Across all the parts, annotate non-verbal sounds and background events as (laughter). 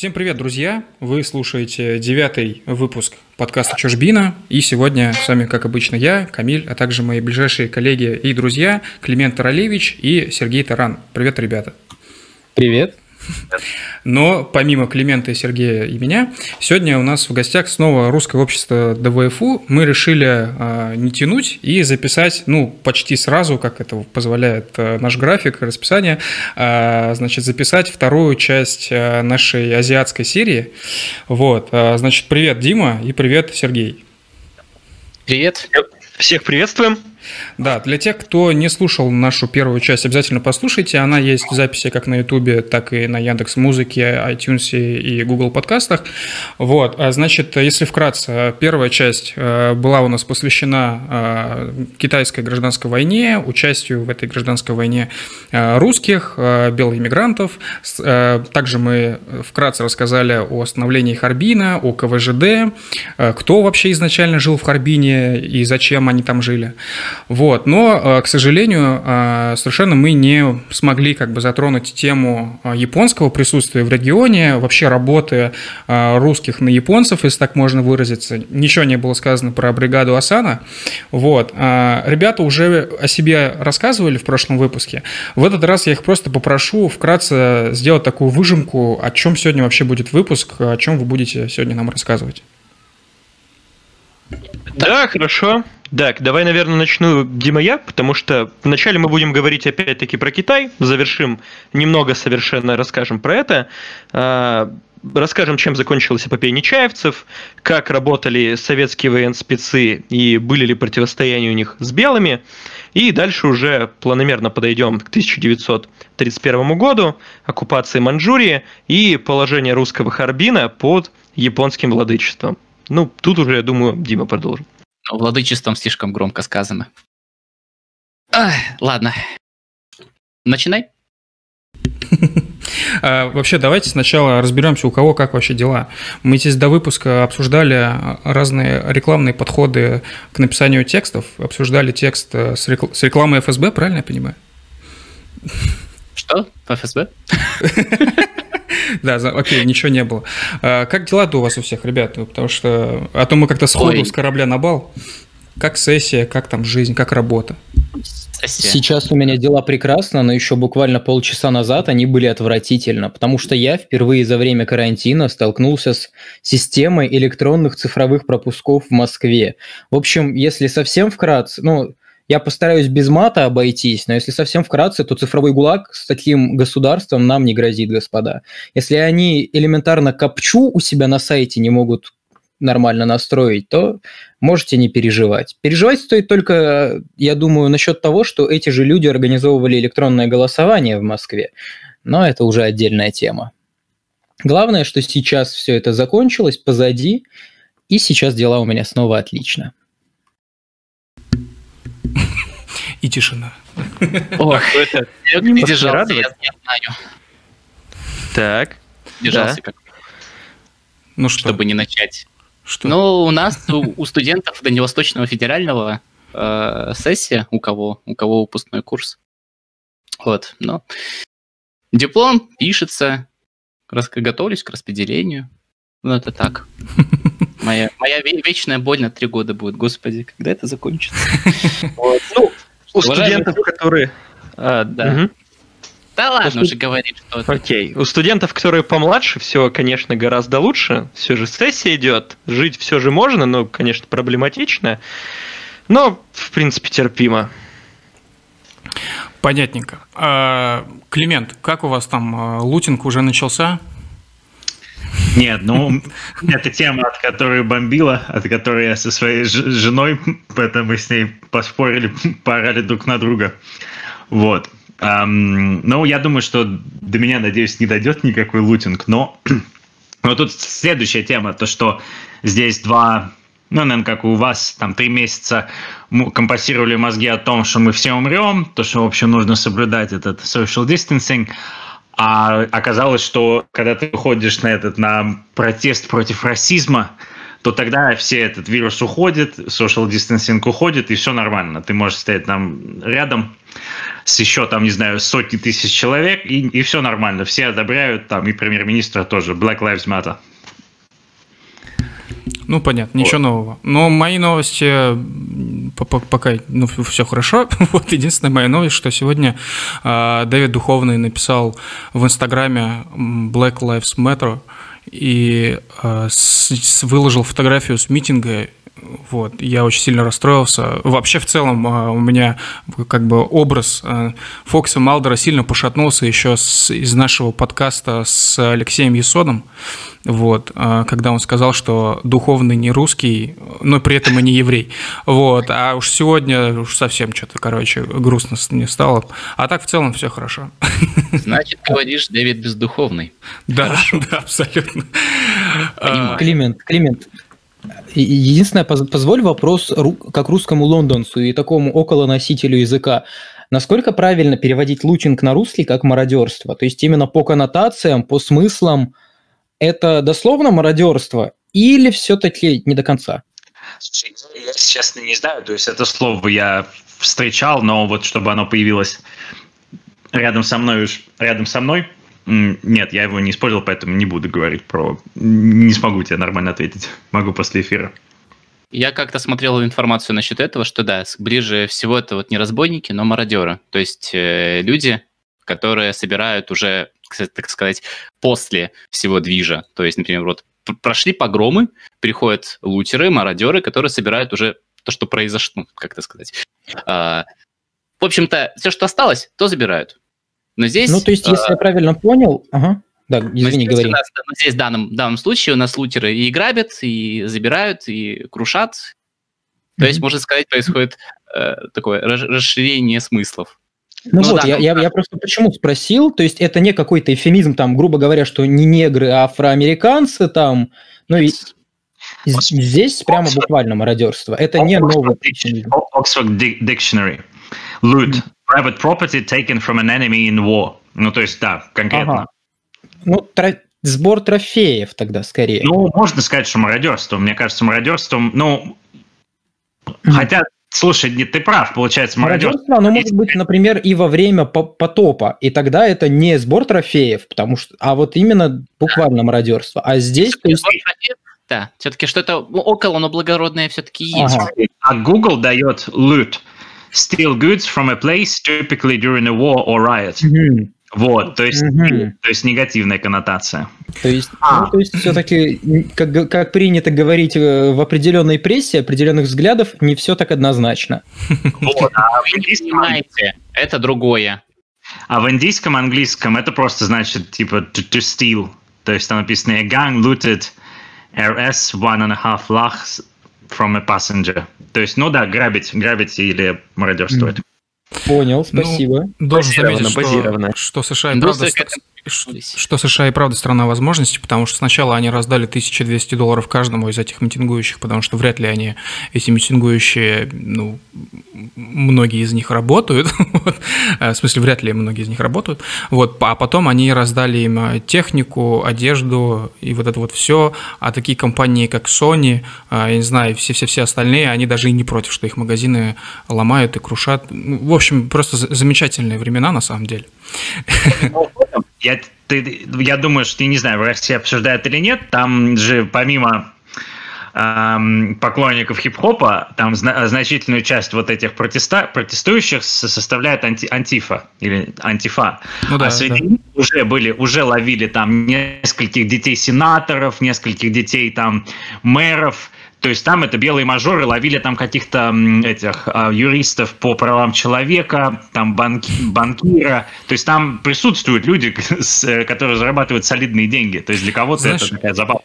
Всем привет, друзья! Вы слушаете девятый выпуск подкаста «Чужбина». И сегодня с вами, как обычно, я, Камиль, а также мои ближайшие коллеги и друзья Климент Таралевич и Сергей Таран. Привет, ребята! Привет! Но помимо Климента и Сергея и меня, сегодня у нас в гостях снова русское общество ДВФУ. Мы решили э, не тянуть и записать, ну, почти сразу, как это позволяет э, наш график, расписание, э, значит, записать вторую часть э, нашей азиатской серии. Вот, э, значит, привет, Дима, и привет, Сергей. Привет. Всех приветствуем. Да, для тех, кто не слушал нашу первую часть, обязательно послушайте. Она есть в записи как на Ютубе, так и на Яндекс Музыке, iTunes и Google подкастах. Вот, а значит, если вкратце, первая часть э, была у нас посвящена э, китайской гражданской войне, участию в этой гражданской войне э, русских, белых иммигрантов. Также мы вкратце рассказали о становлении Харбина, о КВЖД, кто вообще изначально жил в Харбине и зачем они там жили. Вот. Но, э, к сожалению, э, совершенно мы не смогли как бы затронуть тему э, японского присутствия в регионе, вообще работы русских на японцев, если так можно выразиться. Ничего не было сказано про бригаду Асана. Вот. Ребята уже о себе рассказывали в прошлом выпуске. В этот раз я их просто попрошу вкратце сделать такую выжимку, о чем сегодня вообще будет выпуск, о чем вы будете сегодня нам рассказывать. Да, хорошо. Так, давай, наверное, начну, Дима, я, потому что вначале мы будем говорить опять-таки про Китай, завершим немного совершенно, расскажем про это, а, расскажем, чем закончилась эпопея Нечаевцев, как работали советские военспецы и были ли противостояния у них с белыми, и дальше уже планомерно подойдем к 1931 году, оккупации Манчжурии и положение русского Харбина под японским владычеством. Ну, тут уже, я думаю, Дима продолжит. Владычеством слишком громко сказано. Ах, ладно. Начинай. (laughs) А, вообще, давайте сначала разберемся, у кого как вообще дела. Мы здесь до выпуска обсуждали разные рекламные подходы к написанию текстов, обсуждали текст э, с, рекл... с рекламой ФСБ, правильно я понимаю? Что? ФСБ? (laughs) (laughs) Да, окей, ничего не было. А, как дела-то у вас у всех, ребят? Потому что... А то мы как-то сходу с корабля на бал. Как сессия, как там жизнь, как работа? Сейчас у меня дела прекрасно, но еще буквально полчаса назад они были отвратительно, потому что я впервые за время карантина столкнулся с системой электронных цифровых пропусков в Москве. В общем, если совсем вкратце, ну, я постараюсь без мата обойтись, но если совсем вкратце, то цифровой гулаг с таким государством нам не грозит, господа. Если они элементарно копчу у себя на сайте не могут нормально настроить, то можете не переживать. Переживать стоит только, я думаю, насчет того, что эти же люди организовывали электронное голосование в Москве. Но это уже отдельная тема. Главное, что сейчас все это закончилось, позади, и сейчас дела у меня снова отлично. И тишина. Ох, это не держался, я знаю. Так. Держался как ну что? Чтобы не начать. Что? Ну, у нас, у, студентов Дальневосточного федерального э, сессия, у кого, у кого выпускной курс. Вот, но диплом пишется, готовлюсь к распределению. Ну, это так. (laughs) Моя, моя вечная боль на три года будет. Господи, когда это закончится? (laughs) Вот. Ну, у студентов, которые... А, да. Угу. Да ладно уже говорить что-то. Окей. У студентов, которые помладше, все, конечно, гораздо лучше. Все же сессия идет. Жить все же можно, но, конечно, проблематично. Но, в принципе, терпимо. Понятненько. А, Климент, как у вас там а, лутинг уже начался? Нет, ну, (laughs) это тема, от которой бомбила, от которой я со своей женой, поэтому мы с ней поспорили, (laughs) поорали друг на друга. Вот. Um, ну, я думаю, что до меня, надеюсь, не дойдет никакой лутинг, но (clears throat) вот тут следующая тема, то, что здесь два, ну, наверное, как у вас, там, три месяца компасировали мозги о том, что мы все умрем, то, что, в общем, нужно соблюдать этот social distancing, а оказалось, что когда ты выходишь на этот на протест против расизма, то тогда все этот вирус уходит, social distancing уходит, и все нормально. Ты можешь стоять там рядом с еще там, не знаю, сотни тысяч человек, и, и все нормально. Все одобряют, там и премьер-министра тоже. Black Lives Matter. Ну, понятно, ничего вот. нового. Но мои новости пока ну, все хорошо. (laughs) вот единственная моя новость, что сегодня э, Дэвид Духовный написал в Инстаграме Black Lives Matter и э, с, выложил фотографию с митинга вот, я очень сильно расстроился. Вообще, в целом, а, у меня как бы образ а, Фокса Малдера сильно пошатнулся еще с, из нашего подкаста с Алексеем Есодом, вот, а, когда он сказал, что духовный не русский, но при этом и не еврей. Вот, а уж сегодня уж совсем что-то, короче, грустно не стало. А так в целом все хорошо. Значит, говоришь, Дэвид бездуховный. Да, (laughs) да, абсолютно. Климент, Климент, Единственное, позволь вопрос как русскому лондонцу и такому около носителю языка. Насколько правильно переводить лучинг на русский как мародерство? То есть именно по коннотациям, по смыслам это дословно мародерство или все-таки не до конца? Я, честно, не знаю. То есть это слово я встречал, но вот чтобы оно появилось рядом со мной, рядом со мной, нет, я его не использовал, поэтому не буду говорить про... Не смогу тебе нормально ответить. Могу после эфира. Я как-то смотрел информацию насчет этого, что да, ближе всего это вот не разбойники, но мародеры. То есть э, люди, которые собирают уже, так сказать, после всего движа. То есть, например, вот прошли погромы, приходят лутеры, мародеры, которые собирают уже то, что произошло, как это сказать. А, в общем-то, все, что осталось, то забирают. Но здесь... Ну, то есть, если а... я правильно понял... Ага. Да, извини, говори. У нас, здесь в данном, в данном случае у нас лутеры и грабят, и забирают, и крушат. То mm-hmm. есть, можно сказать, происходит э, такое расширение смыслов. Ну, ну вот, да, я, ну, я, я просто почему спросил, то есть это не какой-то эфемизм, там, грубо говоря, что не негры, а афроамериканцы там, ну и здесь прямо буквально мародерство. Это не новый Oxford Dictionary. Loot private property taken from an enemy in war. Ну, то есть, да, конкретно. Ага. Ну, тро... сбор трофеев тогда скорее. Ну, можно сказать, что мародерство. Мне кажется, мародерством, ну, mm-hmm. хотя Слушай, не, ты прав, получается, мародерство. Мародерство, оно может быть, например, и во время потопа, и тогда это не сбор трофеев, потому что, а вот именно буквально мародерство. А здесь... Есть... Да, все-таки что-то около, но благородное все-таки есть. Ага. А Google дает loot steal goods from a place, typically during a war or riot. Mm-hmm. Вот, то есть, mm-hmm. то есть негативная коннотация. То есть, а. ну, то есть все-таки, как, как принято говорить э, в определенной прессе, определенных взглядов, не все так однозначно. Вот, а в индийском... Это другое. А в индийском английском это просто значит типа to, to steal. То есть там написано a gang looted RS one and a half lakhs from a passenger. То есть, ну да, грабить, грабить или мародерствовать. Понял, спасибо. Ну, должен заметить, что, что США и правда что США и правда страна возможностей, потому что сначала они раздали 1200 долларов каждому из этих митингующих, потому что вряд ли они, эти митингующие, ну, многие из них работают, (laughs) вот, э, в смысле, вряд ли многие из них работают, вот, а потом они раздали им э, технику, одежду и вот это вот все, а такие компании, как Sony, э, я не знаю, все-все-все остальные, они даже и не против, что их магазины ломают и крушат. Ну, в общем, просто замечательные времена на самом деле. (laughs) Ну, я, ты, я думаю, что, не знаю, в России обсуждают или нет, там же помимо поклонников хип-хопа, там зна- значительную часть вот этих протеста- протестующих составляет анти- антифа или антифа. Ну, да, а среди да. них уже были, уже ловили там нескольких детей сенаторов, нескольких детей там мэров, то есть там это белые мажоры ловили там каких-то этих а, юристов по правам человека, там банки, банкира. То есть там присутствуют люди, (laughs) э, которые зарабатывают солидные деньги. То есть для кого-то Знаешь, это такая забава.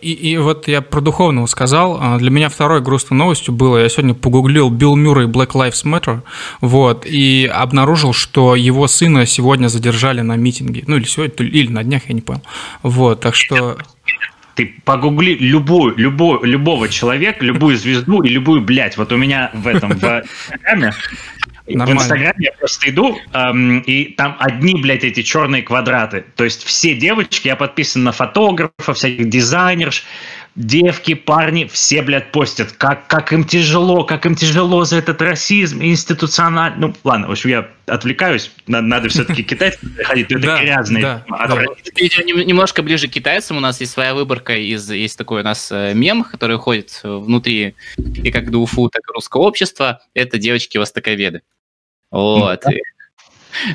И, и вот я про духовного сказал. А, для меня второй грустной новостью было, я сегодня погуглил Билл Мюррей Black Lives Matter, вот, и обнаружил, что его сына сегодня задержали на митинге. Ну, или сегодня, или на днях, я не понял. Вот, так что... Ты погугли любую, любую, любого человека, любую звезду и любую, блядь, вот у меня в этом, в Инстаграме, в Инстаграме я просто иду, эм, и там одни, блядь, эти черные квадраты. То есть все девочки, я подписан на фотографов, всяких дизайнерш, девки, парни, все, блядь, постят, как, как им тяжело, как им тяжело за этот расизм институциональный. Ну, ладно, в общем, я отвлекаюсь, надо, надо все-таки китайцам (laughs) приходить, это Да, грязные. немножко ближе к китайцам. У нас есть своя выборка из есть такой у нас э, мем, который ходит внутри и как ДУФУ, так и русского общества. Это девочки-востоковеды. Вот.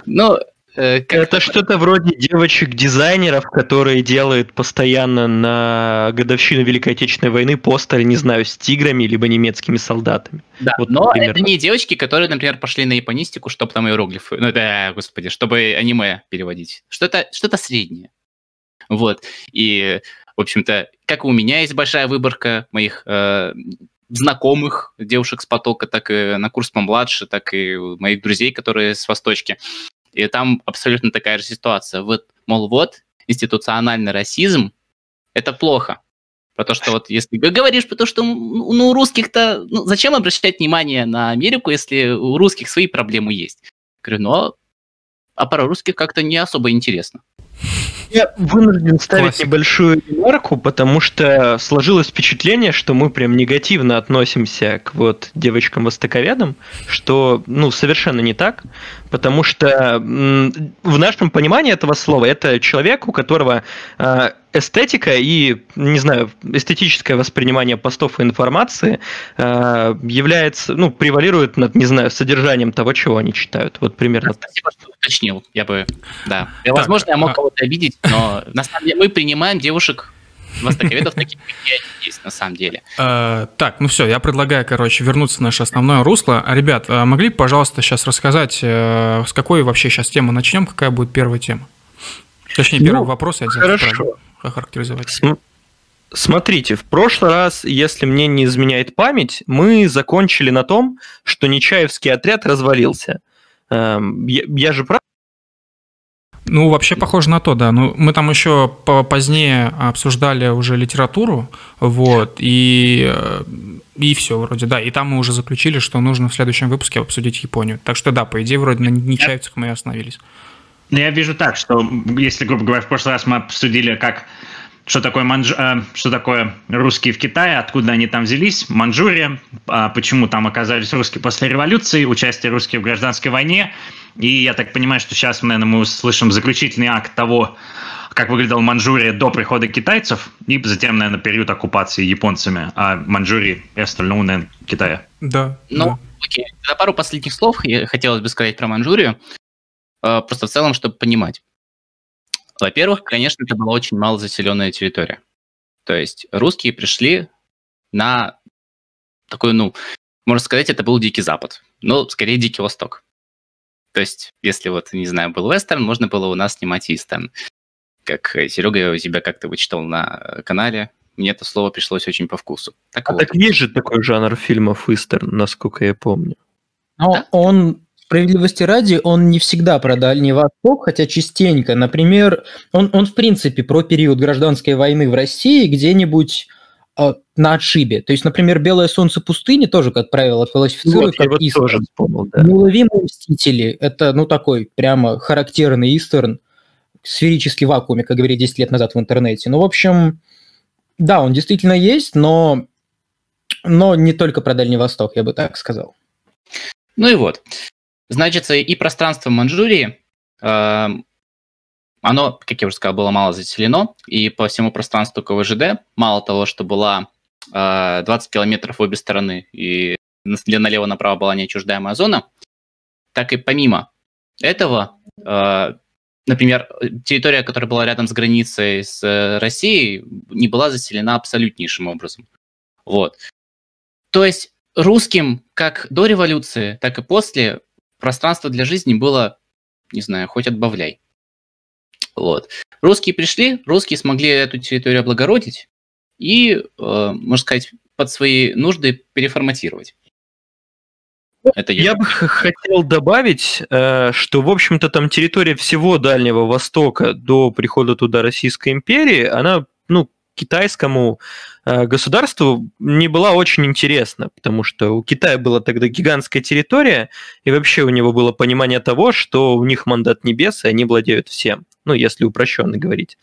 Ну, Это что-то вроде девочек-дизайнеров, которые делают постоянно на годовщину Великой Отечественной войны постеры, не знаю, с тиграми либо немецкими солдатами. Да, Вот но примерно. это не девочки, которые, например, пошли на японистику, чтобы там иероглифы, ну, да, господи, чтобы аниме переводить. Что-то что среднее. Вот. И, в общем-то, как у меня есть большая выборка моих э, знакомых девушек с потока, так и на курс помладше, так и моих друзей, которые с Восточки. И там абсолютно такая же ситуация. Вот, мол, вот, институциональный расизм – это плохо. Потому что вот если говоришь, потому что ну, ну, у русских-то... Ну, зачем обращать внимание на Америку, если у русских свои проблемы есть? Говорю, ну, а про русских как-то не особо интересно. Я вынужден ставить Классика. небольшую ремарку, потому что сложилось впечатление, что мы прям негативно относимся к вот девочкам-востоковедам, что, ну, совершенно не так, потому что в нашем понимании этого слова это человек, у которого э, эстетика и, не знаю, эстетическое воспринимание постов и информации э, является, ну, превалирует над, не знаю, содержанием того, чего они читают. Вот примерно Спасибо, что уточнил. Я бы, да. Так, Возможно, я мог а- кого-то обидеть, но на самом деле мы принимаем девушек востоковедов они есть на самом деле. Э, так, ну все, я предлагаю, короче, вернуться в наше основное русло. А, Ребят, а могли бы, пожалуйста, сейчас рассказать, э, с какой вообще сейчас темы начнем, какая будет первая тема? Точнее, Ну, первый вопрос я хорошо. охарактеризовать. См- Смотрите, в прошлый раз, если мне не изменяет память, мы закончили на том, что Нечаевский отряд развалился. Эм, Я, я же прав? Ну, вообще похоже на то, да. Ну, мы там еще по- позднее обсуждали уже литературу, вот, и, э, и все вроде, да. И там мы уже заключили, что нужно в следующем выпуске обсудить Японию. Так что да, по идее, вроде на Нечаевцах мы и остановились. Ну, я вижу так, что если, грубо говоря, в прошлый раз мы обсудили, как что такое, манж... э, что такое русские в Китае, откуда они там взялись, Манчжурия, а почему там оказались русские после революции, участие русских в гражданской войне. И я так понимаю, что сейчас, наверное, мы услышим заключительный акт того, как выглядела Манчжурия до прихода китайцев, и затем, наверное, период оккупации японцами, а Манчжурии и остального, наверное, Китая. Да. Ну, да. окей. За пару последних слов я хотелось бы сказать про Манчжурию. Э, Просто в целом, чтобы понимать. Во-первых, конечно, это была очень мало заселенная территория. То есть русские пришли на такой, ну, можно сказать, это был Дикий Запад. Но скорее Дикий Восток. То есть, если вот, не знаю, был вестерн, можно было у нас снимать истерн. Как э, Серега я у тебя как-то вычитал на э, канале, мне это слово пришлось очень по вкусу. Так А вот. так есть же такой жанр фильмов вестерн, насколько я помню. Но Да? он, справедливости ради, он не всегда про Дальний Восток, хотя частенько. Например, он, он в принципе про период гражданской войны в России где-нибудь э, на отшибе. То есть, например, «Белое солнце пустыни» тоже, как правило, классифицируют Вот, я как вот истерн. тоже вспомнил, да. «Неуловимые мстители» — это, ну, такой прямо характерный истерн, сферический вакууме, как говорили 10 лет назад в интернете. Ну, в общем, да, он действительно есть, но, но не только про Дальний Восток, я бы так сказал. Ну и вот. Значит, и пространство Манчжурии, э, оно, как я уже сказал, было мало заселено, и по всему пространству КВЖД, мало того, что была э, 20 километров в обе стороны, и для налево-направо была неотчуждаемая зона, так и помимо этого, э, например, территория, которая была рядом с границей с э, Россией, не была заселена абсолютнейшим образом. Вот. То есть русским как до революции, так и после пространство для жизни было, не знаю, хоть отбавляй. Вот. Русские пришли, русские смогли эту территорию облагородить и, э, можно сказать, под свои нужды переформатировать. Это Я бы х- хотел добавить, э, что, в общем-то, там территория всего Дальнего Востока до прихода туда Российской империи, она, ну, китайскому государству не была очень интересна, потому что у Китая была тогда гигантская территория, и вообще у него было понимание того, что у них мандат небес, и они владеют всем. ну, если упрощенно говорить.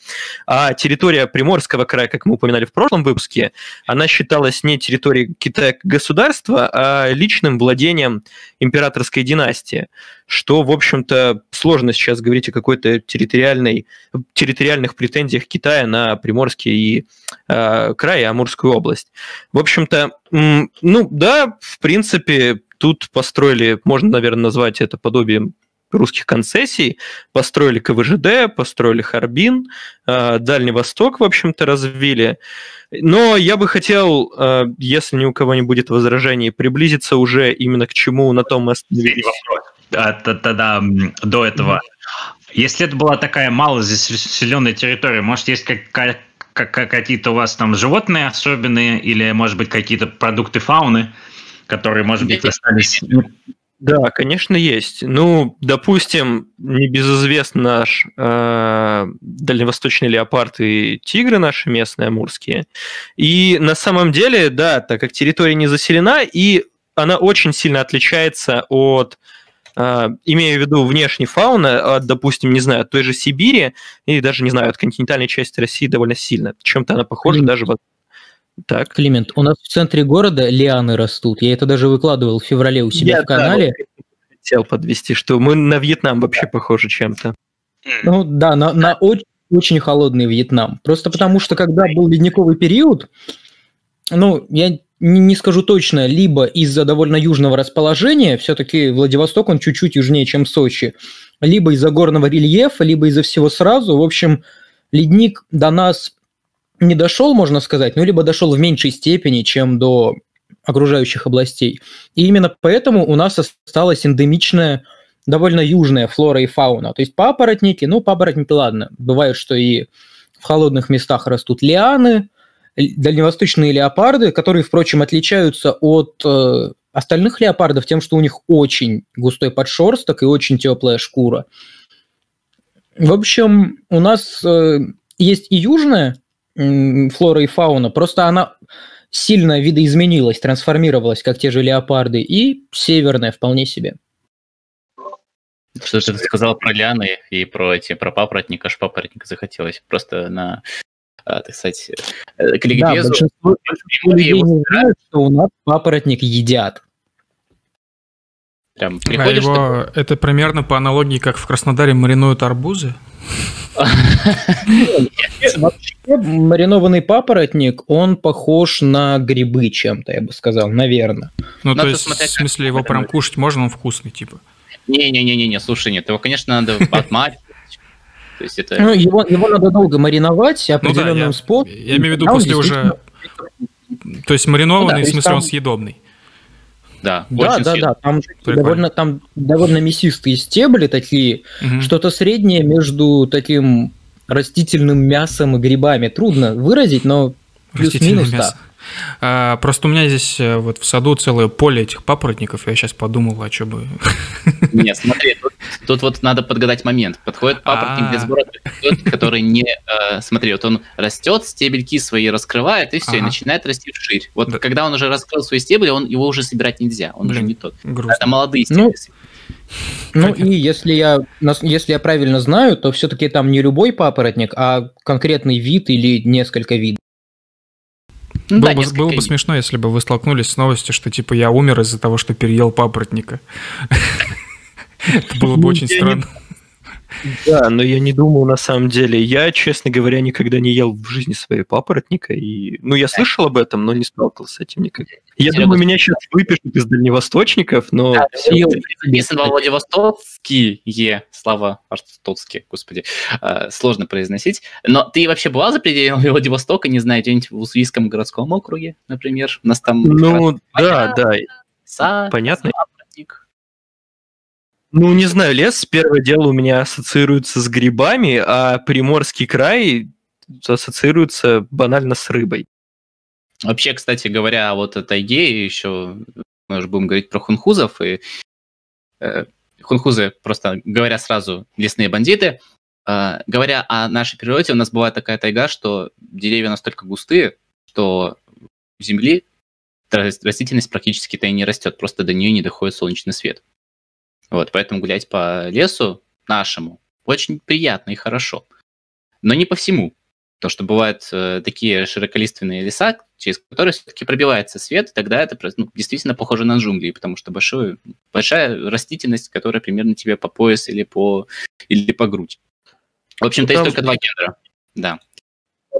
А территория Приморского края, как мы упоминали в прошлом выпуске, она считалась не территорией Китая государства, а личным владением императорской династии, что, в общем-то, сложно сейчас говорить о какой-то территориальной, территориальных претензиях Китая на Приморский и э, край, и Амурскую область. В общем-то, ну да, в принципе, тут построили, можно, наверное, назвать это подобием русских концессий, построили КВЖД, построили Харбин, э, Дальний Восток, в общем-то, развили. Но я бы хотел, э, если ни у кого не будет возражений, приблизиться уже именно к чему на том мы остановились. А, тогда до этого. Если это была такая малозаселенная территория, может, есть какая какие-то у вас там животные особенные или, может быть, какие-то продукты фауны, которые, может быть, остались да, конечно, есть. Ну, допустим, небезызвестный наш э, дальневосточный леопард и тигры наши местные, амурские. И на самом деле, да, так как территория не заселена, и она очень сильно отличается от, э, имея в виду внешней фауны, от, допустим, не знаю, от той же Сибири, или даже, не знаю, от континентальной части России довольно сильно. Чем-то она похожа mm-hmm. даже так. Климент, у нас в центре города лианы растут. Я это даже выкладывал в феврале у себя Я, в канале. Да, хотел подвести, что мы на Вьетнам вообще похожи чем-то. Ну да, на, на очень, очень холодный Вьетнам. Просто потому что когда был ледниковый период, ну, я не, скажу точно, либо из-за довольно южного расположения, все-таки Владивосток, он чуть-чуть южнее, чем Сочи, либо из-за горного рельефа, либо из-за всего сразу. В общем, ледник до нас не дошел, можно сказать, ну, либо дошел в меньшей степени, чем до окружающих областей. И именно поэтому у нас осталась эндемичная, довольно южная флора и фауна. То есть папоротники, ну, папоротники, ладно, бывает, что и в холодных местах растут лианы, дальневосточные леопарды, которые, впрочем, отличаются от э, остальных леопардов тем, что у них очень густой подшерсток и очень теплая шкура. В общем, у нас э, есть и южная флора и фауна, просто она сильно видоизменилась, трансформировалась, как те же леопарды, и северная вполне себе. Что ты сказал про лианы и про эти, про папоротника, аж папоротника захотелось. Просто на, так сказать, э, к ликбезу. Да, большинство, большинство людей не знают, что у нас папоротник едят. Прям приходишь... А его, ты... Это примерно по аналогии, как в Краснодаре маринуют арбузы? Вообще, маринованный папоротник, он похож на грибы чем-то, я бы сказал, наверное. Ну, то есть, в смысле, его прям кушать можно, он вкусный, типа? Не-не-не-не, слушай, нет, его, конечно, надо (laughs) отмать. То есть это... Ну, его, его надо долго мариновать определенным ну, да, я, способом. Я имею в виду после уже... То есть маринованный, ну, да, в смысле, там... он съедобный. Да, да, да, да. Там довольно, там довольно мясистые стебли такие, угу. что-то среднее между таким растительным мясом и грибами. Трудно выразить, но плюс-минус, да. А, просто у меня здесь э, вот в саду целое поле этих папоротников, я сейчас подумал, а что бы... Нет, смотри, тут, тут вот надо подгадать момент. Подходит папоротник без бороды, который не... Э, смотри, вот он растет, стебельки свои раскрывает, и все, и начинает расти вширь. Вот да. когда он уже раскрыл свои стебли, он, его уже собирать нельзя, он уже не тот. Это молодые стебли. Ну, ну и если я, если я правильно знаю, то все-таки там не любой папоротник, а конкретный вид или несколько видов. Ну, было, да, бы, было бы смешно, если бы вы столкнулись с новостью, что типа я умер из-за того, что переел папоротника. (laughs) Это было бы очень странно. Да, но я не думал на самом деле. Я, честно говоря, никогда не ел в жизни своей папоротника. И... Ну, я слышал об этом, но не сталкивался с этим никогда. Я Серега, думаю, меня сейчас выпишут из дальневосточников, но... Да, все... Написано во Владивостокские слова артстоцкие, господи, э, сложно произносить. Но ты вообще бывал за пределами Владивостока, не знаю, где-нибудь в Уссурийском городском округе, например? У нас там... Ну, да, да. Са, Понятно. Папоротник. Ну, не знаю, лес, первое дело, у меня ассоциируется с грибами, а Приморский край ассоциируется банально с рыбой. Вообще, кстати говоря, вот о тайге еще мы уже будем говорить про хунхузов, и э, хунхузы, просто говоря сразу, лесные бандиты. Э, говоря о нашей природе, у нас бывает такая тайга, что деревья настолько густые, что земли растительность практически-то и не растет, просто до нее не доходит солнечный свет. Вот, поэтому гулять по лесу нашему очень приятно и хорошо. Но не по всему. То, что бывают э, такие широколиственные леса, через которые все-таки пробивается свет, и тогда это ну, действительно похоже на джунгли, потому что большой, большая растительность, которая примерно тебе по пояс или по, или по грудь. В общем-то, есть только два гендера. Да.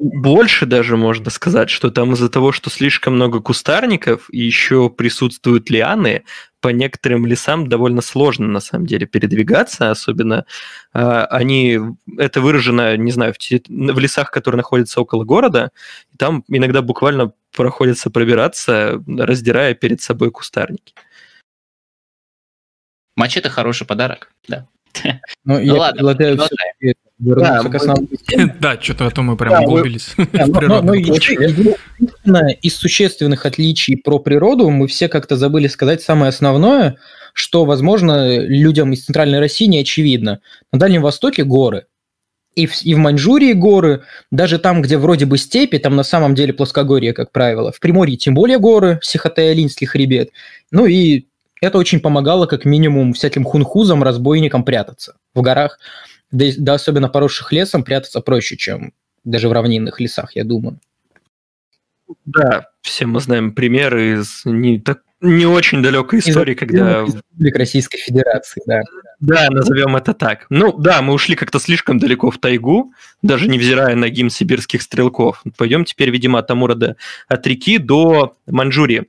Больше даже можно сказать, что там из-за того, что слишком много кустарников и еще присутствуют лианы, по некоторым лесам довольно сложно на самом деле передвигаться, особенно э, они, это выражено, не знаю, в, в лесах, которые находятся около города, там иногда буквально проходится пробираться, раздирая перед собой кустарники. Мачете хороший подарок, да. (laughs) Ну, я ладно, предлагаю да, мы... да что-то а то мы прям углубились. (laughs) Единственное из существенных отличий про природу мы все как-то забыли сказать самое основное, что, возможно, людям из Центральной России не очевидно. На Дальнем Востоке горы. И в, и в Маньчжурии горы, даже там, где вроде бы степи, там на самом деле плоскогорье, как правило. В Приморье тем более горы, Сихотэ-Алинский хребет. Ну и это очень помогало как минимум всяким хунхузам, разбойникам прятаться в горах да, да особенно поросших лесом, прятаться проще, чем даже в равнинных лесах, я думаю. Да, все мы знаем примеры из не, так, не очень далекой истории, из, когда... Республик Российской Федерации, да. Да, назовем это так. Ну да, мы ушли как-то слишком далеко в тайгу, даже невзирая на гимн сибирских стрелков. Пойдем теперь, видимо, от Амура до, от реки до Маньчжурии.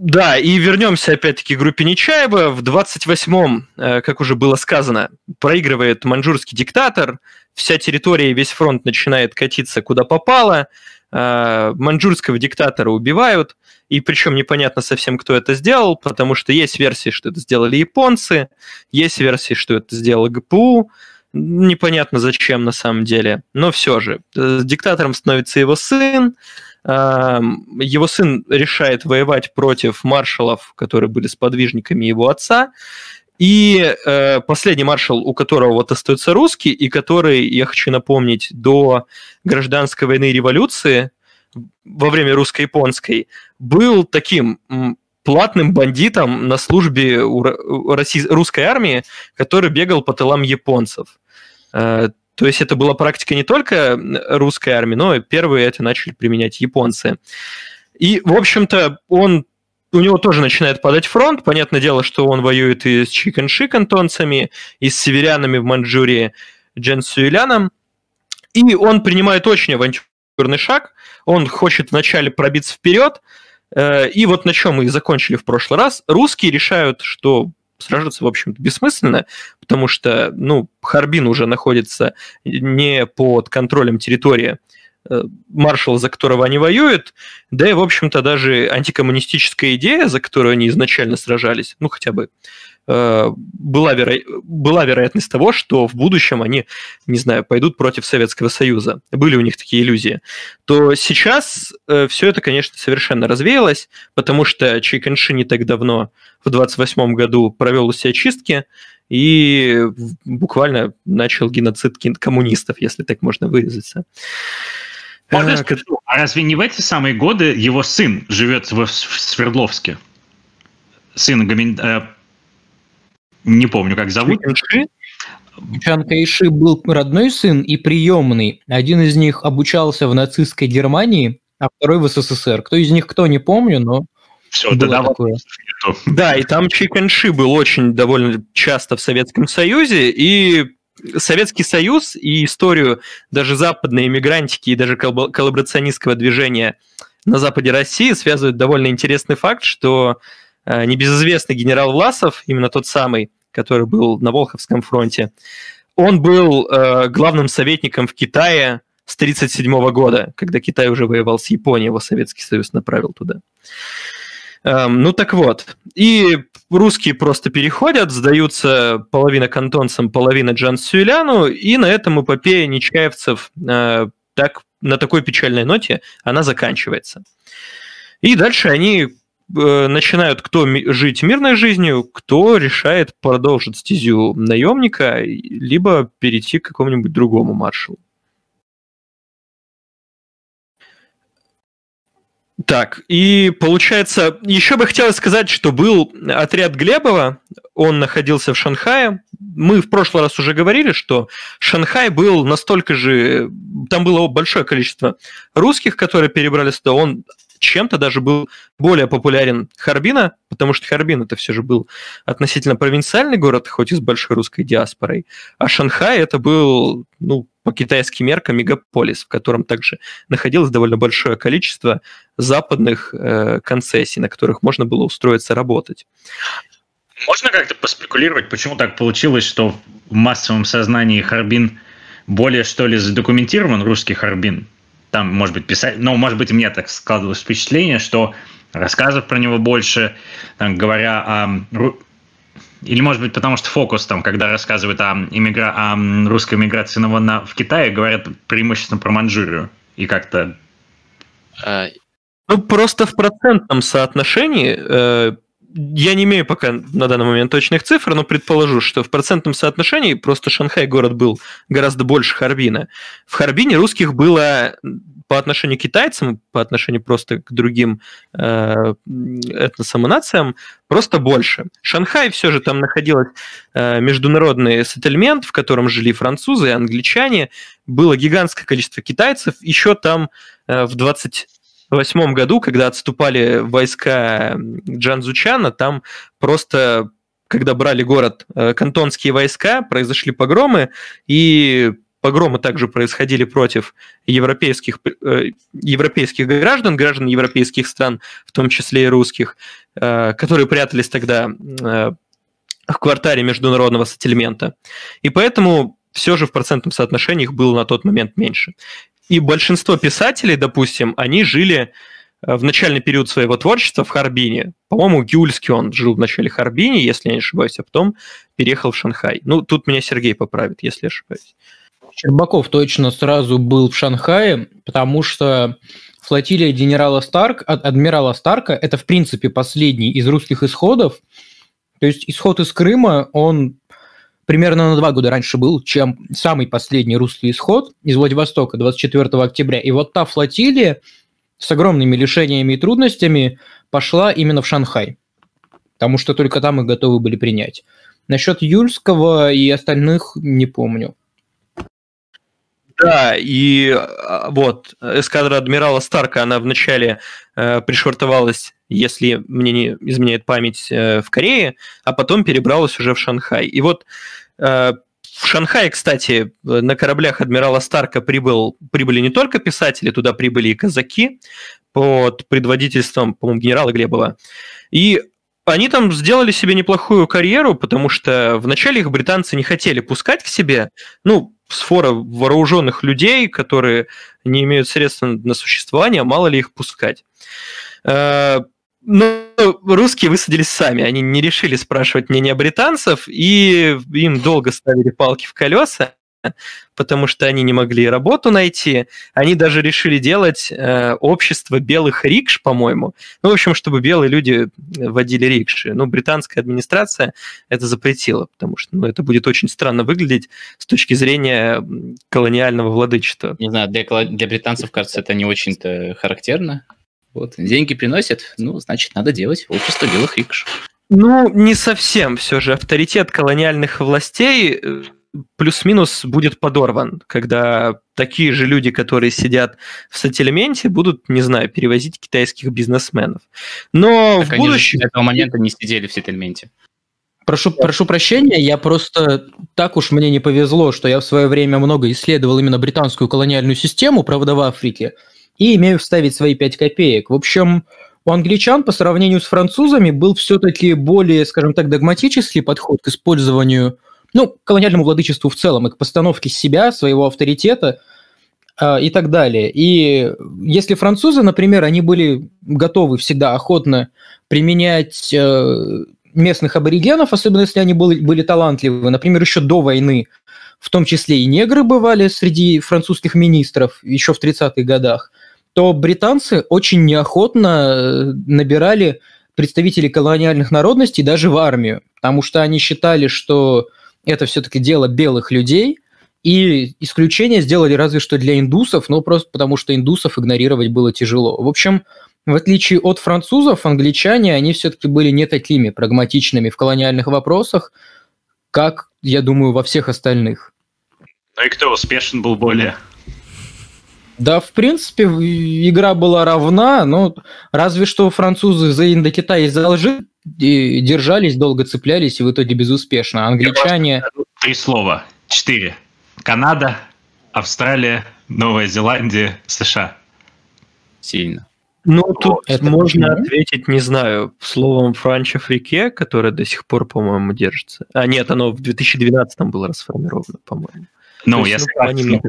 Да, и вернемся опять-таки к группе Нечаева. В 28-м, э, как уже было сказано, проигрывает маньчжурский диктатор, вся территория и весь фронт начинает катиться куда попало, э, маньчжурского диктатора убивают, и причем непонятно совсем, кто это сделал, потому что есть версии, что это сделали японцы, есть версии, что это сделал ГПУ, непонятно зачем на самом деле, но все же. Э, диктатором становится его сын, его сын решает воевать против маршалов, которые были сподвижниками его отца, и э, последний маршал, у которого вот остается русский, и который, я хочу напомнить, до гражданской войны и революции во время русско-японской был таким платным бандитом на службе у русской армии, который бегал по тылам японцев. То есть это была практика не только русской армии, но первые это начали применять японцы. И, в общем-то, он у него тоже начинает падать фронт. Понятное дело, что он воюет и с Чиканши кантонцами, и с северянами в Маньчжурии Джен Сюэляном. И он принимает очень авантюрный шаг. Он хочет вначале пробиться вперед. Э, и вот на чем мы и закончили в прошлый раз. Русские решают, что сражаться, в общем-то, бессмысленно, потому что, ну, Харбин уже находится не под контролем территории э, маршала, за которого они воюют, да и, в общем-то, даже антикоммунистическая идея, за которую они изначально сражались, ну, хотя бы была, веро... была вероятность того, что в будущем они, не знаю, пойдут против Советского Союза. Были у них такие иллюзии. То сейчас э, все это, конечно, совершенно развеялось, потому что Чай Кэнши не так давно, в 28 году, провел у себя чистки и буквально начал геноцид коммунистов, если так можно выразиться. Можно а, а разве не в эти самые годы его сын живет в Свердловске? Сын Гамин... Не помню, как зовут. Чан Кайши был родной сын и приемный. Один из них обучался в нацистской Германии, а второй в СССР. Кто из них кто, не помню, но все, да, такое. Да, и там Чиканши был очень довольно часто в Советском Союзе, и Советский Союз и историю даже западной иммигрантики и даже коллаборационистского движения на западе России связывает довольно интересный факт, что э, небезызвестный генерал Власов, именно тот самый, который был на Волховском фронте, он был э, главным советником в Китае с 1937 года, когда Китай уже воевал с Японией, его Советский Союз направил туда. Эм, ну так вот, и русские просто переходят, сдаются половина кантонцам, половина Джан Сюэляну, и на этом эпопея Нечаевцев э, так, на такой печальной ноте она заканчивается. И дальше они начинают кто жить мирной жизнью, кто решает продолжить стезю наемника, либо перейти к какому-нибудь другому маршалу. Так, и получается, еще бы хотелось сказать, что был отряд Глебова, он находился в Шанхае. Мы в прошлый раз уже говорили, что Шанхай был настолько же... Там было большое количество русских, которые перебрались туда. Он чем-то даже был более популярен Харбина, потому что Харбин это все же был относительно провинциальный город, хоть и с большой русской диаспорой, а Шанхай это был, ну, по китайским меркам мегаполис, в котором также находилось довольно большое количество западных э, концессий, на которых можно было устроиться работать. Можно как-то поспекулировать, почему так получилось, что в массовом сознании Харбин более, что ли, задокументирован, русский Харбин? Там, может быть, писать, но, может быть, мне так складывалось впечатление, что рассказов про него больше, там, говоря о или, может быть, потому что фокус, там, когда рассказывают о, иммигра... о русской миграции на... в Китае, говорят преимущественно про Манчжурию. И как-то... А, ну, просто в процентном соотношении э, я не имею пока на данный момент точных цифр, но предположу, что в процентном соотношении просто Шанхай город был гораздо больше Харбина. В Харбине русских было по отношению к китайцам, по отношению просто к другим э, этносам и нациям, просто больше. Шанхай все же там находилось э, международный сеттельмент, в котором жили французы и англичане. Было гигантское количество китайцев. Еще там э, в 20 восьмом году, когда отступали войска Джанзучана, там просто, когда брали город э, кантонские войска, произошли погромы, и погромы также происходили против европейских, э, европейских граждан, граждан европейских стран, в том числе и русских, э, которые прятались тогда в квартале международного сеттельмента. И поэтому все же в процентном соотношении их было на тот момент меньше. И большинство писателей, допустим, они жили э, в начальный период своего творчества в Харбине. По-моему, Гюльский он жил в начале Харбине, если я не ошибаюсь, а потом переехал в Шанхай. Ну, тут меня Сергей поправит, если я ошибаюсь. Щербаков точно сразу был в Шанхае, потому что флотилия генерала Старк, адмирала Старка, это, в принципе, последний из русских исходов. То есть исход из Крыма, он примерно на два года раньше был, чем самый последний русский исход из Владивостока 24 октября. И вот та флотилия с огромными лишениями и трудностями пошла именно в Шанхай, потому что только там их готовы были принять. Насчет Юльского и остальных не помню. Да, и а, вот эскадра адмирала Старка, она вначале э, пришвартовалась, если мне не изменяет память, э, в Корее, а потом перебралась уже в Шанхай. И вот э, в Шанхае, кстати, на кораблях адмирала Старка прибыл, прибыли не только писатели, туда прибыли и казаки под предводительством, по-моему, генерала Глебова. И они там сделали себе неплохую карьеру, потому что вначале их британцы не хотели пускать к себе. Ну, сфора вооруженных людей, которые не имеют средств на существование, мало ли их пускать. Э, но русские высадились сами, они не решили спрашивать мнение британцев, и им долго ставили палки в колеса, потому что они не могли работу найти. Они даже решили делать э, общество белых рикш, по-моему. Ну, в общем, чтобы белые люди водили рикши. Ну, британская администрация это запретила, потому что ну, это будет очень странно выглядеть с точки зрения колониального владычества. Не знаю, для, для британцев, кажется, это не очень-то характерно. Вот, деньги приносят, ну, значит, надо делать общество белых рикш. Ну, не совсем все же. Авторитет колониальных властей э, плюс-минус будет подорван, когда такие же люди, которые сидят в сателлименте, будут, не знаю, перевозить китайских бизнесменов. Но так в будущем... До этого момента не сидели в сеттельменте. Прошу, прошу прощения, я просто так уж мне не повезло, что я в свое время много исследовал именно британскую колониальную систему, правда, в Африке, и имею вставить свои 5 копеек. В общем, у англичан по сравнению с французами был все-таки более, скажем так, догматический подход к использованию ну, колониальному владычеству в целом и к постановке себя, своего авторитета э, и так далее. И если французы, например, они были готовы всегда охотно применять э, местных аборигенов, особенно если они были, были талантливы, например, еще до войны, в том числе и негры бывали среди французских министров еще в 30-х годах, то британцы очень неохотно э, набирали представителей колониальных народностей даже в армию, потому что они считали, что это все-таки дело белых людей, и исключение сделали разве что для индусов, но просто потому что индусов игнорировать было тяжело. В общем, в отличие от французов, англичане, они все-таки были не такими прагматичными в колониальных вопросах, как, я думаю, во всех остальных. Ну и кто успешен был более? Да, в принципе, игра была равна, но разве что французы за Индокитай и за Алжир держались, долго цеплялись и в итоге безуспешно. Англичане... Три слова. Четыре. Канада, Австралия, Новая Зеландия, США. Сильно. Ну, тут это можно почему? ответить, не знаю, словом Франчо Фрике, которое до сих пор, по-моему, держится. А нет, оно в 2012 было расформировано, по-моему. Ну, я согласен.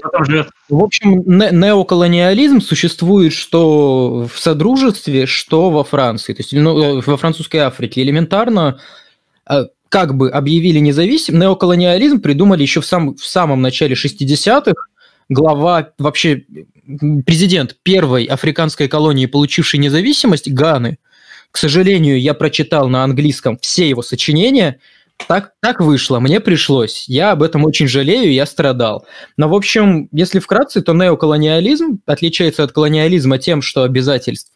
В общем, не- неоколониализм существует что в Содружестве, что во Франции. То есть ну, во французской Африке элементарно э, как бы объявили независимым, неоколониализм придумали еще в, сам, в самом начале 60-х, глава, вообще президент первой африканской колонии, получившей независимость, Ганы. К сожалению, я прочитал на английском все его сочинения, так, так вышло, мне пришлось. Я об этом очень жалею, я страдал. Но, в общем, если вкратце, то неоколониализм отличается от колониализма тем, что обязательств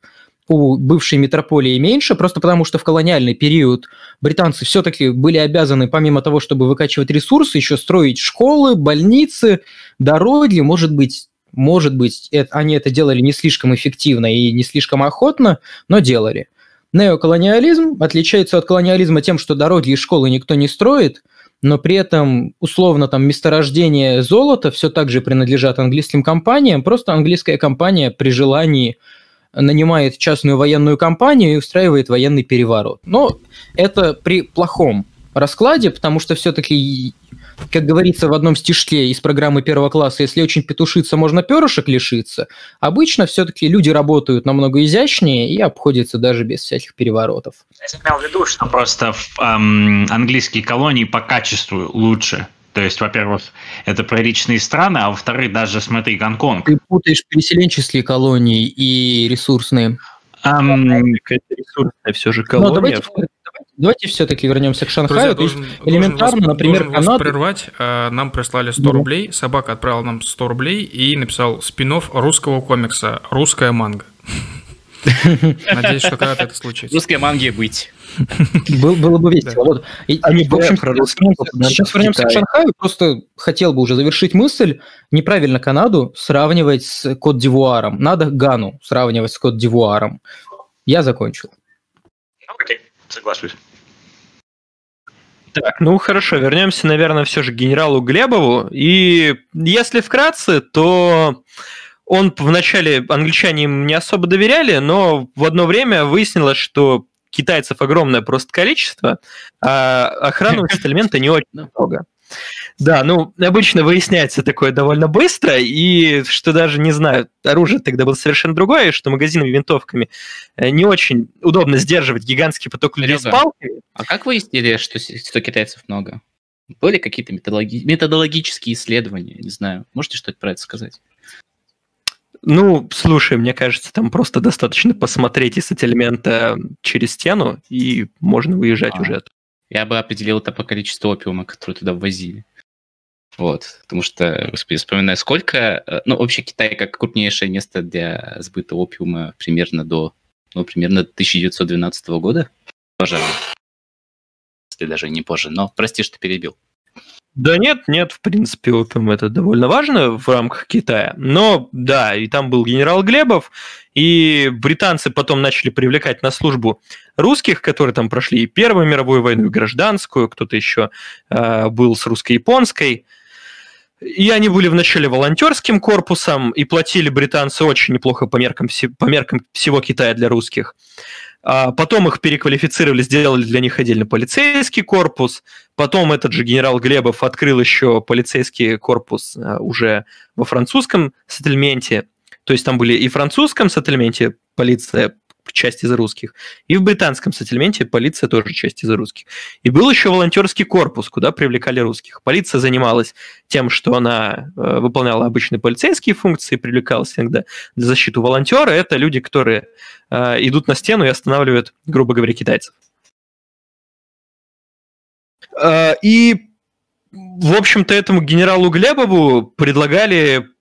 у бывшей метрополии меньше, просто потому что в колониальный период британцы все-таки были обязаны, помимо того, чтобы выкачивать ресурсы, еще строить школы, больницы, дороги, может быть, может быть, это, они это делали не слишком эффективно и не слишком охотно, но делали. Неоколониализм отличается от колониализма тем, что дороги и школы никто не строит, но при этом условно там месторождение золота все так же принадлежат английским компаниям, просто английская компания при желании нанимает частную военную компанию и устраивает военный переворот. Но это при плохом раскладе, потому что все-таки, как говорится в одном стишке из программы первого класса, если очень петушиться, можно перышек лишиться. Обычно все-таки люди работают намного изящнее и обходятся даже без всяких переворотов. Я имел в виду, что просто эм, английские колонии по качеству лучше. То есть, во-первых, это проречные страны, а во-вторых, даже, смотри, Гонконг. Ты путаешь переселенческие колонии и ресурсные. Um, Какая-то ресурсная все же колония. Но давайте, давайте все-таки вернемся к Шанхаю. Друзья, должен, элементарно, должен вас, например, должен Канада... вас прервать. А, нам прислали 100 да. рублей, собака отправила нам 100 рублей и написал спин русского комикса «Русская манга». (laughs) Надеюсь, что когда-то это случится. Русская манги быть. Был, было бы весело. Вот. И, Они, в общем, про сейчас вернемся к Шанхаю. Просто хотел бы уже завершить мысль. Неправильно Канаду сравнивать с Кот-Дивуаром. Надо Гану сравнивать с Кот-Дивуаром. Я закончил. Окей, соглашусь. Так, ну хорошо, вернемся, наверное, все же к генералу Глебову. И если вкратце, то он вначале англичане им не особо доверяли, но в одно время выяснилось, что китайцев огромное просто количество, а охрану сеттельмента (laughs) не очень много. Да, ну, обычно выясняется такое довольно быстро, и что даже, не знаю, оружие тогда было совершенно другое, что магазинами винтовками э, не очень удобно сдерживать гигантский поток людей Серега, с палками. А как выяснили, что, что китайцев много? Были какие-то методологи- методологические исследования? Не знаю. Можете что-то про это сказать? Ну, слушай, мне кажется, там просто достаточно посмотреть из сеттельмента через стену, и можно выезжать а, уже. Я бы определил это по количеству опиума, который туда ввозили. Вот, потому что, господи, вспоминаю, сколько... Э, ну, вообще Китай как крупнейшее место для сбыта опиума примерно до, ну, примерно 1912 года, пожалуй. Если даже не позже, но прости, что перебил. Да нет, нет, в принципе, опиум это довольно важно в рамках Китая. Но да, и там был генерал Глебов, и британцы потом начали привлекать на службу русских, которые там прошли и Первую мировую войну, и гражданскую, кто-то еще э, был с русско-японской. И они были вначале волонтерским корпусом и платили британцы очень неплохо по меркам, по меркам всего Китая для русских. А потом их переквалифицировали, сделали для них отдельно полицейский корпус. Потом этот же генерал Глебов открыл еще полицейский корпус а, уже во французском сеттельменте. То есть там были и в французском сеттельменте полиция часть из русских, и в британском сеттельменте полиция тоже часть из русских. И был еще волонтерский корпус, куда привлекали русских. Полиция занималась тем, что она э, выполняла обычные полицейские функции, привлекалась иногда для защиты волонтера. Это люди, которые э, идут на стену и останавливают, грубо говоря, китайцев. Э, и, в общем-то, этому генералу Глебову предлагали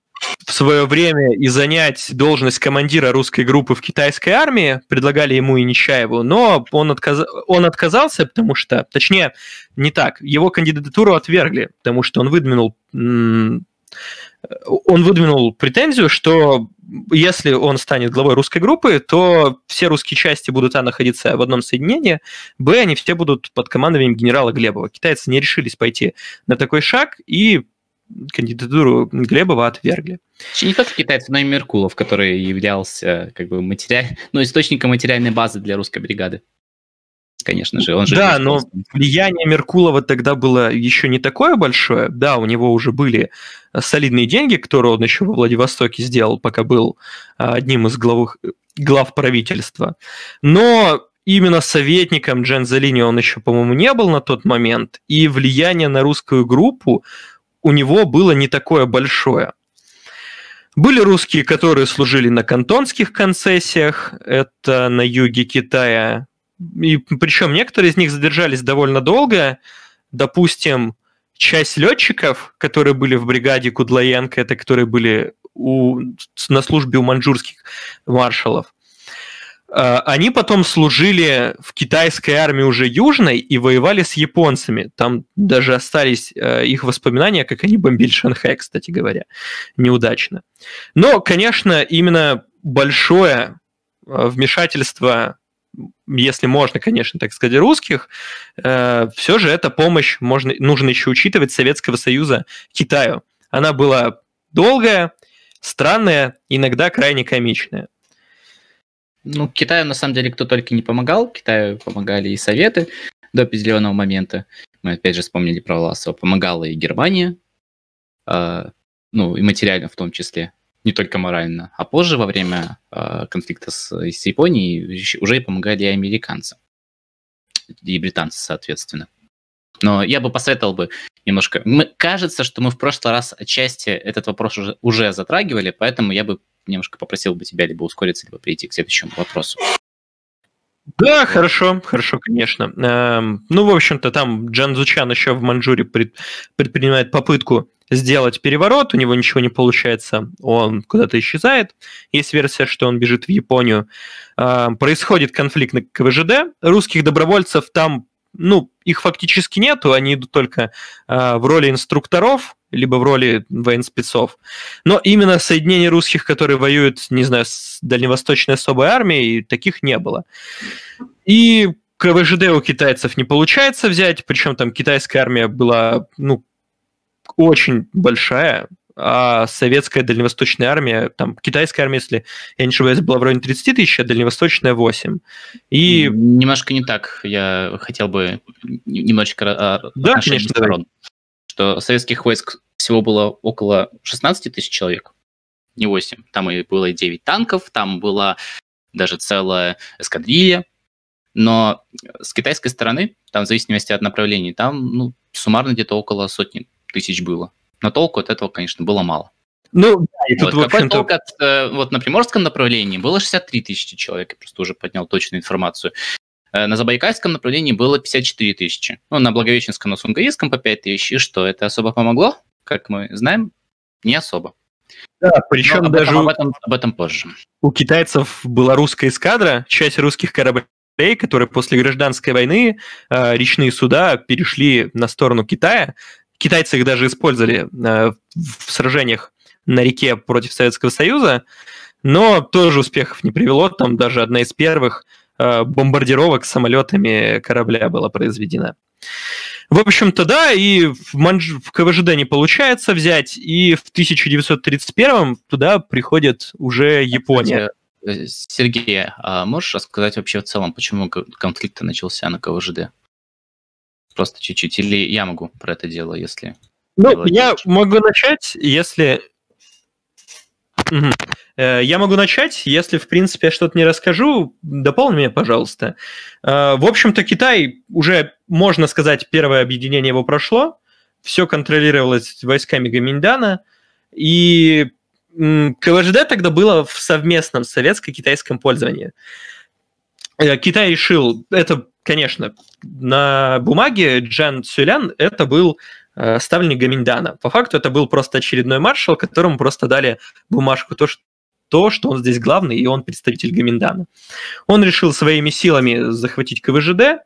в свое время и занять должность командира русской группы в китайской армии, предлагали ему и Нечаеву, но он, отказ... он отказался, потому что, точнее, не так, его кандидатуру отвергли, потому что он выдвинул он выдвинул претензию, что если он станет главой русской группы, то все русские части будут а находиться в одном соединении, б они все будут под командованием генерала Глебова. Китайцы не решились пойти на такой шаг и кандидатуру Глебова отвергли. Не только китайцы, но и Меркулов, который являлся как бы материаль... ну, источником материальной базы для русской бригады. Конечно же, он же... Да, но влияние Меркулова тогда было еще не такое большое. Да, у него уже были солидные деньги, которые он еще во Владивостоке сделал, пока был а, одним из главых, глав правительства. Но именно советником Джанзелини он еще, по-моему, не был на тот момент, и влияние на русскую группу у него было не такое большое. Были русские, которые служили на кантонских концессиях, это на юге Китая, и причем некоторые из них задержались довольно долго. Допустим, часть летчиков, которые были в бригаде Кудлаенко, это которые были у, на службе у маньчжурских маршалов, они потом служили в китайской армии уже южной и воевали с японцами. Там даже остались э, их воспоминания, как они бомбили Шанхай, кстати говоря, неудачно. Но, конечно, именно большое э, вмешательство, если можно, конечно, так сказать, русских, все же эта помощь можно, нужно еще учитывать Советского Союза Китаю. Она была долгая, странная, иногда крайне комичная. Ну, Китаю, на самом деле, кто только не помогал. Китаю помогали и Советы до определенного момента. Мы опять же вспомнили про Власова. Помогала и Германия, э, ну, и материально в том числе, не только морально. А позже, во время э, конфликта с, с Японией, уже помогали и американцы. И британцы, соответственно. Но я бы посоветовал бы немножко... Мы, кажется, что мы в прошлый раз отчасти этот вопрос уже, уже затрагивали, поэтому я бы немножко попросил бы тебя либо ускориться, либо перейти к следующему вопросу. Да, хорошо, хорошо, конечно. Эм, ну, в общем-то, там Джан Зучан еще в Манчжуре пред, предпринимает попытку сделать переворот, у него ничего не получается, он куда-то исчезает. Есть версия, что он бежит в Японию. Эм, происходит конфликт на КВЖД. Русских добровольцев там ну, их фактически нету, они идут только э, в роли инструкторов, либо в роли военспецов. Но именно соединение русских, которые воюют, не знаю, с дальневосточной особой армией, таких не было. И КВЖД у китайцев не получается взять, причем там китайская армия была, ну, очень большая, а советская дальневосточная армия, там, китайская армия, если я не ошибаюсь, была в районе 30 тысяч, а дальневосточная 8. И... Немножко не так. Я хотел бы немножечко а, да, конечно, сторон. Что советских войск всего было около 16 тысяч человек, не 8. Там и было 9 танков, там была даже целая эскадрилья. Но с китайской стороны, там в зависимости от направлений, там ну, суммарно где-то около сотни тысяч было. Но толку от этого, конечно, было мало. Ну, да, и тут, вот, какой толк от, э, вот на Приморском направлении было 63 тысячи человек, я просто уже поднял точную информацию. Э, на Забайкальском направлении было 54 тысячи. Ну, на Благовещенском, на Сунгаистском по 5 тысяч. И что, это особо помогло? Как мы знаем, не особо. Да, причем об даже... Этом, об, этом, об этом позже. У китайцев была русская эскадра, часть русских кораблей которые после гражданской войны э, речные суда перешли на сторону Китая, Китайцы их даже использовали э, в сражениях на реке против Советского Союза, но тоже успехов не привело. Там даже одна из первых э, бомбардировок самолетами корабля была произведена. В общем-то, да, и в, Манж... в КВЖД не получается взять, и в 1931 туда приходит уже Япония. Э, Сергей, а можешь рассказать вообще в целом, почему конфликт начался на КВЖД? Просто чуть-чуть. Или я могу про это дело, если... Ну, я могу начать, если... Угу. Я могу начать, если, в принципе, я что-то не расскажу, дополни меня, пожалуйста. Э, в общем-то, Китай уже, можно сказать, первое объединение его прошло, все контролировалось войсками Гаминьдана, и КВЖД тогда было в совместном советско-китайском пользовании. Э, Китай решил, это конечно, на бумаге Джан Цюлян это был э, ставленник Гаминьдана. По факту это был просто очередной маршал, которому просто дали бумажку, то, что то, что он здесь главный, и он представитель Гаминдана. Он решил своими силами захватить КВЖД.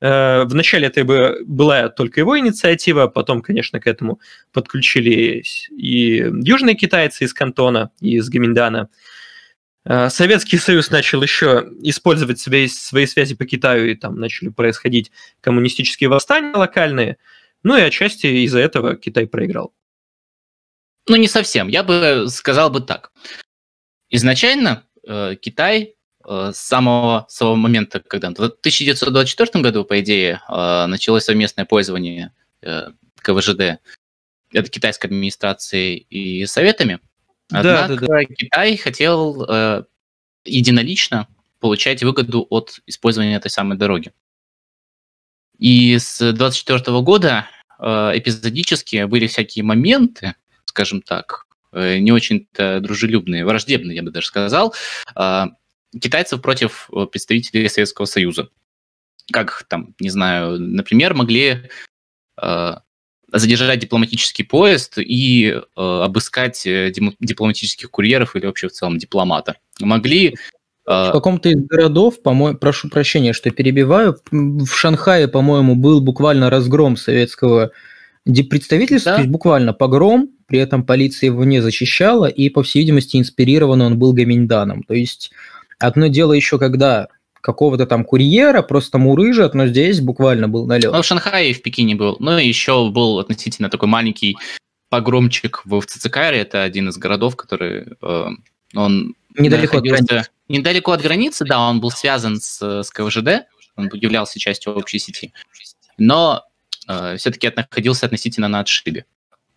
Э, вначале это была только его инициатива, потом, конечно, к этому подключились и южные китайцы из Кантона, и из Гаминдана. Э, Советский Союз начал еще использовать свои, свои связи по Китаю, и там начали происходить коммунистические восстания локальные. Ну и отчасти из-за этого Китай проиграл. Ну, не совсем. Я бы сказал бы так. Изначально э, Китай э, с самого своего момента, когда в 1924 году, по идее, э, началось совместное пользование э, КВЖД, это китайской администрацией и советами, Однако да, да, да. Китай хотел э, единолично получать выгоду от использования этой самой дороги. И с 24 года э, эпизодически были всякие моменты, скажем так, Э, не очень-то дружелюбные, враждебные, я бы даже сказал, а, китайцев против э, представителей Советского Союза. Как там, не знаю, например, могли а, задержать дипломатический поезд и э, обыскать дипломатических курьеров или вообще в целом дипломата. Могли в каком-то из городов, по прошу прощения, что перебиваю, в Шанхае, по-моему, был буквально разгром советского представительства, да? то есть буквально погром, при этом полиция его не защищала, и, по всей видимости, инспирирован он был Гаминьданом. То есть одно дело еще, когда какого-то там курьера просто мурыжат, но здесь буквально был налет. Ну, в Шанхае и в Пекине был. Ну, и еще был относительно такой маленький погромчик в Цицикаре, это один из городов, который э, он недалеко от границы. Недалеко от границы, да, он был связан с, с КВЖД, он являлся частью общей сети. Но э, все-таки находился относительно на отшибе.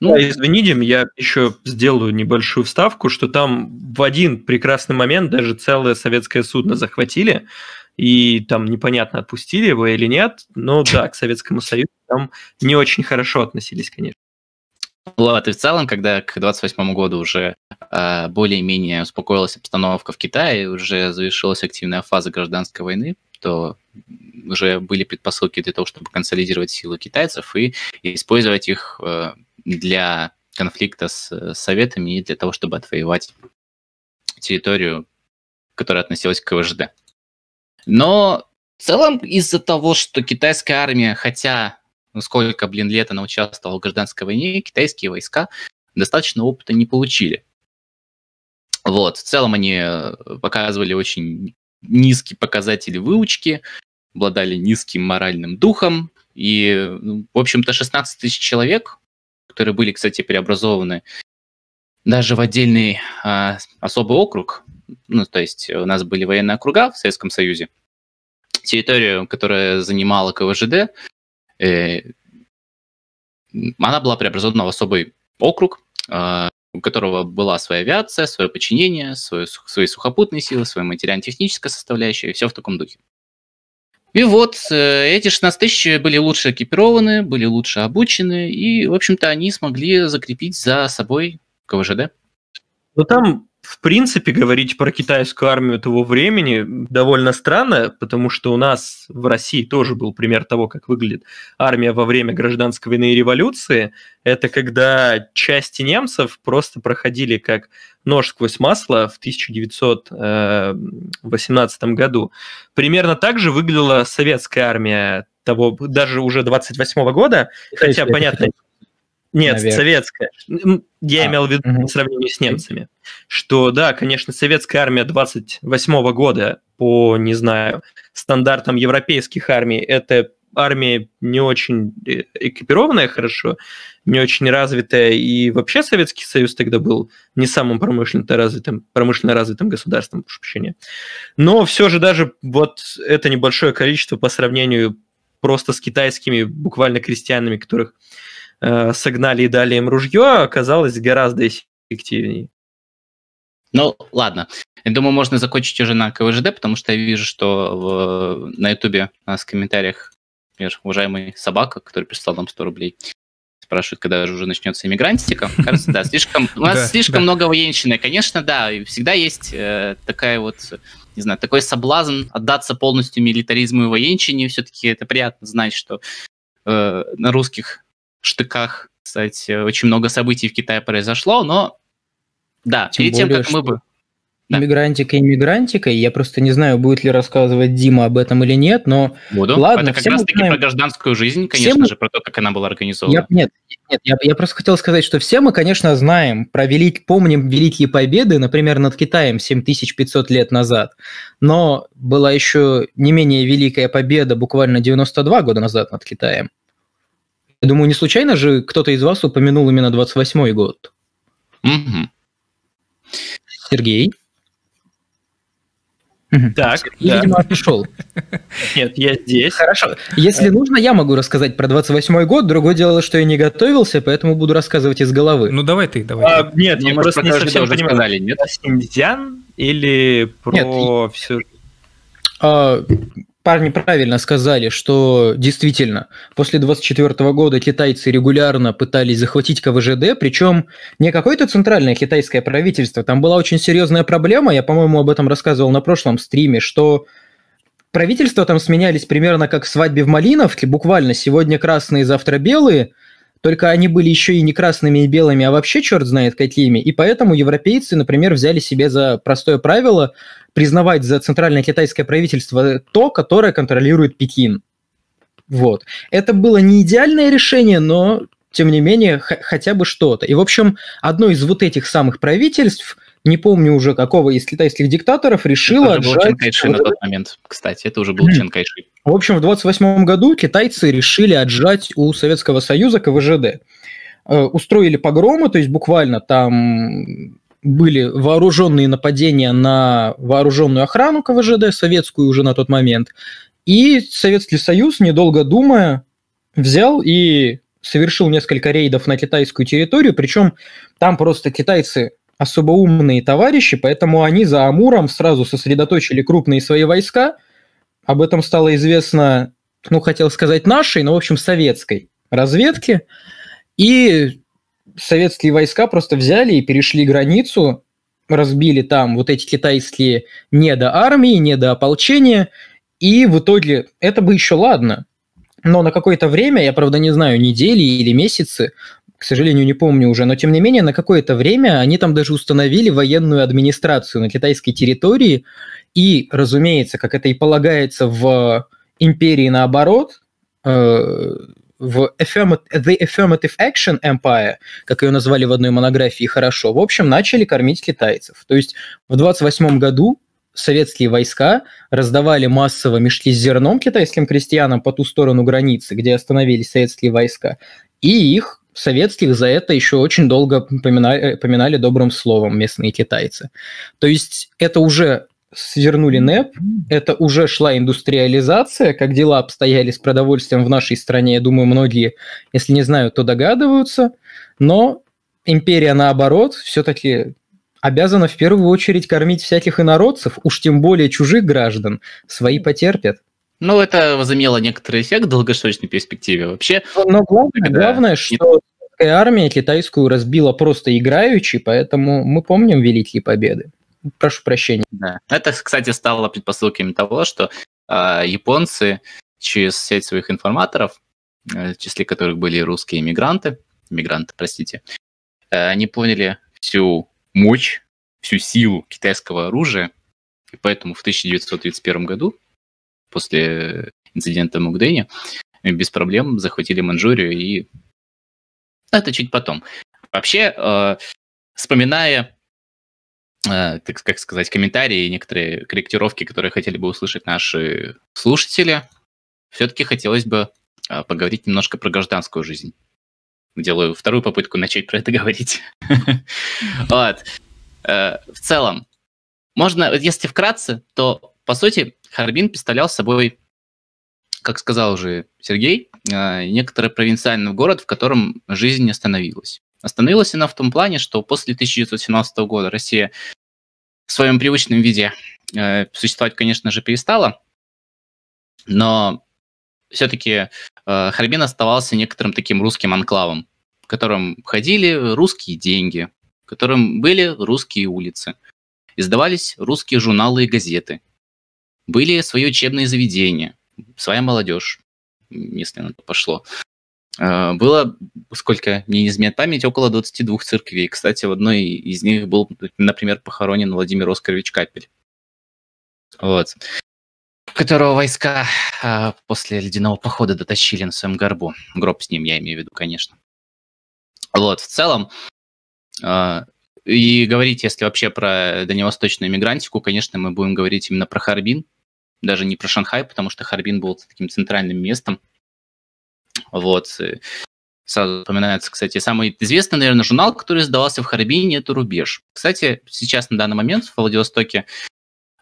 Ну, да, извините, я еще сделаю небольшую вставку, что там в один прекрасный момент даже целое советское судно захватили, и там непонятно, отпустили его или нет, но да, к Советскому Союзу там не очень хорошо относились, конечно. Вот, и в целом, когда к 28 году уже э, более-менее успокоилась обстановка в Китае, уже завершилась активная фаза гражданской войны, то уже были предпосылки для того, чтобы консолидировать силы китайцев и использовать их э, для конфликта с Советами и для того, чтобы отвоевать территорию, которая относилась к КВЖД. Но в целом из-за того, что китайская армия, хотя ну, сколько, блин, лет она участвовала в гражданской войне, китайские войска достаточно опыта не получили. Вот, в целом они э, показывали очень низкие показатели выучки, обладали низким моральным духом, и, ну, в общем-то, 16 тысяч человек которые были, кстати, преобразованы даже в отдельный а, особый округ. Ну, то есть у нас были военные округа в Советском Союзе. Территорию, которая занимала КВЖД, э, она была преобразована в особый округ, э, у которого была своя авиация, свое подчинение, свое, свои сухопутные силы, своя материально-техническая составляющая, все в таком духе. И вот э, эти 16 тысяч были лучше экипированы, были лучше обучены, и, в общем-то, они смогли закрепить за собой КВЖД. Ну, там в принципе, говорить про китайскую армию того времени довольно странно, потому что у нас в России тоже был пример того, как выглядит армия во время гражданской войны и революции. Это когда части немцев просто проходили как нож сквозь масло в 1918 году. Примерно так же выглядела советская армия того, даже уже 28 года, хотя, понятно, нет, Наверное. советская. Я а, имел в виду угу. по сравнению с немцами. Что, да, конечно, советская армия 28 года по, не знаю, стандартам европейских армий, это армия не очень э, экипированная хорошо, не очень развитая, и вообще Советский Союз тогда был не самым промышленно развитым, промышленно развитым государством, прошу прощения. Но все же даже вот это небольшое количество по сравнению просто с китайскими буквально крестьянами, которых Э, согнали и дали им ружье, оказалось гораздо эффективнее. Ну, ладно. Я думаю, можно закончить уже на КВЖД, потому что я вижу, что в, на Ютубе у нас в комментариях, например, уважаемый собака, который прислал нам 100 рублей, спрашивает, когда же уже начнется иммигрантика. Кажется, да, слишком, у нас слишком много военщины. Конечно, да, и всегда есть э, такая вот, не знаю, такой соблазн отдаться полностью милитаризму и военщине. Все-таки это приятно знать, что э, на русских штыках. Кстати, очень много событий в Китае произошло, но да, Тем перед тем, более, как мы бы... Да. Иммигрантика иммигрантика, я просто не знаю, будет ли рассказывать Дима об этом или нет, но Буду. Ладно, Это как все раз-таки знаем- про гражданскую жизнь, Все конечно мы- же, про то, как она была организована. я, нет, нет я, я просто хотел сказать, что все мы, конечно, знаем про велик, помним Великие Победы, например, над Китаем 7500 лет назад, но была еще не менее великая победа буквально 92 года назад над Китаем. Я думаю, не случайно же кто-то из вас упомянул именно 28 год. Мгм. Сергей? Так, Сергей, да. видимо, отошел. Нет, я здесь. Хорошо. Если нужно, я могу рассказать про 28 год. Другое дело, что я не готовился, поэтому буду рассказывать из головы. Ну давай ты, давай. А, нет, Ну, я просто про не совсем уже понимаю. сказали, нет? Про синьцзян или про все? А, Парни правильно сказали, что действительно после 24 года китайцы регулярно пытались захватить КВЖД, причем не какое-то центральное китайское правительство. Там была очень серьезная проблема, я, по-моему, об этом рассказывал на прошлом стриме, что правительства там сменялись примерно как в свадьбе в Малиновке, буквально сегодня красные, завтра белые, только они были еще и не красными и белыми, а вообще черт знает какими. И поэтому европейцы, например, взяли себе за простое правило признавать за центральное китайское правительство то, которое контролирует Пекин. Вот. Это было не идеальное решение, но тем не менее хотя бы что-то. И, в общем, одно из вот этих самых правительств, не помню уже какого из китайских диктаторов, решило Это уже был отжать Чен Кайши на тот момент, кстати. Это уже был. Чен Кайши. в общем, в 28 году китайцы решили отжать у Советского Союза КВЖД. Э, Устроили погромы, то есть буквально там были вооруженные нападения на вооруженную охрану КВЖД, советскую уже на тот момент. И Советский Союз, недолго думая, взял и совершил несколько рейдов на китайскую территорию, причем там просто китайцы особо умные товарищи, поэтому они за Амуром сразу сосредоточили крупные свои войска, об этом стало известно, ну, хотел сказать нашей, но, в общем, советской разведке. И советские войска просто взяли и перешли границу, разбили там вот эти китайские недоармии, недоополчения, и в итоге это бы еще ладно. Но на какое-то время, я, правда, не знаю, недели или месяцы, к сожалению, не помню уже, но тем не менее, на какое-то время они там даже установили военную администрацию на китайской территории, и, разумеется, как это и полагается в империи наоборот, э, в The Affirmative Action Empire, как ее назвали в одной монографии хорошо, в общем, начали кормить китайцев. То есть в 28 году советские войска раздавали массово мешки с зерном китайским крестьянам по ту сторону границы, где остановились советские войска, и их советских за это еще очень долго поминали, поминали добрым словом местные китайцы. То есть это уже свернули НЭП, это уже шла индустриализация, как дела обстояли с продовольствием в нашей стране, я думаю, многие, если не знают, то догадываются, но империя, наоборот, все-таки обязана в первую очередь кормить всяких инородцев, уж тем более чужих граждан, свои потерпят. Ну, это возымело некоторый эффект в долгосрочной перспективе. Вообще, Но главное, Да, главное что армия китайскую разбила просто играючи, поэтому мы помним великие победы. Прошу прощения. да. Это, кстати, стало предпосылками того, что а, японцы через сеть своих информаторов, э, в числе которых были русские иммигранты, иммигранты, простите, э, они поняли всю мощь, всю силу китайского оружия, и поэтому в 1931 году, после инцидента в Мугдене, без проблем захватили Манчжурию и... Это чуть потом. Вообще, э, вспоминая э, так как сказать, комментарии и некоторые корректировки, которые хотели бы услышать наши слушатели, все-таки хотелось бы э, поговорить немножко про гражданскую жизнь. Делаю вторую попытку начать про это говорить. (laughs) Вот. Э, В целом, можно, если вкратце, то, по сути, Харбин представлял собой, как сказал уже Сергей, э, некоторый провинциальный город, в котором жизнь остановилась. Остановилась она в том плане, что после 1917 года Россия в своем привычном виде э, существовать, конечно же, перестала, но все-таки э, Харбин оставался некоторым таким русским анклавом, в котором ходили русские деньги, в котором были русские улицы, издавались русские журналы и газеты, были свои учебные заведения, своя молодежь, если на то пошло. Э, было, сколько мне не изменяет память, около 22 церквей. Кстати, в одной из них был, например, похоронен Владимир Оскарович Капель. Вот. Которого войска а, после ледяного похода дотащили на своем горбу. Гроб с ним, я имею в виду, конечно. Вот, в целом, а, и говорить, если вообще про дальневосточную мигрантику, конечно, мы будем говорить именно про Харбин, даже не про Шанхай, потому что Харбин был таким центральным местом. Вот. Сразу вспоминается, кстати, самый известный, наверное, журнал, который издавался в Харбине, это «Рубеж». Кстати, сейчас на данный момент в Владивостоке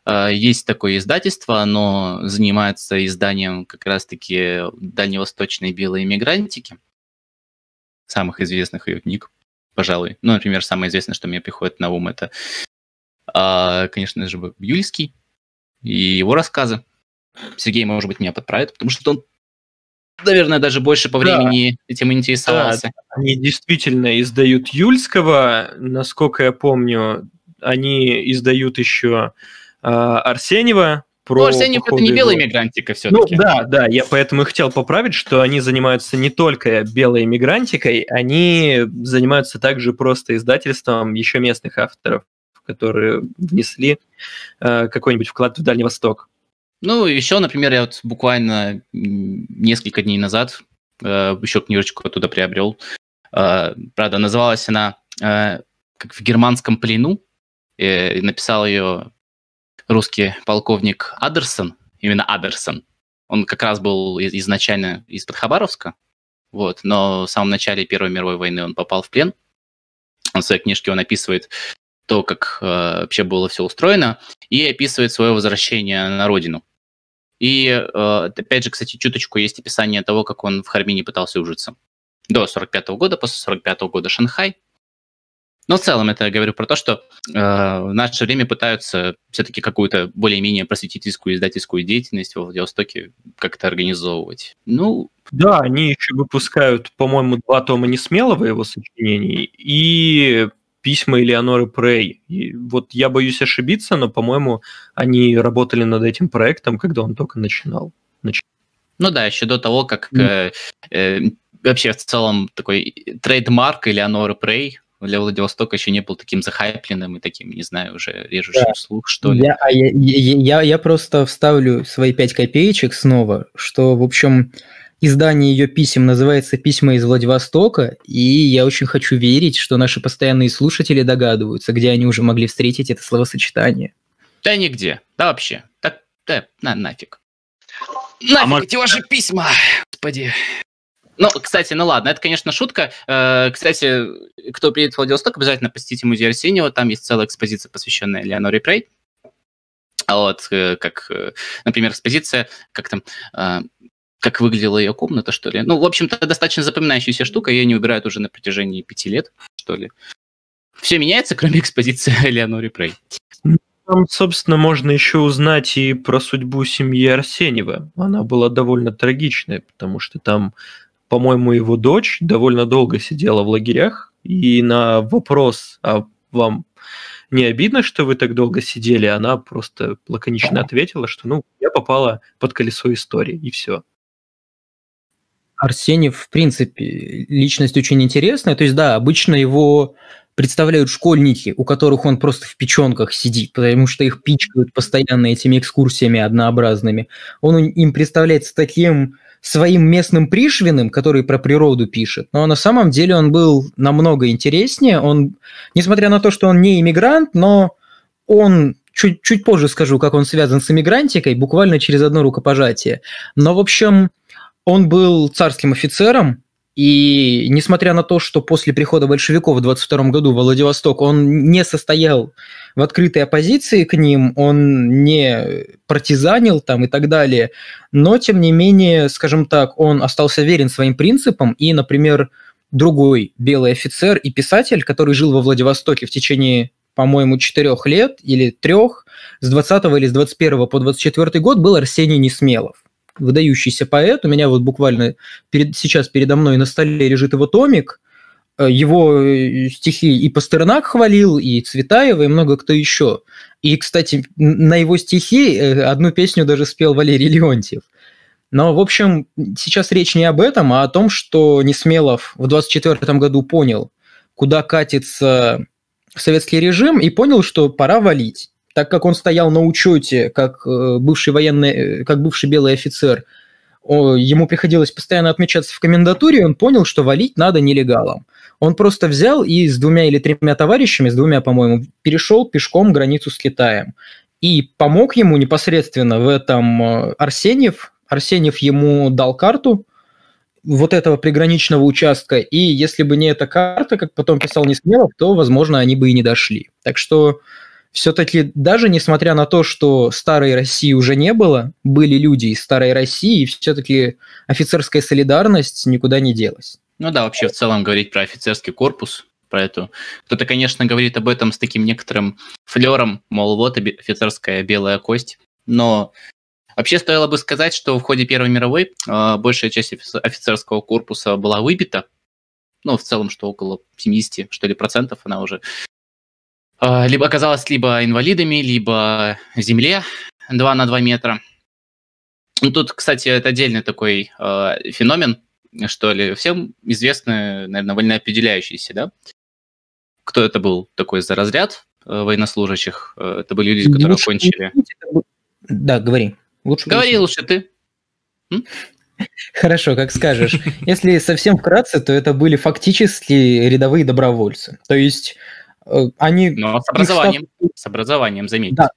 э, есть такое издательство, оно занимается изданием как раз-таки дальневосточной белой мигрантики, самых известных ее книг, пожалуй. Ну, например, самое известное, что мне приходит на ум, это, э, конечно же, Юльский, и его рассказы. Сергей, может быть, меня подправит, потому что он, наверное, даже больше по времени да. этим интересовался. Да, они действительно издают Юльского, насколько я помню, они издают еще э, Арсеньева, про... Ну, Арсеньев это не белая мигрантика все-таки. Ну, да, да, я поэтому и хотел поправить, что они занимаются не только белой мигрантикой, они занимаются также просто издательством еще местных авторов которые внесли э, какой-нибудь вклад в Дальний Восток. Ну, еще, например, я вот буквально несколько дней назад э, еще книжечку оттуда приобрел. Э, правда, называлась она э, как в германском плену. Э, написал ее русский полковник Адерсон, именно Адерсон. Он как раз был изначально из-под Хабаровска, вот, но в самом начале Первой мировой войны он попал в плен. В своей книжке он описывает то, как э, вообще было все устроено, и описывает свое возвращение на родину. И, э, опять же, кстати, чуточку есть описание того, как он в Харбине пытался ужиться. До 45 -го года, после 45 -го года Шанхай. Но в целом это я говорю про то, что э, в наше время пытаются все-таки какую-то более-менее просветительскую издательскую деятельность во Владивостоке как-то организовывать. Ну, да, они еще выпускают, по-моему, два тома несмелого его сочинений и письма Элеоноры Прей. И вот я боюсь ошибиться, но, по-моему, они работали над этим проектом, когда он только начинал. Нач... Ну да, еще до того, как mm. э, э, вообще в целом такой трейдмарк Элеоноры Прей для Владивостока еще не был таким захайпленным и таким, не знаю, уже режущим да. слух, что ли. Я, а я, я, я просто вставлю свои пять копеечек снова, что, в общем, Издание ее писем называется «Письма из Владивостока», и я очень хочу верить, что наши постоянные слушатели догадываются, где они уже могли встретить это словосочетание. Да нигде. Да вообще. Так, да, на, нафиг. Нафиг а эти ваши письма, господи. Ну, кстати, ну ладно, это, конечно, шутка. Э, кстати, кто приедет в Владивосток, обязательно посетите музей Арсеньева. Там есть целая экспозиция, посвященная Леоноре Прей. Вот, э, как, э, например, экспозиция, как там, как выглядела ее комната, что ли. Ну, в общем-то, достаточно запоминающаяся штука, ее не выбирают уже на протяжении пяти лет, что ли. Все меняется, кроме экспозиции Элеонори Прей. Там, собственно, можно еще узнать и про судьбу семьи Арсеньева. Она была довольно трагичная, потому что там, по-моему, его дочь довольно долго сидела в лагерях, и на вопрос, а вам не обидно, что вы так долго сидели, она просто лаконично ответила, что ну, я попала под колесо истории, и все. Арсеньев, в принципе, личность очень интересная. То есть, да, обычно его представляют школьники, у которых он просто в печенках сидит, потому что их пичкают постоянно этими экскурсиями однообразными. Он им представляется таким своим местным Пришвиным, который про природу пишет, но на самом деле он был намного интереснее. Он, несмотря на то, что он не иммигрант, но он чуть, чуть позже скажу, как он связан с иммигрантикой, буквально через одно рукопожатие. Но, в общем, он был царским офицером, и несмотря на то, что после прихода большевиков в 22 году в Владивосток он не состоял в открытой оппозиции к ним, он не партизанил там и так далее, но тем не менее, скажем так, он остался верен своим принципам, и, например, другой белый офицер и писатель, который жил во Владивостоке в течение, по-моему, четырех лет или трех, с 20 или с 21 по 24 год, был Арсений Несмелов выдающийся поэт. У меня вот буквально перед, сейчас передо мной на столе лежит его томик. Э, его э, стихи и Пастернак хвалил, и Цветаева, и много кто еще. И, кстати, на его стихи э, одну песню даже спел Валерий Леонтьев. Но, в общем, сейчас речь не об этом, а о том, что Несмелов в 24 году понял, куда катится советский режим, и понял, что пора валить. Так как он стоял на учете как э, бывший военный, э, как бывший белый офицер, ему приходилось постоянно отмечаться в комендатуре, он понял, что валить надо нелегалам. Он просто взял и с двумя или тремя товарищами, с двумя, по-моему, перешел пешком границу с Китаем. И помог ему непосредственно в этом э, Арсеньев. Арсеньев ему дал карту вот этого приграничного участка, и если бы не эта карта, как потом писал Несмелов, то, возможно, они бы и не дошли. Так что все-таки даже несмотря на то, что старой России уже не было, были люди из старой России, и все-таки офицерская солидарность никуда не делась. Ну да, вообще в целом говорить про офицерский корпус, про эту. Кто-то, конечно, говорит об этом с таким некоторым флером, мол, вот офицерская белая кость. Но вообще стоило бы сказать, что в ходе Первой мировой э, большая часть офицерского корпуса была выбита. Ну, в целом, что около 70, что ли, процентов она уже либо оказалась либо инвалидами, либо земле 2 на 2 метра. Ну, тут, кстати, это отдельный такой э, феномен, что ли. Всем известны, наверное, вольноопределяющиеся, да? Кто это был такой за разряд э, военнослужащих? Это были люди, которые лучше окончили... Да, говори. Лучше говори лучше ты. Хорошо, как скажешь. Если совсем вкратце, то это были фактически рядовые добровольцы. То есть они... Но с образованием, с образованием, заметьте. Да,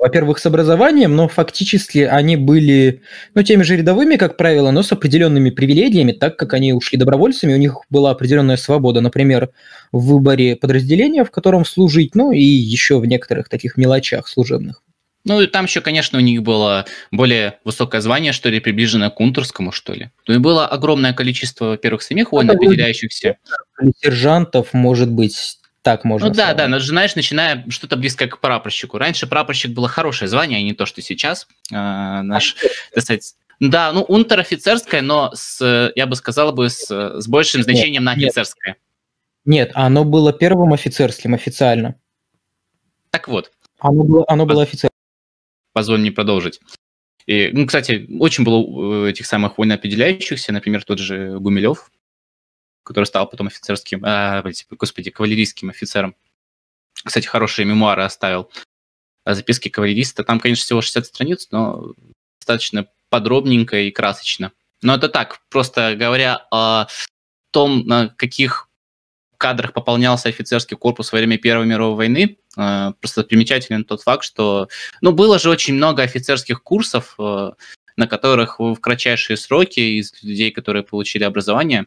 во-первых, с образованием, но фактически они были, ну, теми же рядовыми, как правило, но с определенными привилегиями, так как они ушли добровольцами, у них была определенная свобода, например, в выборе подразделения, в котором служить, ну, и еще в некоторых таких мелочах служебных. Ну и там еще, конечно, у них было более высокое звание, что ли, приближенное к унтерскому, что ли. Ну и было огромное количество, во-первых, самих войн определяющихся. Сержантов, может быть, так можно Ну сказать. да, да, но знаешь, начиная что-то близкое к прапорщику. Раньше прапорщик было хорошее звание, а не то, что сейчас. Э, наш, так сказать, да, ну, унтер-офицерское, но с, я бы сказал бы, с, с большим значением нет, на офицерское. Нет. нет, оно было первым офицерским официально. Так вот. Оно было, оно было офицерским. Позволь мне продолжить. И, ну, кстати, очень было этих самых войноопределяющихся, например, тот же Гумилев, который стал потом офицерским, а, господи, кавалерийским офицером. Кстати, хорошие мемуары оставил. Записки кавалериста. Там, конечно, всего 60 страниц, но достаточно подробненько и красочно. Но это так, просто говоря о том, на каких кадрах пополнялся офицерский корпус во время Первой мировой войны, э, просто примечателен тот факт, что ну, было же очень много офицерских курсов, э, на которых в кратчайшие сроки из людей, которые получили образование, а,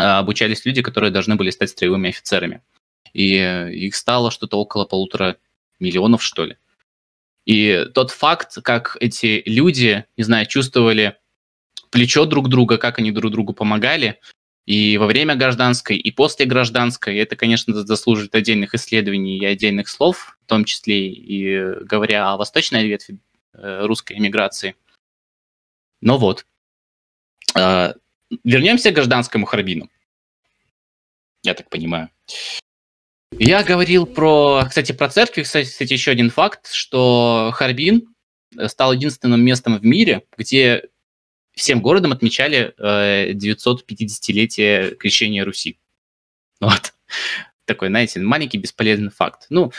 обучались люди, которые должны были стать строевыми офицерами. И э, их стало что-то около полутора миллионов, что ли. И тот факт, как эти люди, не знаю, чувствовали плечо друг друга, как они друг другу помогали, и во время гражданской, и после гражданской, это, конечно, заслуживает отдельных исследований и отдельных слов, в том числе и говоря о восточной ветви э, русской эмиграции. Но вот, а, вернемся к гражданскому Харбину. Я так понимаю. Я говорил про, кстати, про церкви, кстати, еще один факт, что Харбин стал единственным местом в мире, где всем городом отмечали э, 950-летие крещения Руси. Вот. Такой, знаете, маленький бесполезный факт. Ну,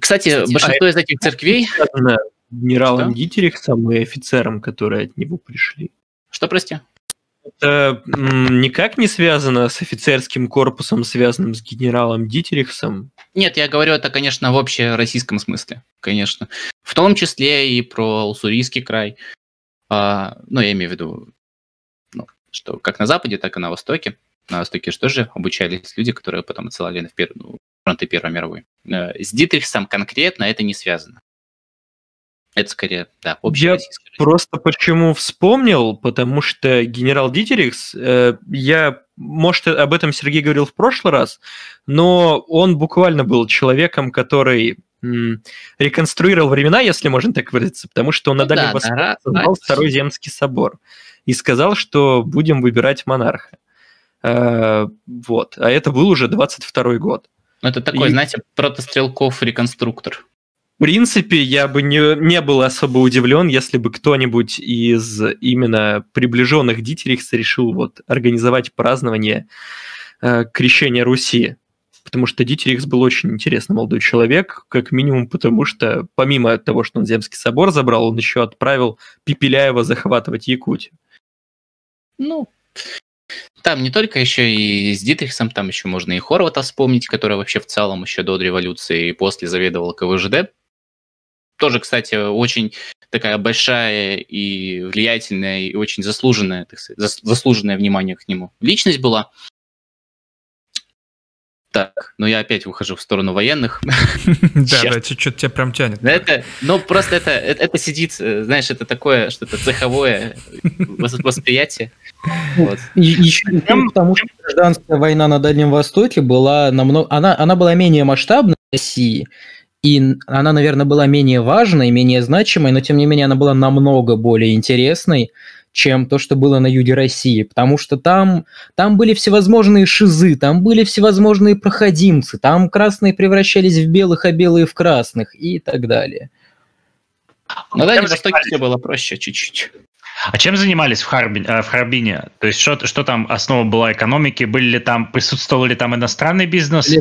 кстати, кстати большинство а из этих церквей... Генералом Дитерихсом и офицером, которые от него пришли. Что, прости? Это никак не связано с офицерским корпусом, связанным с генералом Дитерихсом? Нет, я говорю это, конечно, в общероссийском смысле, конечно. В том числе и про Уссурийский край. А, ну, я имею в виду, ну, что как на Западе, так и на Востоке. На Востоке же тоже обучались люди, которые потом отсылали на пер... ну, фронты Первой мировой. Э, с Дитрихсом конкретно это не связано. Это скорее, да, Я просто почему вспомнил, потому что генерал Дитерикс, э, я, может, об этом Сергей говорил в прошлый раз, но он буквально был человеком, который м, реконструировал времена, если можно так выразиться, потому что он ну, на Дальнем да, Востоке да, создал да. Второй Земский собор и сказал, что будем выбирать монарха. Э, вот, а это был уже 22 год. Ну, это такой, и... знаете, протострелков-реконструктор. Принципе, я бы не, не был особо удивлен, если бы кто-нибудь из именно приближенных Дитерихса решил вот организовать празднование э, крещения Руси. Потому что Дитерихс был очень интересный молодой человек, как минимум потому, что помимо того, что он Земский собор забрал, он еще отправил Пипеляева захватывать Якутию. Ну, там не только еще и с Дитрихсом, там еще можно и Хорвата вспомнить, который вообще в целом еще до революции и после заведовал КВЖД. Тоже, кстати, очень такая большая и влиятельная, и очень заслуженная, так сказать, заслуженное внимание к нему личность была. Так, ну я опять выхожу в сторону военных. (laughs) (laughs) Да, да, что-то тебя прям тянет. Это, ну просто это, это, это сидит, э, знаешь, это такое что-то цеховое восприятие. Вот. Еще потому что гражданская война на Дальнем Востоке была намного, она, она была менее масштабной в России, и она, наверное, была менее важной, менее значимой, но тем не менее она была намного более интересной, чем то, что было на юге России, потому что там, там были всевозможные шизы, там были всевозможные проходимцы, там красные превращались в белых, а белые в красных и так далее. На Дальнем Востоке все было проще чуть-чуть. А чем занимались в, Харбин, э, в Харбине? То есть что, что там основа была экономики? Были ли там, присутствовал ли там иностранный бизнес?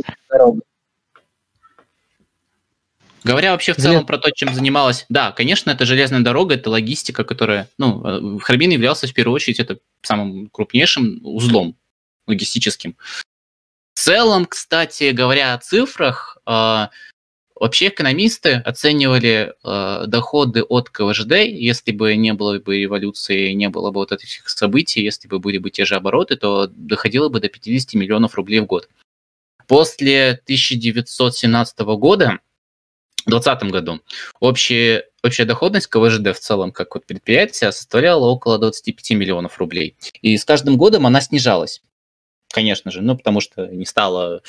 Говоря вообще в целом про то, чем занималась, да, конечно, это железная дорога, это логистика, которая, ну, э, Харбин являлся в первую очередь это самым крупнейшим узлом логистическим. В целом, кстати, говоря о цифрах, э, вообще экономисты оценивали э, доходы от КВЖД, если бы не было бы революции, не было бы вот этих событий, если бы были бы те же обороты, то доходило бы до 50 миллионов рублей в год. После 1917 года 2020 году общая, общая доходность КВЖД в целом, как вот предприятие, составляла около 25 миллионов рублей. И с каждым годом она снижалась. Конечно же, ну, потому что не стало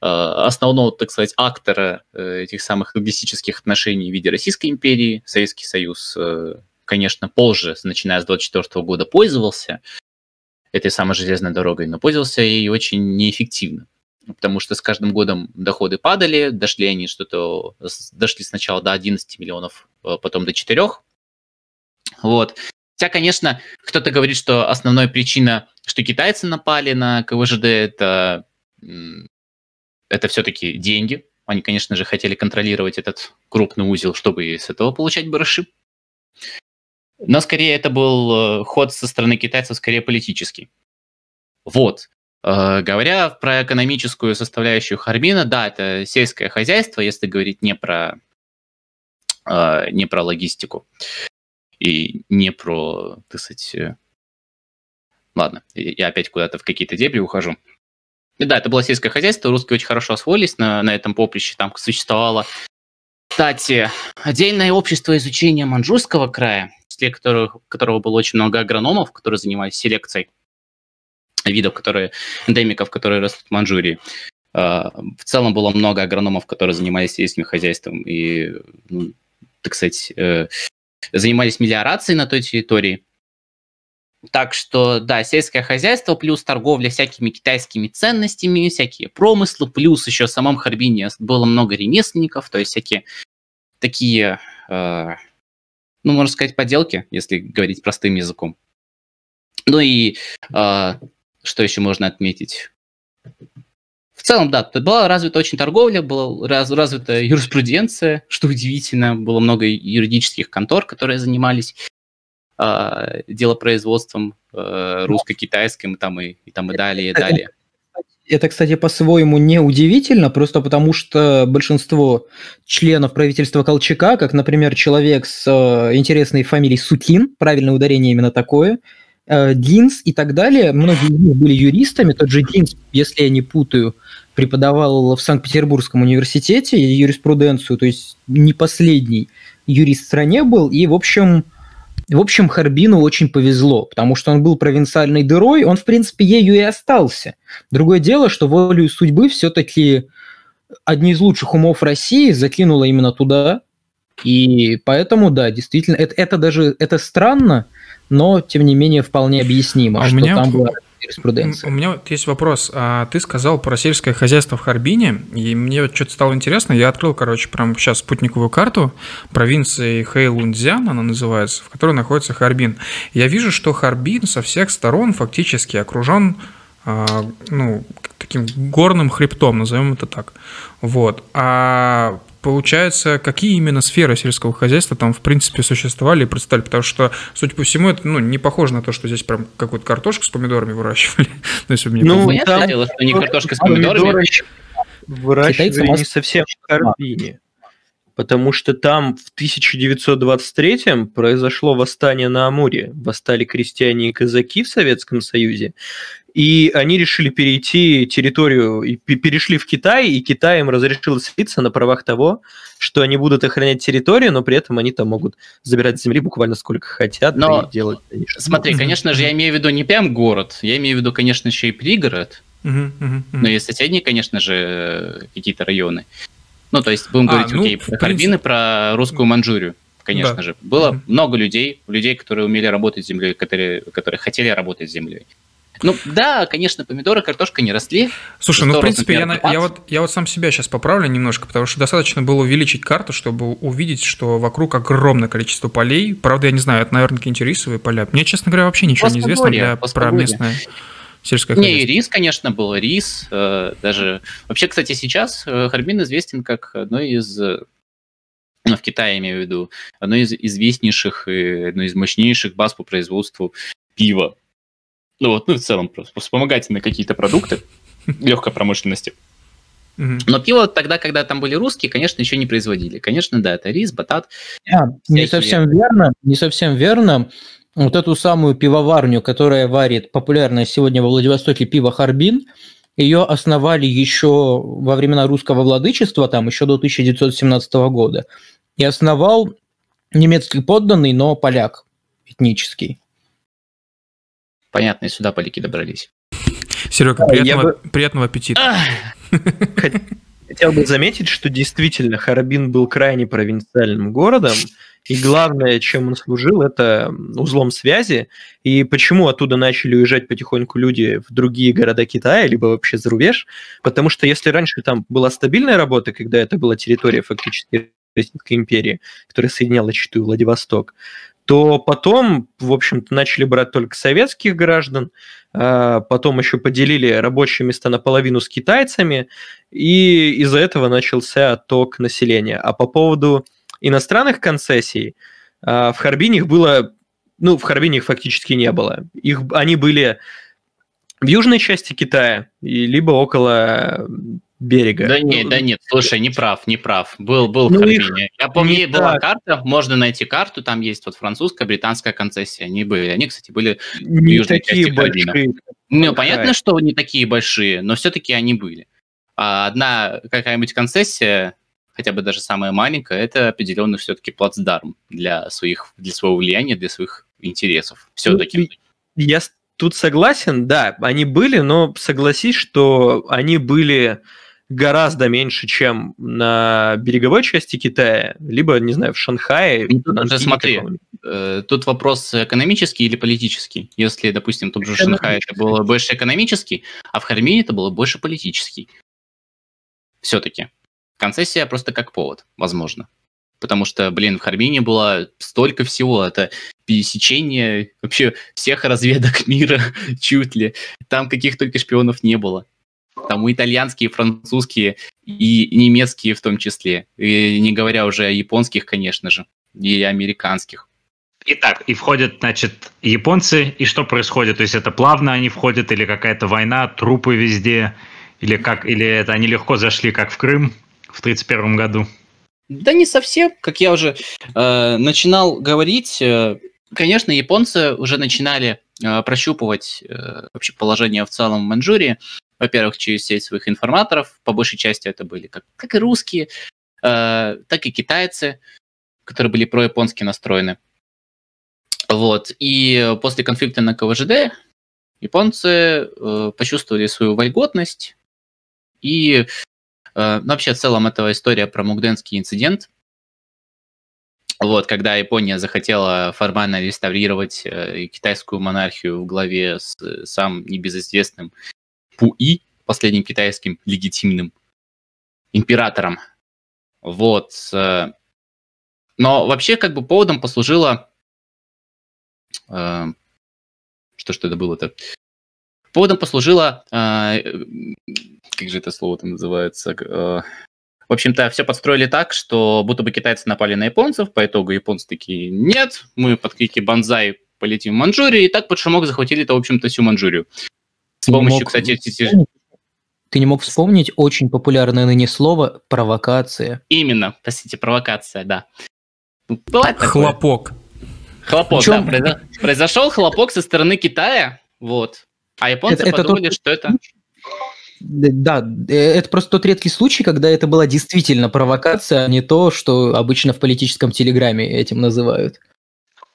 э, основного, так сказать, актора э, этих самых логистических отношений в виде Российской империи. Советский Союз, э, конечно, позже, начиная с 24 года, пользовался этой самой железной дорогой, но пользовался ей очень неэффективно потому что с каждым годом доходы падали, дошли они что-то, дошли сначала до 11 миллионов, э, потом до 4. Вот. Хотя, конечно, кто-то говорит, что основная причина, что китайцы напали на КВЖД, это, это все-таки деньги. Они, конечно же, хотели контролировать этот крупный узел, чтобы с этого получать барыши. Но скорее это был э, ход со стороны китайцев, скорее политический. Вот. Э, говоря про экономическую составляющую Харбина, да, это сельское хозяйство, если говорить не про, э, не про логистику. И не про, так сказать, э, ладно, я опять куда-то в какие-то дебри ухожу. Да, это было сельское хозяйство, русские очень хорошо освоились на, на этом поприще, там существовало, кстати, отдельное общество изучения Манчжурского края, числе которого, которого было очень много агрономов, которые занимались селекцией видов, которые, эндемиков, которые растут в Манчжурии. А, в целом было много агрономов, которые занимались сельским хозяйством и, ну, так сказать, э, занимались мелиорацией на той территории. Так что, да, сельское хозяйство плюс торговля всякими китайскими ценностями, всякие промыслы, плюс еще в самом Харбине было много ремесленников, то есть всякие такие, э, ну, можно сказать, поделки, если говорить простым языком. Ну и э, что еще можно отметить? В целом, да, была развита очень торговля, была раз, развита юриспруденция, что удивительно, было много юридических контор, которые занимались э, делопроизводством э, русско-китайским, там и, и там и далее, и далее. Это, кстати, по-своему не удивительно, просто потому что большинство членов правительства Колчака, как, например, человек с э, интересной фамилией Сутин, правильное ударение именно такое, Динс и так далее, многие из них были юристами, тот же Динс, если я не путаю, преподавал в Санкт-Петербургском университете юриспруденцию, то есть не последний юрист в стране был, и, в общем, в общем, Харбину очень повезло, потому что он был провинциальной дырой, он, в принципе, ею и остался. Другое дело, что волю судьбы все-таки одни из лучших умов России закинуло именно туда, и поэтому, да, действительно, это, это даже это странно, но, тем не менее, вполне объяснимо, а что меня... там юриспруденции. У меня вот есть вопрос. А ты сказал про сельское хозяйство в Харбине, и мне вот что-то стало интересно. Я открыл, короче, прямо сейчас спутниковую карту провинции Хэйлунцзян, она называется, в которой находится Харбин. Я вижу, что Харбин со всех сторон фактически окружен а, ну, таким горным хребтом, назовем это так. Вот. А получается, какие именно сферы сельского хозяйства там, в принципе, существовали и представили? Потому что, судя по всему, это ну, не похоже на то, что здесь прям какую-то картошку с помидорами выращивали. (laughs) ну, если мне ну понятное дело, что не картошка с помидорами. Выращивали не совсем в Карбине. Потому что там в 1923-м произошло восстание на Амуре. Восстали крестьяне и казаки в Советском Союзе. И они решили перейти территорию, и перешли в Китай, и Китай им разрешил селиться на правах того, что они будут охранять территорию, но при этом они там могут забирать земли буквально сколько хотят но, и делать. Конечно. Смотри, конечно же, я имею в виду не прям город, я имею в виду, конечно, еще и пригород, но и соседние, конечно же, какие-то районы. Ну, то есть будем а, говорить, ну, окей, про Харбин и про русскую Манчжурию конечно да. же. Было mm-hmm. много людей, людей, которые умели работать с землей, которые, которые хотели работать с землей. Ну да, конечно, помидоры, картошка не росли. Слушай, ну в принципе, я, я, вот, я вот сам себя сейчас поправлю немножко, потому что достаточно было увеличить карту, чтобы увидеть, что вокруг огромное количество полей. Правда, я не знаю, это, наверное, какие-нибудь рисовые поля. Мне, честно говоря, вообще ничего не известно для, про местное сельское хозяйство. Не, и рис, конечно, был рис. Э, даже вообще, кстати, сейчас э, Харбин известен как одно из ну, в Китае, имею в виду, одно из известнейших и одно из мощнейших баз по производству пива ну вот, ну в целом просто вспомогательные какие-то продукты легкой промышленности. Но пиво тогда, когда там были русские, конечно, еще не производили. Конечно, да, это рис, батат. А, не совсем верно, не совсем верно. Вот эту самую пивоварню, которая варит популярное сегодня во Владивостоке пиво Харбин, ее основали еще во времена русского владычества, там еще до 1917 года. И основал немецкий подданный, но поляк этнический. Понятно, и сюда поляки добрались. Серега, приятного, бы... приятного аппетита. Хотел бы заметить, что действительно Харбин был крайне провинциальным городом, и главное, чем он служил, это узлом связи. И почему оттуда начали уезжать потихоньку люди в другие города Китая, либо вообще за рубеж? Потому что если раньше там была стабильная работа, когда это была территория фактически Российской империи, которая соединяла Читу и Владивосток, то потом, в общем-то, начали брать только советских граждан, а потом еще поделили рабочие места наполовину с китайцами, и из-за этого начался отток населения. А по поводу иностранных концессий, а, в Харбине их было, ну, в Харбине их фактически не было. Их, они были в южной части Китая, либо около берега. Да нет, да нет, слушай, не прав, не прав. Был, был ну, в Харбине. Я помню, была так. карта, можно найти карту, там есть вот французская, британская концессия. Они были, они, кстати, были не в южной такие части большие. Харбина. Ну, понятно, что не такие большие, но все-таки они были. А одна какая-нибудь концессия, хотя бы даже самая маленькая, это определенный все-таки плацдарм для, своих, для своего влияния, для своих интересов. Все-таки. Ну, я тут согласен, да, они были, но согласись, что они были гораздо меньше, чем на береговой части Китая, либо, не знаю, в Шанхае. Ну, тут смотри, э, тут вопрос экономический или политический. Если, допустим, тут же Шанхай это было больше экономический, а в Хармине это было больше политический. Все-таки. Концессия просто как повод, возможно. Потому что, блин, в Хармине было столько всего. Это пересечение вообще всех разведок (laughs) мира чуть ли. Там каких только шпионов не было. Там итальянские, французские и немецкие в том числе. И не говоря уже о японских, конечно же, и американских. Итак, и входят, значит, японцы, и что происходит? То есть это плавно они входят, или какая-то война, трупы везде, или как, или это они легко зашли, как в Крым в 1931 году? Да не совсем, как я уже э, начинал говорить, э, конечно, японцы уже начинали э, прощупывать э, вообще положение в целом в Маньчжурии, во-первых, через сеть своих информаторов, по большей части это были как, как и русские, э, так и китайцы, которые были про-японски настроены. Вот. И после конфликта на КВЖД японцы э, почувствовали свою вольготность. И э, ну, вообще в целом эта история про Мугденский инцидент, вот, когда Япония захотела формально реставрировать э, китайскую монархию в главе с э, самым небезызвестным Пуи, последним китайским легитимным императором. Вот. Но вообще как бы поводом послужило... Что ж это было-то? Поводом послужило... Э, как же это слово там называется? Э, в общем-то, все подстроили так, что будто бы китайцы напали на японцев, по итогу японцы такие, нет, мы под крики «Бонзай» полетим в Манчжурию, и так под шумок захватили-то, в общем-то, всю Манчжурию. С помощью, мог... кстати... Ты не мог вспомнить очень популярное ныне слово «провокация». Именно, простите, провокация, да. Бывает такое. Хлопок. Хлопок, Причем... да. Произошел хлопок со стороны Китая, вот. А японцы это, подумали, это что это... Да, э, это просто тот редкий случай, когда это была действительно провокация, а не то, что обычно в политическом телеграме этим называют.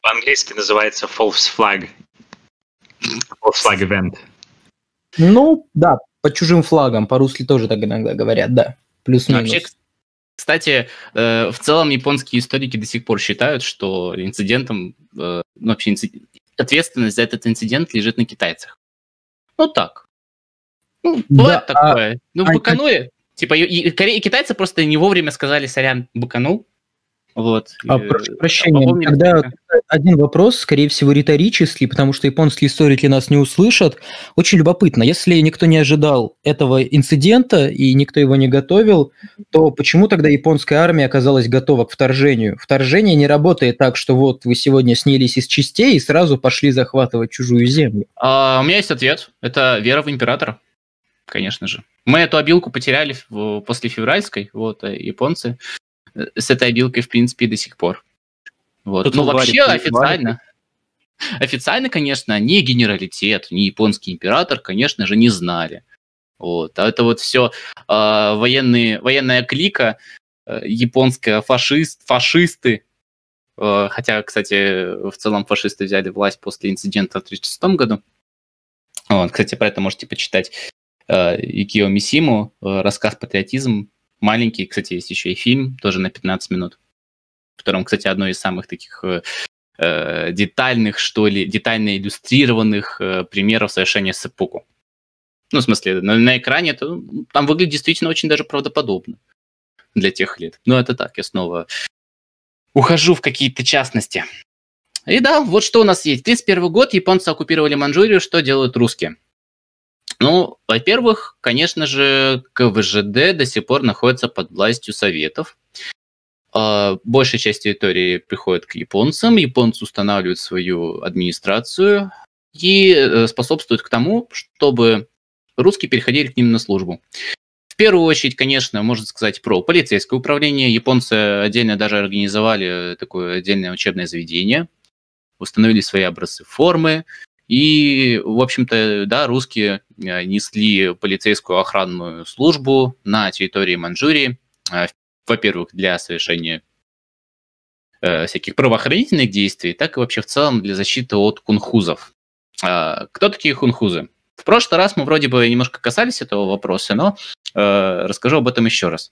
По-английски называется false flag. False flag event. Ну, да, под чужим флагом, по-русски тоже так иногда говорят, да. Плюс-минус. Вообще, кстати, э, в целом японские историки до сих пор считают, что инцидентом, э, ну, вообще инцид... ответственность за этот инцидент лежит на китайцах. Ну так, ну, бывает да, такое. А, ну, а, быканули. Типа, и, и, и китайцы просто не вовремя сказали, сорян, быканул. Вот. А, прошу прощения, а тогда один вопрос, скорее всего, риторический, потому что японские историки нас не услышат. Очень любопытно, если никто не ожидал этого инцидента и никто его не готовил, то почему тогда японская армия оказалась готова к вторжению? Вторжение не работает так, что вот вы сегодня снялись из частей и сразу пошли захватывать чужую землю. А, у меня есть ответ. Это вера в императора конечно же. Мы эту обилку потеряли после февральской, вот, а японцы э, с этой обилкой, в принципе, до сих пор. Вот. Тут ну, вообще варит, официально, варит. официально, конечно, ни генералитет, ни японский император, конечно же, не знали. Вот. А это вот все э, а, военные, военная клика, э, японская фашист, фашисты, э, хотя, кстати, в целом фашисты взяли власть после инцидента в 1936 году. Вот, кстати, про это можете почитать Э, Икио Мисиму, э, рассказ «Патриотизм». Маленький, кстати, есть еще и фильм, тоже на 15 минут, в котором, кстати, одно из самых таких э, детальных, что ли, детально иллюстрированных примеров совершения сэппуку. Ну, в смысле, на, на экране это, там выглядит действительно очень даже правдоподобно для тех лет. Но это так, я снова ухожу в какие-то частности. И да, вот что у нас есть. 31 год, японцы оккупировали Манчжурию, что делают русские? Ну, во-первых, конечно же, КВЖД до сих пор находится под властью Советов. А, большая часть территории приходит к японцам, японцы устанавливают свою администрацию и э, способствуют к тому, чтобы русские переходили к ним на службу. В первую очередь, конечно, можно сказать про полицейское управление. Японцы отдельно даже организовали такое отдельное учебное заведение, установили свои образцы формы, и, в общем-то, да, русские э, несли полицейскую охранную службу на территории Манчжурии, э, во-первых, для совершения э, всяких правоохранительных действий, так и вообще в целом для защиты от кунхузов. А, кто такие хунхузы? В прошлый раз мы вроде бы немножко касались этого вопроса, но расскажу об этом еще раз.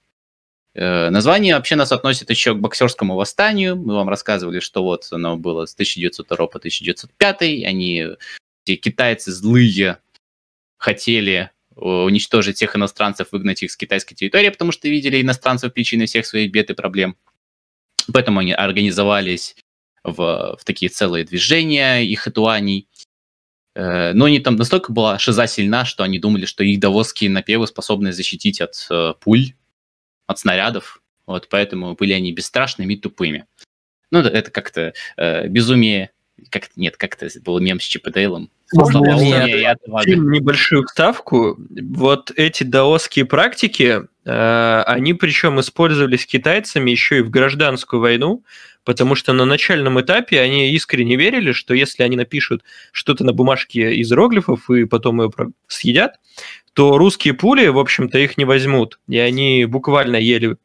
Э, название вообще нас относит еще к боксерскому восстанию. Мы вам рассказывали, что вот оно было с 1902 по 1905. Они, те китайцы злые, хотели э, уничтожить всех иностранцев, выгнать их с китайской территории, потому что видели иностранцев причиной всех своих бед и проблем. Поэтому они организовались в, в такие целые движения их хатуаней. Э, но они там настолько была шиза сильна, что они думали, что их давосские напевы способны защитить от пуль от снарядов, вот поэтому были они бесстрашными и тупыми. Ну, это как-то э, безумие, как нет, как-то был мем с Чип и Дейлом. небольшую вставку. Вот эти даосские практики, они причем использовались китайцами еще и в гражданскую войну, потому что на начальном этапе они искренне верили, что если они напишут что-то на бумажке из иероглифов и потом ее съедят, то русские пули, в общем-то, их не возьмут. И они буквально ели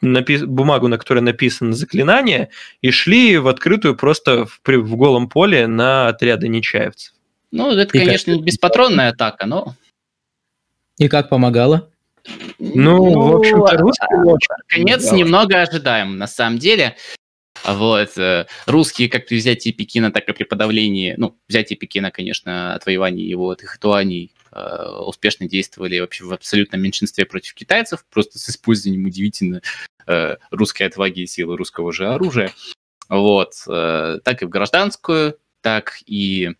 напис... бумагу, на которой написано заклинание, и шли в открытую просто в, в голом поле на отряды нечаевцев. Ну, это, и конечно, как... беспатронная атака, но... И как помогало? Ну, ну в общем-то, русские очень Конец помогало. немного ожидаем, на самом деле. Вот. Э, русские как при взятии Пекина, так и при подавлении, ну, взятие Пекина, конечно, отвоевание его от их туаний э, успешно действовали вообще в абсолютном меньшинстве против китайцев, просто с использованием удивительно э, русской отваги и силы русского же оружия. Вот. Так и в гражданскую, так и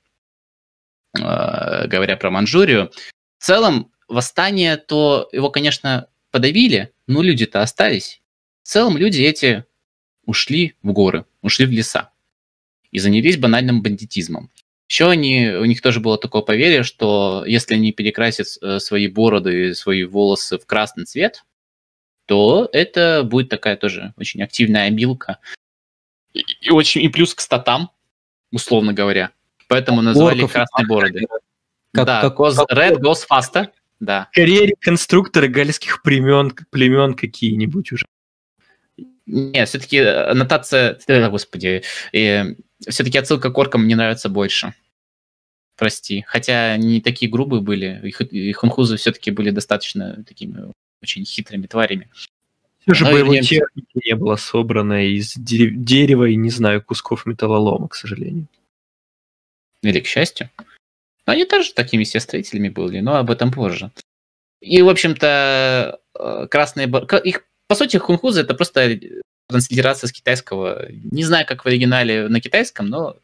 говоря про Манчжурию. В целом, восстание, то его, конечно, подавили, но люди-то остались. В целом люди эти ушли в горы, ушли в леса и занялись банальным бандитизмом. Еще они, у них тоже было такое поверье, что если они перекрасят э, свои бороды и свои волосы в красный цвет, то это будет такая тоже очень активная обилка. И, и, очень, и плюс к статам, условно говоря. Поэтому назвали Орков, красные бороды. Как, да, как, goes, как, red goes faster. Да. Скорее реконструкторы гальских племен, племен какие-нибудь уже. Нет, все-таки аннотация, э, господи, э, все-таки отсылка к оркам мне нравится больше. Прости. Хотя они такие грубые были, их, и хунхузы все-таки были достаточно такими очень хитрыми тварями. Все же боевой вернемся... техники не было собрано из дерева и, не знаю, кусков металлолома, к сожалению. Или к счастью. Но они тоже такими все строителями были, но об этом позже. И, в общем-то, э, красные... Их по сути, хунхузы это просто транслитерация с китайского. Не знаю, как в оригинале на китайском, но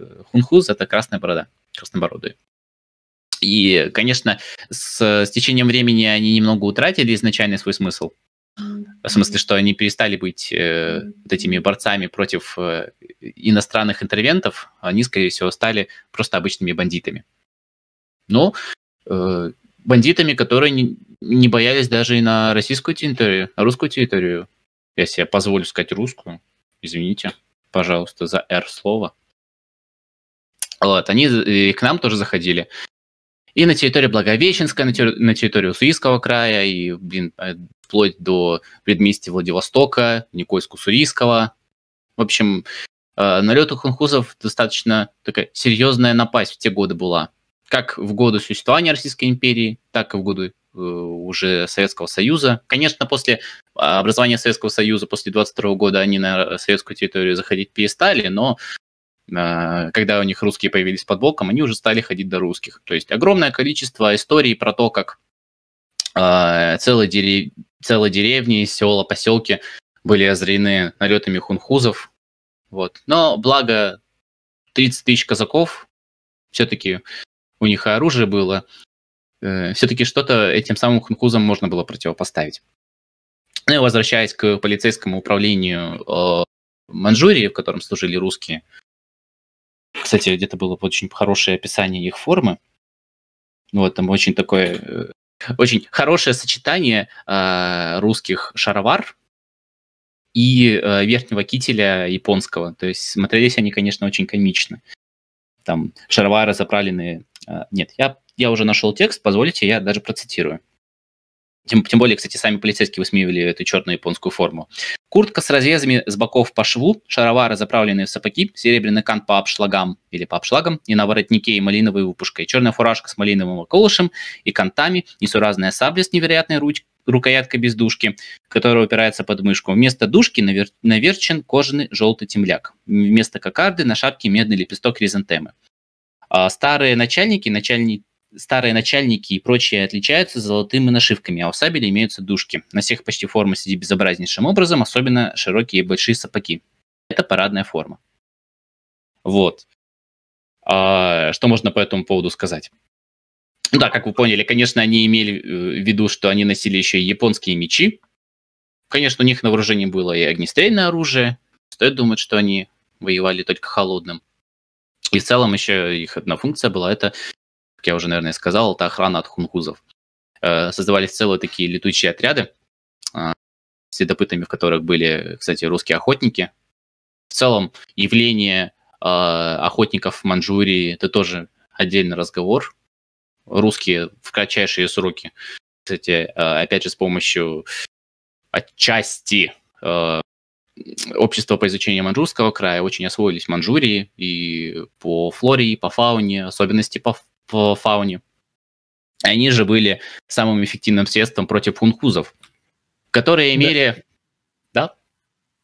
э, хунхуз это красная борода, краснобородые. И, конечно, с, с течением времени они немного утратили изначальный свой смысл. В смысле, что они перестали быть э, вот этими борцами против э, иностранных интервентов, они, скорее всего, стали просто обычными бандитами. Но э, бандитами, которые не, не боялись даже и на российскую территорию, на русскую территорию. Я себе позволю сказать русскую. Извините, пожалуйста, за R слово. Вот, они и к нам тоже заходили. И на территории Благовещенска, на, терри- на территории Уссурийского края, и, блин, э, вплоть до предместья Владивостока, Никольск-Уссурийского. В общем, э, налет у хунхузов достаточно такая серьезная напасть в те годы была как в годы существования Российской империи, так и в годы э, уже Советского Союза. Конечно, после а, образования Советского Союза, после 22 года они на советскую территорию заходить перестали, но э, когда у них русские появились под боком, они уже стали ходить до русских. То есть огромное количество историй про то, как э, целые, дерев... целые деревни, села, поселки были озарены налетами хунхузов. Вот. Но благо 30 тысяч казаков все-таки у них оружие было, э, все-таки что-то этим самым хунхузам можно было противопоставить. Ну и возвращаясь к полицейскому управлению э, Манчжурии, в котором служили русские, кстати, где-то было очень хорошее описание их формы. Вот там очень такое, э, очень хорошее сочетание э, русских шаровар и э, верхнего кителя японского. То есть смотрелись они, конечно, очень комично. Там шаровары заправленные а, нет, я, я уже нашел текст, позволите, я даже процитирую. Тем, тем более, кстати, сами полицейские высмеивали эту черную японскую форму. Куртка с разрезами с боков по шву, шаровары, заправленные в сапоги, серебряный кант по обшлагам или по обшлагам, и на воротнике и малиновой выпушкой, черная фуражка с малиновым околышем и кантами, несуразная сабля с невероятной руч рукояткой без дужки, которая упирается под мышку. Вместо дужки навер наверчен кожаный желтый темляк. Вместо кокарды на шапке медный лепесток хризантемы. А старые начальники, начальники, старые начальники и прочие отличаются золотыми нашивками, а у сабели имеются дужки. На всех почти форма сидит безобразнейшим образом, особенно широкие и большие сапоги. Это парадная форма. Вот. А, что можно по этому поводу сказать? Да, как вы поняли, конечно, они имели э, в виду, что они носили еще и японские мечи. Конечно, у них на вооружении было и огнестрельное оружие. Стоит думать, что они воевали только холодным. И в целом еще их одна функция была, это, как я уже, наверное, сказал, это охрана от хунхузов. Э, создавались целые такие летучие отряды, э, следопытами в которых были, кстати, русские охотники. В целом, явление э, охотников в Манчжурии – это тоже отдельный разговор. Русские в кратчайшие сроки, кстати, опять же, с помощью отчасти общество по изучению манчжурского края очень освоились Манчжурии и по флоре, и по фауне, особенности по, по фауне. Они же были самым эффективным средством против хунхузов, которые имели...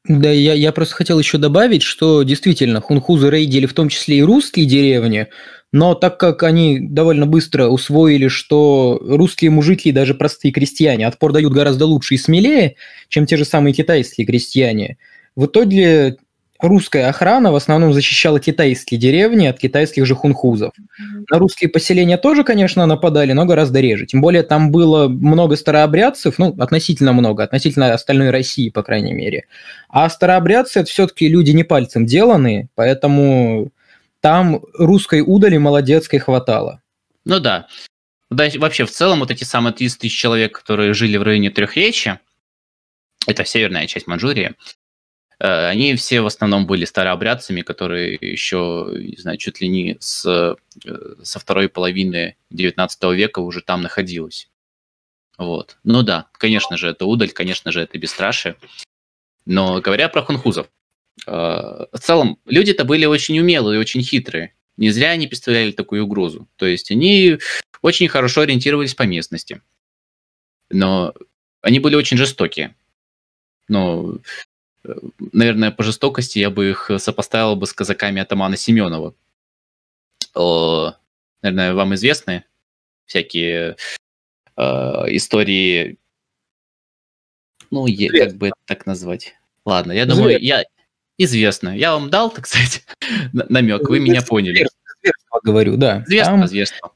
Да? Я, я просто хотел еще добавить, что действительно хунхузы рейдили в том числе и русские деревни, но так как они довольно быстро усвоили, что русские мужики даже простые крестьяне отпор дают гораздо лучше и смелее, чем те же самые китайские крестьяне, в итоге русская охрана в основном защищала китайские деревни от китайских же хунхузов. На русские поселения тоже, конечно, нападали, но гораздо реже. Тем более там было много старообрядцев, ну, относительно много, относительно остальной России, по крайней мере. А старообрядцы – это все-таки люди не пальцем деланные, поэтому там русской удали молодецкой хватало. Ну да. да. Вообще, в целом, вот эти самые 30 тысяч человек, которые жили в районе Трехречья, это северная часть Манчжурии, они все в основном были старообрядцами, которые еще, не знаю, чуть ли не с, э, со второй половины 19 века уже там находилось. Вот. Ну да, конечно же, это удаль, конечно же, это бесстрашие. Но говоря про хунхузов, Э, в целом, люди-то были очень умелые очень хитрые. Не зря они представляли такую угрозу. То есть они очень хорошо ориентировались по местности. Но они были очень жестокие. Но, э, наверное, по жестокости я бы их сопоставил бы с казаками атамана Семенова. Наверное, вам известны всякие э, истории, ну, как бы так назвать. Ладно, я думаю, я, известно. Я вам дал, (laughs) так сказать, намек, вы меня поняли. Зверство говорю, да. Зверство, зверство.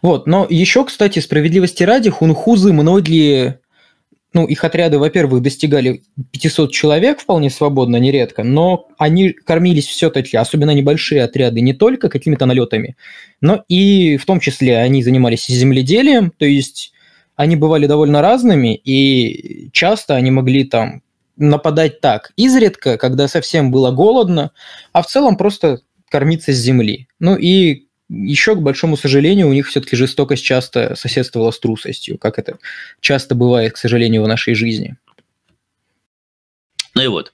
Вот, но еще, кстати, справедливости ради, хунхузы многие, ну, их отряды, во-первых, достигали 500 человек вполне свободно, нередко, но они кормились все-таки, особенно небольшие отряды, не только какими-то налетами, но и в том числе они занимались земледелием, то есть они бывали довольно разными, и часто они могли там нападать так, изредка, когда совсем было голодно, а в целом просто кормиться с земли. Ну и еще, к большому сожалению, у них все-таки жестокость часто соседствовала с трусостью, как это часто бывает, к сожалению, в нашей жизни. Ну и вот.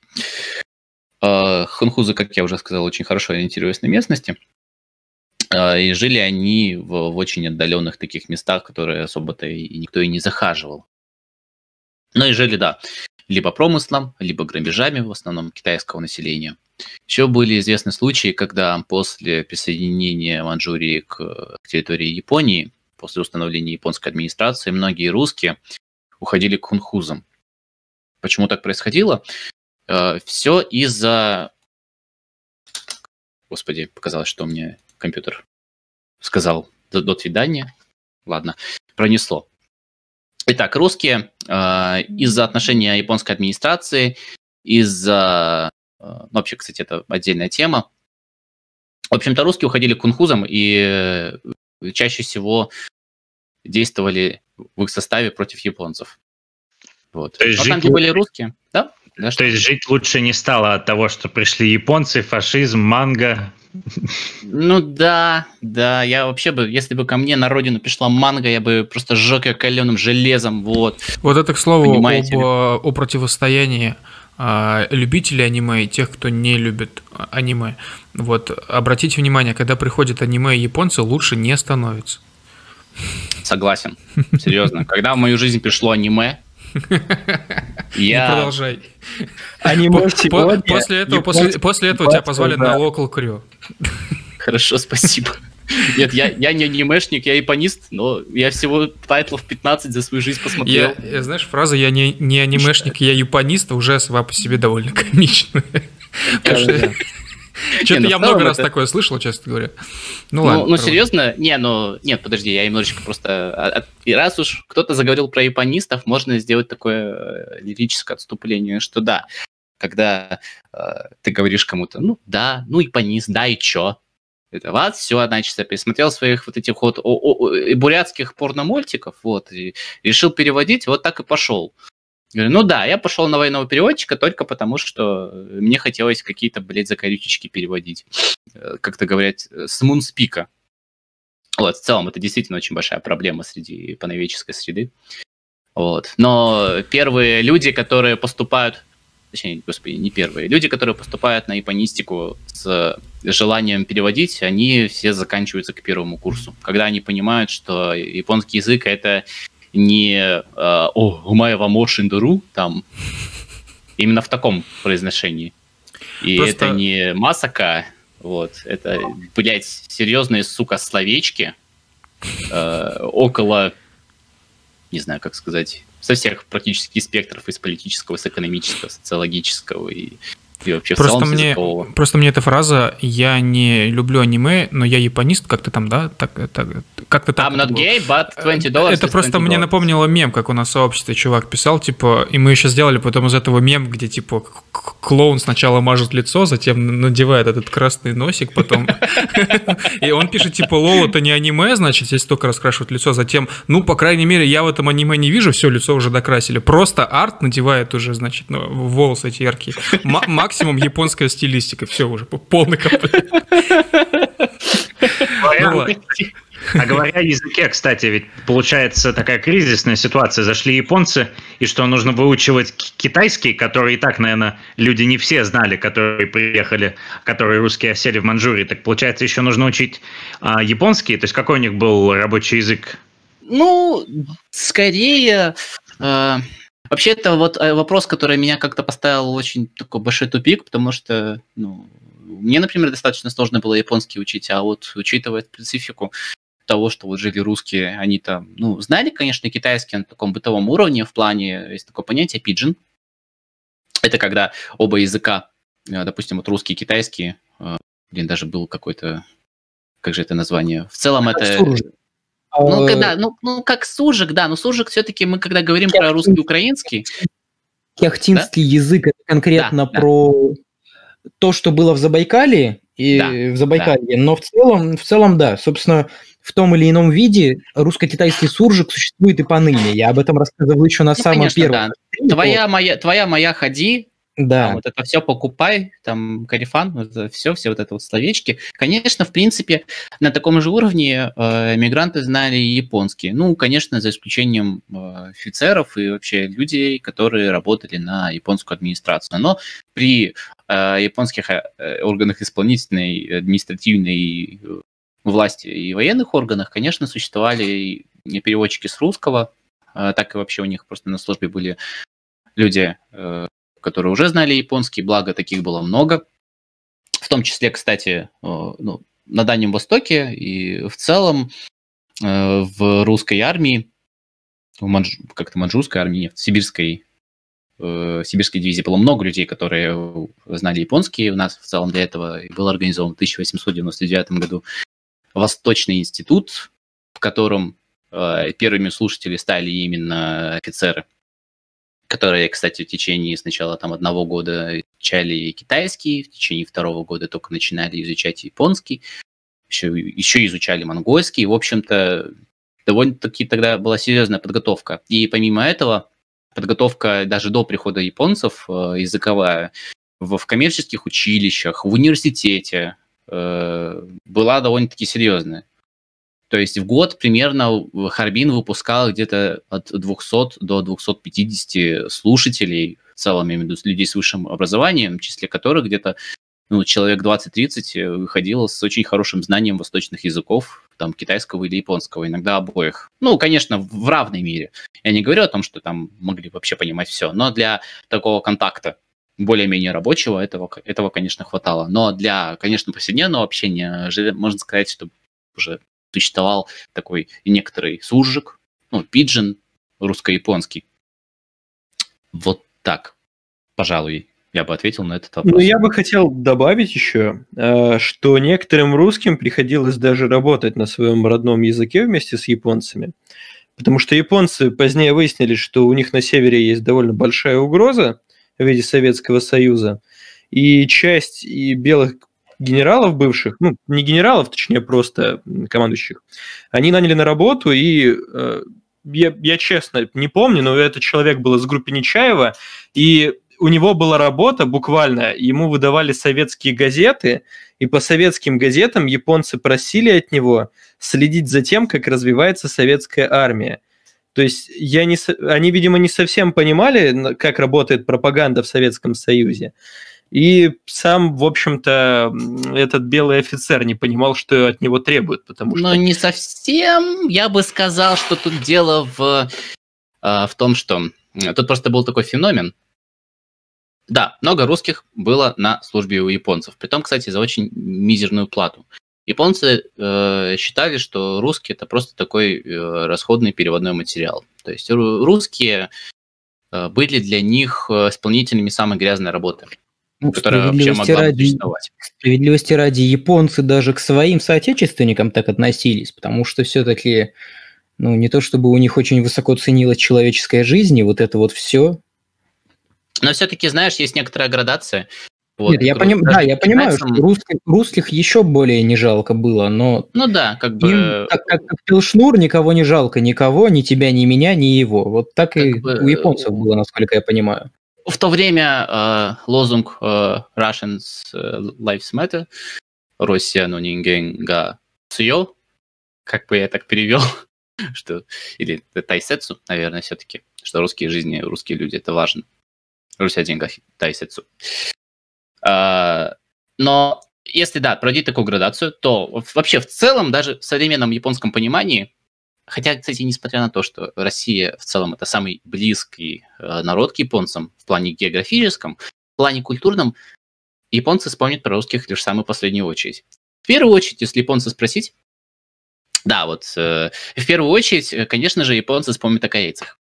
А, хунхузы, как я уже сказал, очень хорошо ориентируясь на местности. А, и жили они в, в очень отдаленных таких местах, которые особо-то и никто и не захаживал. Ну и жили, да, либо промыслом, либо грабежами, в основном китайского населения. Еще были известны случаи, когда после присоединения Манчжурии к, к территории Японии, после установления японской администрации, многие русские уходили к хунхузам. Почему так происходило? Э, Все из-за... Господи, показалось, что мне компьютер сказал до свидания. Ладно, пронесло. Итак, русские э, из-за отношения японской администрации, из-за... Э, ну, вообще, кстати, это отдельная тема. В общем-то, русские уходили к кунхузам и э, чаще всего действовали в их составе против японцев. Вот. То есть Но жить там, где были русские, да? да То есть жить лучше не стало от того, что пришли японцы, фашизм, манго, ну да, да, я вообще бы, если бы ко мне на родину пришла манга, я бы просто сжег ее каленым железом, вот. Вот это, к слову, об, о противостоянии любителей аниме и тех, кто не любит аниме. Вот, обратите внимание, когда приходит аниме японцы, лучше не становится. Согласен, серьезно. Когда в мою жизнь пришло аниме, (laughs) я... Не продолжай. Аниме сегодня... После этого, после, после этого тебя позвали на Local Crew. Хорошо, спасибо. Нет, я, я не анимешник, я японист, но я всего тайтлов 15 за свою жизнь посмотрел. Я, я знаешь, фраза «я не, не анимешник, я японист» уже сама по себе довольно комичная. (laughs) (laughs) Что-то я много раз такое слышал, честно говоря. Ну, ну ладно. Ну, серьезно? Не, ну, нет, подожди, я немножечко просто... А, а, и раз уж кто-то заговорил про японистов, можно сделать такое э, лирическое отступление, что да, когда э, ты говоришь кому-то, ну, да, ну, японист, да, и чё? Это вот, все, значит, я пересмотрел своих вот этих вот о, о, бурятских порномультиков, вот, и решил переводить, вот так и пошел. Говорю, ну да, я пошел на военного переводчика только потому, что мне хотелось какие-то, блядь, закорючечки переводить. Э, как-то говорят, с мунспика. Вот, в целом, это действительно очень большая проблема среди пановеческой среды. Вот. Но первые люди, которые поступают, точнее, господи, не первые, люди, которые поступают на японистику с желанием переводить, они все заканчиваются к первому курсу. Когда они понимают, что японский язык это не э, «О, мо шиндуру», там, Именно в таком произношении. И Просто... это не масака, вот, это, блядь, серьезные, сука, словечки э, около, не знаю, как сказать, со всех практически спектров из политического, с экономического, социологического и и вообще просто мне, Просто мне эта фраза «я не люблю аниме, но я японист», как-то там, да? Так, так, как-то так. I'm not gay, but 20 dollars Это просто мне напомнило мем, как у нас в сообществе чувак писал, типа, и мы еще сделали потом из этого мем, где, типа, клоун сначала мажет лицо, затем надевает этот красный носик, потом... (laughs) И он пишет, типа, лол, это не аниме, значит, здесь только раскрашивают лицо, затем, ну, по крайней мере, я в этом аниме не вижу, все, лицо уже докрасили. Просто арт надевает уже, значит, ну, волосы эти яркие максимум японская стилистика. Все уже, полный комплект. Ну а говоря о языке, кстати, ведь получается такая кризисная ситуация. Зашли японцы, и что нужно выучивать китайский, который и так, наверное, люди не все знали, которые приехали, которые русские осели в Манчжурии. Так получается, еще нужно учить а, японский. То есть какой у них был рабочий язык? Ну, скорее... Э Вообще, это вот э, вопрос, который меня как-то поставил очень такой большой тупик, потому что, ну, мне, например, достаточно сложно было японский учить, а вот учитывая специфику того, что вот жили русские, они там, ну, знали, конечно, китайский на таком бытовом уровне, в плане, есть такое понятие пиджин. Это когда оба языка, э, допустим, вот русский и китайский, э, блин, даже был какой-то, как же это название? В целом это... Ну, когда, ну, ну, как сужик, да, но сужик все-таки мы, когда говорим Кехтин... про русский украинский. Кехтинский да? язык это конкретно да, про да. то, что было в Забайкале и да, в Забайкалье, да. но в целом, в целом, да, собственно, в том или ином виде русско-китайский суржик существует и поныне. Я об этом рассказывал еще на ну, самом конечно, первом. Да. Твоя моя, твоя моя ходи, да. Там, вот это все покупай, там, карифан, вот все, все вот это вот словечки. Конечно, в принципе, на таком же уровне э, мигранты знали японский. Ну, конечно, за исключением э, офицеров и вообще людей, которые работали на японскую администрацию. Но при э, японских э, органах исполнительной, административной э, власти и военных органах, конечно, существовали и переводчики с русского, э, так и вообще у них просто на службе были люди э, которые уже знали японский, благо таких было много. В том числе, кстати, ну, на Дальнем Востоке и в целом э, в русской армии, в манж... как-то манжурской армии, нет, в сибирской, э, сибирской дивизии было много людей, которые знали японский. У нас в целом для этого был организован в 1899 году Восточный институт, в котором э, первыми слушатели стали именно офицеры которые, кстати, в течение сначала там одного года изучали китайский, в течение второго года только начинали изучать японский, еще, еще изучали монгольский. В общем-то, довольно-таки тогда была серьезная подготовка. И помимо этого, подготовка даже до прихода японцев э, языковая в, в коммерческих училищах, в университете э, была довольно-таки серьезная. То есть в год примерно Харбин выпускал где-то от 200 до 250 слушателей, в целом, я имею в виду людей с высшим образованием, в числе которых где-то ну, человек 20-30 выходило с очень хорошим знанием восточных языков, там, китайского или японского, иногда обоих. Ну, конечно, в равной мере. Я не говорю о том, что там могли вообще понимать все, но для такого контакта более-менее рабочего этого, этого, конечно, хватало. Но для, конечно, повседневного общения, можно сказать, что уже существовал такой некоторый суржик, ну, пиджин русско-японский. Вот так, пожалуй, я бы ответил на этот вопрос. Ну, я бы хотел добавить еще, э, что некоторым русским приходилось даже работать на своем родном языке вместе с японцами, потому что японцы позднее выяснили, что у них на севере есть довольно большая угроза в виде Советского Союза, и часть и белых генералов бывших, ну, не генералов, точнее, просто командующих, они наняли на работу, и э, я, я честно не помню, но этот человек был из группы Нечаева, и у него была работа буквально, ему выдавали советские газеты, и по советским газетам японцы просили от него следить за тем, как развивается советская армия. То есть я не, они, видимо, не совсем понимали, как работает пропаганда в Советском Союзе. И сам, в общем-то, этот белый офицер не понимал, что от него требуют, потому что... Ну, не совсем. Я бы сказал, что тут дело в, а, в том, что тут просто был такой феномен. Да, много русских было на службе у японцев. Притом, кстати, за очень мизерную плату. Японцы э, считали, что русский это просто такой э, расходный переводной материал. То есть русские э, были для них э, исполнителями самой грязной работы, ну, которая вообще могла ради, существовать. Справедливости ради, японцы даже к своим соотечественникам так относились, потому что все-таки, ну, не то чтобы у них очень высоко ценилась человеческая жизнь, и вот это вот все. Но все-таки, знаешь, есть некоторая градация. Вот, Нет, я поним... да, я понимаю, что русских, русских еще более не жалко было, но... Ну да, как бы... Им, как, как, как Пилшнур, никого не жалко, никого, ни тебя, ни меня, ни его. Вот так как и бы... у японцев было, насколько я понимаю. В то время э, лозунг э, Russians э, Lives Matter, Россия, но нинген га цуё, как бы я так перевел, (laughs) что... Или тайсетсу, наверное, все-таки, что русские жизни, русские люди, это важно. Руся деньга тайсетсу. А, но если, да, проводить такую градацию, то вообще в целом, даже в современном японском понимании, хотя, кстати, несмотря на то, что Россия в целом это самый близкий э, народ к японцам в плане географическом, в плане культурном, японцы вспомнят про русских лишь в самую последнюю очередь. В первую очередь, если японцы спросить, да, вот э, в первую очередь, э, конечно же, японцы вспомнят о корейцах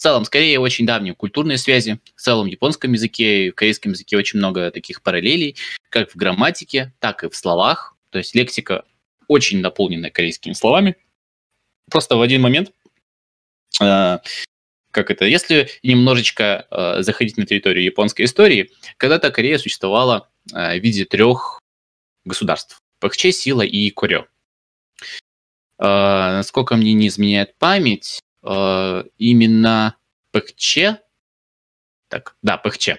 целом, скорее, очень давние культурные связи. В целом, в японском языке в корейском языке очень много таких параллелей, как в грамматике, так и в словах. То есть лексика очень наполнена корейскими словами. Просто в один момент, э, как это, если немножечко э, заходить на территорию японской истории, когда-то Корея существовала э, в виде трех государств. Пакче, Сила и Корё. Э, насколько мне не изменяет память, э, именно ПХЧ, так, да, ПХЧ.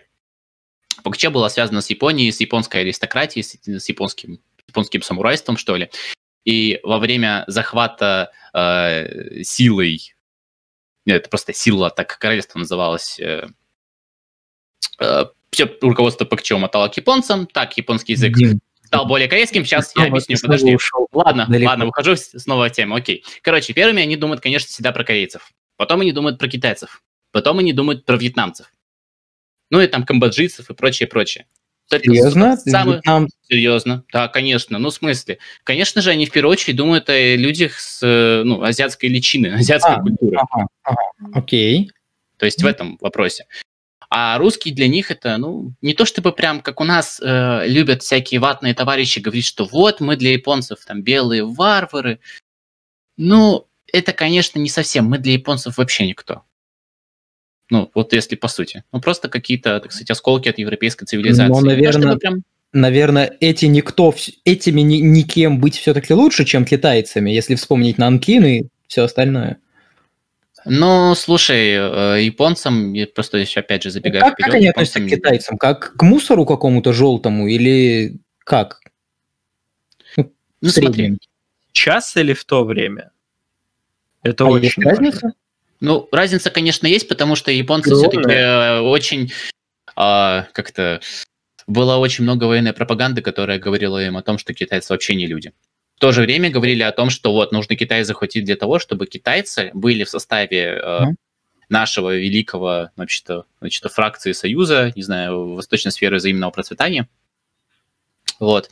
ПХЧ была связана с Японией, с японской аристократией, с, с японским, японским самурайством, что ли. И во время захвата э, силой, нет, это просто сила, так королевство называлось, э, э, все руководство ПХЧ умотало к японцам, так японский язык Дим, стал более корейским. Сейчас я объясню. Подожди. Ушел. Ладно, Далеко. ладно, выхожу снова в тему. Окей. Короче, первыми они думают, конечно, всегда про корейцев. Потом они думают про китайцев. Потом они думают про вьетнамцев. Ну и там камбоджийцев и прочее, прочее. Серьезно? Самый... Вьетнам... Серьезно, да, конечно. Ну, в смысле? Конечно же, они в первую очередь думают о людях с ну, азиатской личины, (laughs) азиатской а, культуры. Ага, ага, окей. То есть в этом вопросе. А русский для них это, ну, не то чтобы прям как у нас э, любят всякие ватные товарищи говорить, что вот мы для японцев там белые варвары. Ну, это, конечно, не совсем. Мы для японцев вообще никто. Ну, вот если по сути. Ну, просто какие-то, так сказать, осколки от европейской цивилизации. Но, наверное, прям... наверное эти никто, этими ни, никем быть все-таки лучше, чем китайцами, если вспомнить Нанкин и все остальное. Ну, слушай, э, японцам, просто еще опять же забегая как, вперед... Как они относятся к китайцам? Как к мусору какому-то желтому или как? Ну, ну смотри. Сейчас или в то время? Это а очень есть разница? Ну, разница, конечно, есть, потому что японцы все-таки э, очень а, как-то было очень много военной пропаганды, которая говорила им о том, что китайцы вообще не люди то же время говорили о том, что вот нужно Китай захватить для того, чтобы китайцы были в составе э, нашего великого, значит, значит, фракции Союза, не знаю, восточной сферы взаимного процветания. Вот.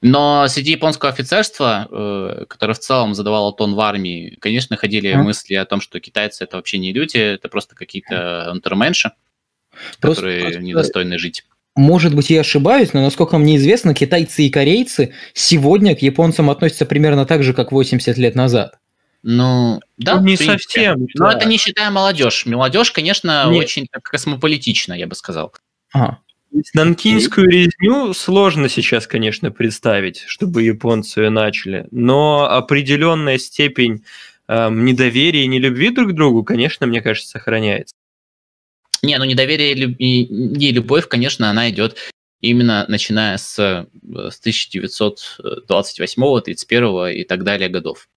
Но среди японского офицерства, э, которое в целом задавало тон в армии, конечно, ходили mm. мысли о том, что китайцы это вообще не люди, это просто какие-то унтерменши, которые просто... недостойны жить. Может быть, я ошибаюсь, но насколько мне известно, китайцы и корейцы сегодня к японцам относятся примерно так же, как 80 лет назад. Ну, да, ну, не совсем. Но да. это не считая молодежь. Молодежь, конечно, Нет. очень космополитична, я бы сказал. Ага. Нанкинскую резню сложно сейчас, конечно, представить, чтобы японцы ее начали, но определенная степень э, недоверия и нелюбви друг к другу, конечно, мне кажется, сохраняется. Не, ну недоверие и любовь, конечно, она идет именно начиная с, э, с 1928, 31 и так далее годов.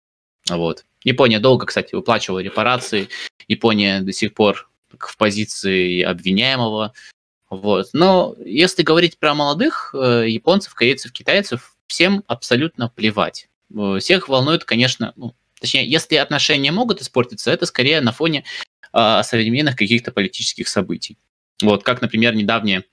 Вот. Япония долго, кстати, выплачивала репарации. Япония до сих пор в позиции обвиняемого. Вот. Но если говорить про молодых э, японцев, корейцев, китайцев, всем абсолютно плевать. Э, всех волнует, конечно, ну, точнее, если отношения могут испортиться, это скорее на фоне а, современных каких-то политических событий. Вот, как, например, недавнее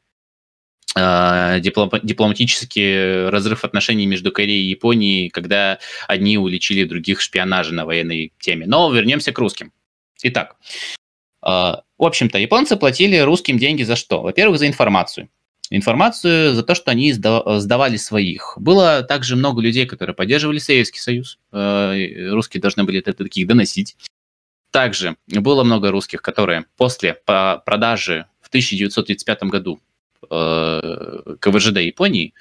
э, дипломатический разрыв отношений между Кореей и Японией, когда одни уличили других шпионажа на военной теме. Но вернемся к русским. Итак, э, в общем-то, японцы платили русским деньги за что? Во-первых, за информацию. Информацию за то, что они сдавали своих. Было также много людей, которые поддерживали Советский Союз. Э, русские должны были это таких доносить. Также было много русских, которые после продажи в 1935 году э, КВЖД Японии,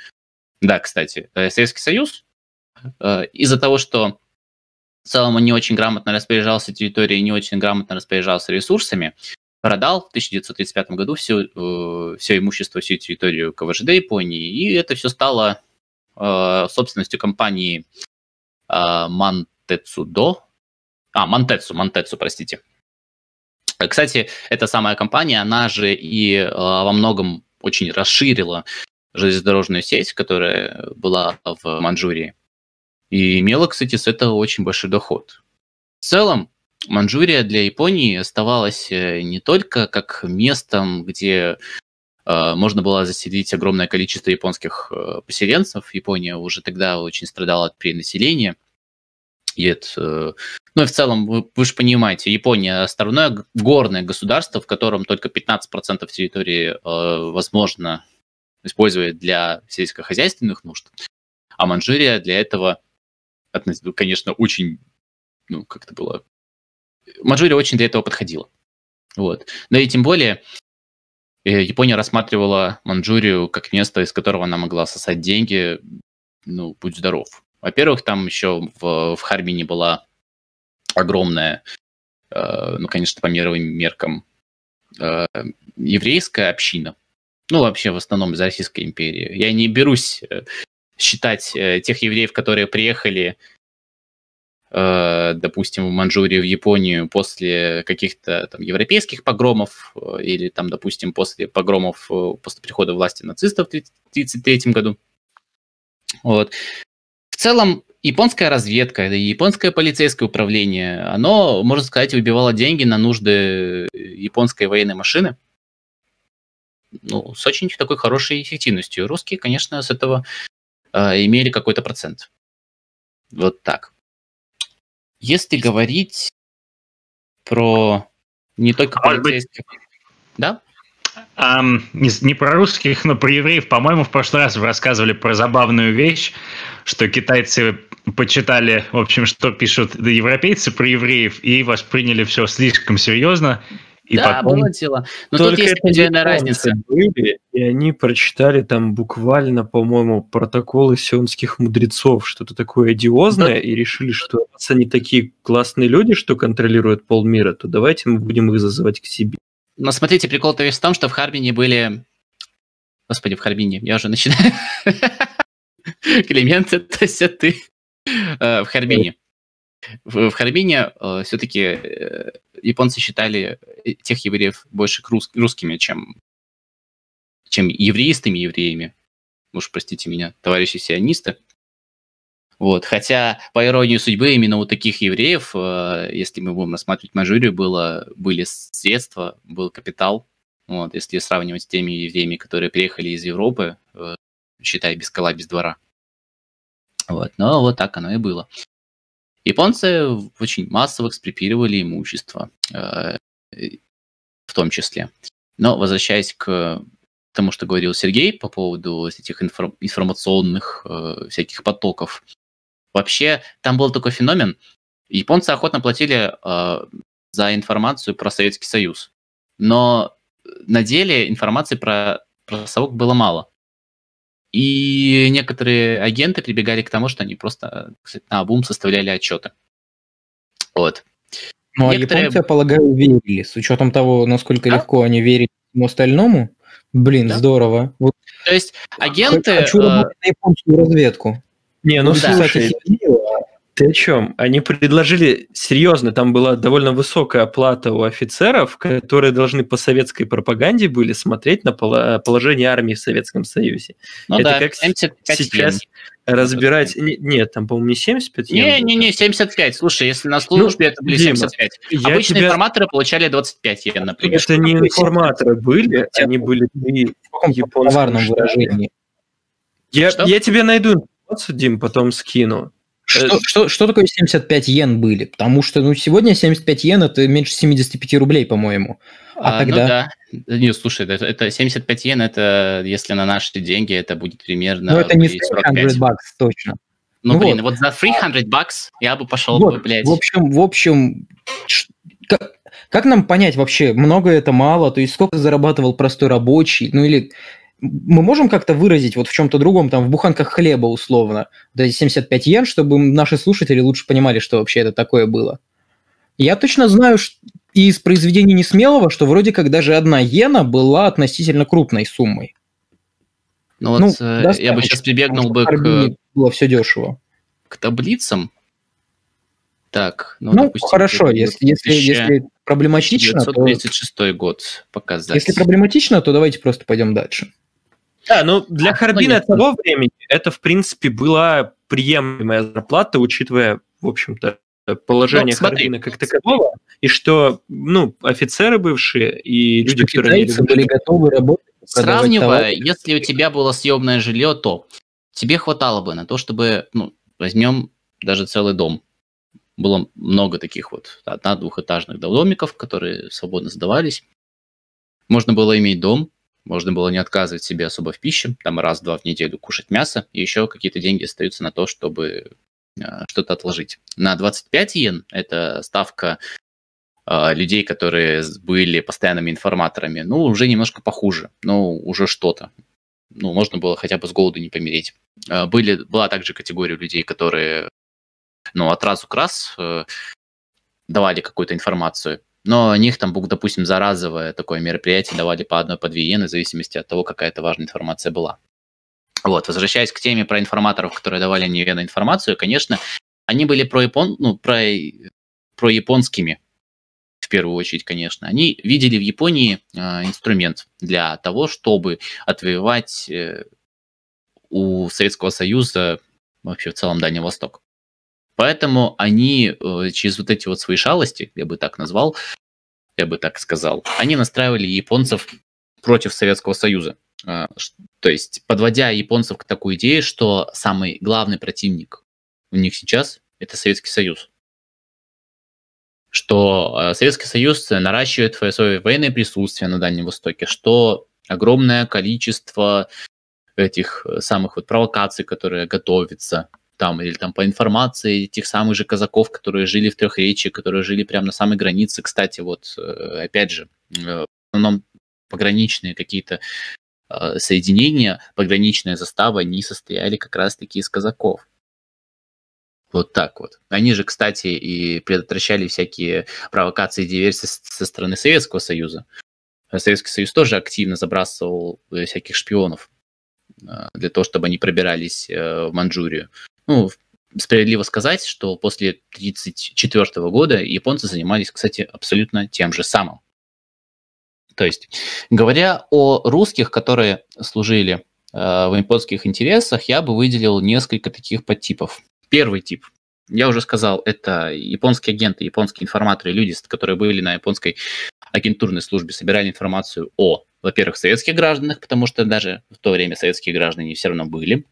да, кстати, э, Советский Союз, из-за того, что в целом он не очень грамотно распоряжался территорией, не очень грамотно распоряжался ресурсами, продал в 1935 году все, все имущество, всю территорию КВЖД Японии, и это все стало собственностью компании Мантецудо, а, Монтецу, Монтецу, простите. Кстати, эта самая компания, она же и э, во многом очень расширила железнодорожную сеть, которая была в Манчжурии. И имела, кстати, с этого очень большой доход. В целом, Манчжурия для Японии оставалась э, не только как местом, где э, можно было заселить огромное количество японских э, поселенцев. Япония уже тогда очень страдала от перенаселения. И это, э, ну и в целом, вы, вы же понимаете, Япония островное горное государство, в котором только 15% территории э, возможно использовать для сельскохозяйственных нужд, а Манчжурия для этого, конечно, очень, ну, как это было, Манчжурия очень для этого подходила. Вот. Но и тем более э, Япония рассматривала Манчжурию как место, из которого она могла сосать деньги, ну, будь здоров. Во-первых, там еще в, в Харбине была огромная, э, ну, конечно, по мировым меркам, э, еврейская община. Ну, вообще, в основном из Российской империи. Я не берусь э, считать э, тех евреев, которые приехали, э, допустим, в Манчжурию, в Японию после каких-то там европейских погромов э, или там, допустим, после погромов э, после прихода власти нацистов в 1933 году. Вот. В целом, японская разведка, японское полицейское управление, оно, можно сказать, выбивало деньги на нужды японской военной машины. Ну, с очень такой хорошей эффективностью. Русские, конечно, с этого имели какой-то процент. Вот так. Если говорить про не только а полицейских... Быть... Да? Um, не, не про русских, но про евреев. По-моему, в прошлый раз вы рассказывали про забавную вещь, что китайцы почитали, в общем, что пишут европейцы про евреев и восприняли все слишком серьезно. И да, потом... было дело. Но Только тут есть определенная разница. Были, и они прочитали там буквально, по-моему, протоколы сионских мудрецов, что-то такое одиозное, да. и решили, что раз они такие классные люди, что контролируют полмира, то давайте мы будем их зазывать к себе. Но смотрите, прикол-то весь в том, что в Харбине были... Господи, в Харбине, я уже начинаю... (laughs) Климент, это все ты. Э, в Харбине. В, Харбине э, все-таки э, японцы считали тех евреев больше русскими, чем, чем евреистыми евреями. Уж простите меня, товарищи сионисты. Вот. Хотя, по иронии судьбы, именно у таких евреев, если мы будем рассматривать Мажурию, было, были средства, был капитал. Вот. Если сравнивать с теми евреями, которые приехали из Европы, считай, без кола, без двора. Вот. Но вот так оно и было. Японцы очень массово экспроприировали имущество, э, в том числе. Но возвращаясь к тому, что говорил Сергей по поводу этих инфор- информационных э, всяких потоков, вообще там был такой феномен. Японцы охотно платили э, за информацию про Советский Союз, но на деле информации про, про совок было мало. И некоторые агенты прибегали к тому, что они просто кстати, на обум составляли отчеты. Вот. Ну, а некоторые... японцы, я полагаю, верили, с учетом того, насколько а? легко они верили всему остальному. Блин, да? здорово. Вот. То есть агенты... Хочу э... работать на японскую разведку. Не, ну, да. слушай, Ты о чем? Они предложили серьезно, там была довольно высокая оплата у офицеров, которые должны по советской пропаганде были смотреть на положение армии в Советском Союзе. Ну Это да, как 75 сейчас разбирать... Не- Нет, там, по-моему, не 75 йен. Не-не-не, 75. Слушай, если на службе это были Дима, 75. я Обычные тебя- информаторы получали 25 йен, например. Это не информаторы были, они были при В японском выражении. Я, Что? я тебе найду информацию, Дим, потом скину. Что, что, что такое 75 йен были? Потому что ну, сегодня 75 йен это меньше 75 рублей, по-моему. А, ну тогда? да. Не, слушай, это, это 75 йен, это если на наши деньги, это будет примерно ну, это не 45. 300 бакс, точно. Ну, Ну блин, вот. за 300 бакс я бы пошел Вот, бы, блядь. в общем, в общем, как, как нам понять вообще, много это мало, то есть сколько зарабатывал простой рабочий, ну или мы можем как-то выразить вот в чем-то другом, там, в буханках хлеба условно, вот эти 75 йен, чтобы наши слушатели лучше понимали, что вообще это такое было. Я точно знаю ш- из произведений Несмелого, что вроде как даже одна иена была относительно крупной суммой. ну вот ну, э, я бы сейчас прибегнул бы что к, было все дешево. к таблицам. Так, ну, Ну, допустим, хорошо, если, если, 1000 если проблематично, то... 936 год показать. Если проблематично, то давайте просто пойдем дальше. Да, ну для А, Харбина того времени это, в принципе, была приемлемая зарплата, учитывая, в общем-то, положение Ну, смотри. Харбина как такового, и что, ну, офицеры бывшие и люди, Что которые... были готовы работать, Сравнивая, товары. если у тебя было съемное жилье, то тебе хватало бы на то, чтобы, ну, возьмем даже целый дом. Было много таких вот одна-двухэтажных домиков, которые свободно сдавались. Можно было иметь дом, можно было не отказывать себе особо в пище, там раз-два в неделю кушать мясо, и еще какие-то деньги остаются на то, чтобы э, что-то отложить. На 25 йен это ставка э, людей, которые были постоянными информаторами, ну, уже немножко похуже, ну, уже что-то. Ну, можно было хотя бы с голоду не помереть. Э, Были, была также категория людей, которые, ну, от разу к раз э, давали какую-то информацию, но о них там, допустим, за разовое такое мероприятие давали по одной, по две иены, в зависимости от того, какая это важная информация была. Вот, возвращаясь к теме про информаторов, которые давали неверную информацию, конечно, они были про, япон, ну, про, про японскими, в первую очередь, конечно. Они видели в Японии э, инструмент для того, чтобы отвоевать э, у Советского Союза вообще в целом Дальний Восток. Поэтому они э, через вот эти вот свои шалости, я бы так назвал, я бы так сказал, они настраивали японцев против Советского Союза. А, То есть подводя японцев к такой идее, что самый главный противник у них сейчас это Советский Союз. Что э, Советский Союз наращивает свое, военное присутствие на Дальнем Востоке, что огромное количество этих э, самых вот провокаций, которые готовятся там, или там по информации тех самых же казаков, которые жили в Трехречии, которые жили прямо на самой границе. Кстати, вот э, опять же, э, в основном пограничные какие-то э, соединения, пограничные заставы, они состояли как раз-таки из казаков. Вот так вот. Они же, кстати, и предотвращали всякие провокации и диверсии со стороны Советского Союза. Советский Союз тоже активно забрасывал всяких шпионов для того, чтобы они пробирались в Манчжурию. Ну, справедливо сказать, что после 1934 года японцы занимались, кстати, абсолютно тем же самым. То есть, говоря о русских, которые служили э, в японских интересах, я бы выделил несколько таких подтипов. Первый тип, я уже сказал, это японские агенты, японские информаторы, люди, которые были на японской агентурной службе, собирали информацию о, во-первых, советских гражданах, потому что даже в то время советские граждане все равно были.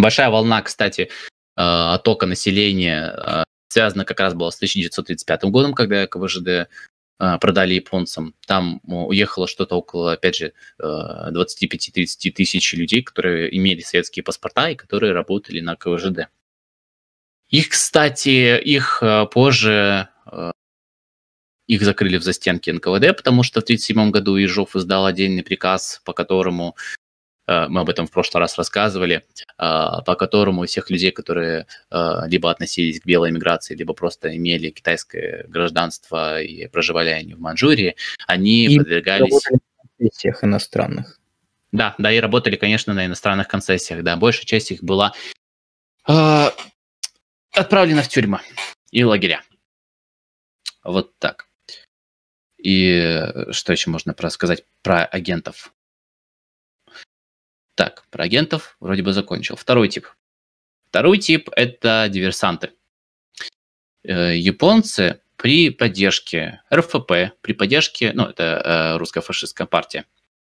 Большая волна, кстати, э, оттока населения э, связана как раз была с 1935 годом, когда КВЖД э, продали японцам. Там уехало что-то около, опять же, э, 25-30 тысяч людей, которые имели советские паспорта и которые работали на КВЖД. Их, кстати, их позже их закрыли в застенке НКВД, потому что в 1937 году Ежов издал отдельный приказ, по которому мы об этом в прошлый раз рассказывали, э, по которому всех людей, которые э, либо относились к белой миграции, либо просто имели китайское гражданство и проживали они в Манчжурии, они И подвергались... Всех иностранных. Да, да, и работали, конечно, на иностранных концессиях, да, большая часть их была... э, отправлена в тюрьмы и лагеря. Вот так. И что еще можно рассказать про агентов? Так, про агентов вроде бы закончил. Второй тип. Второй тип – это диверсанты. Э, японцы при поддержке РФП, при поддержке, ну, это э, русская фашистская партия,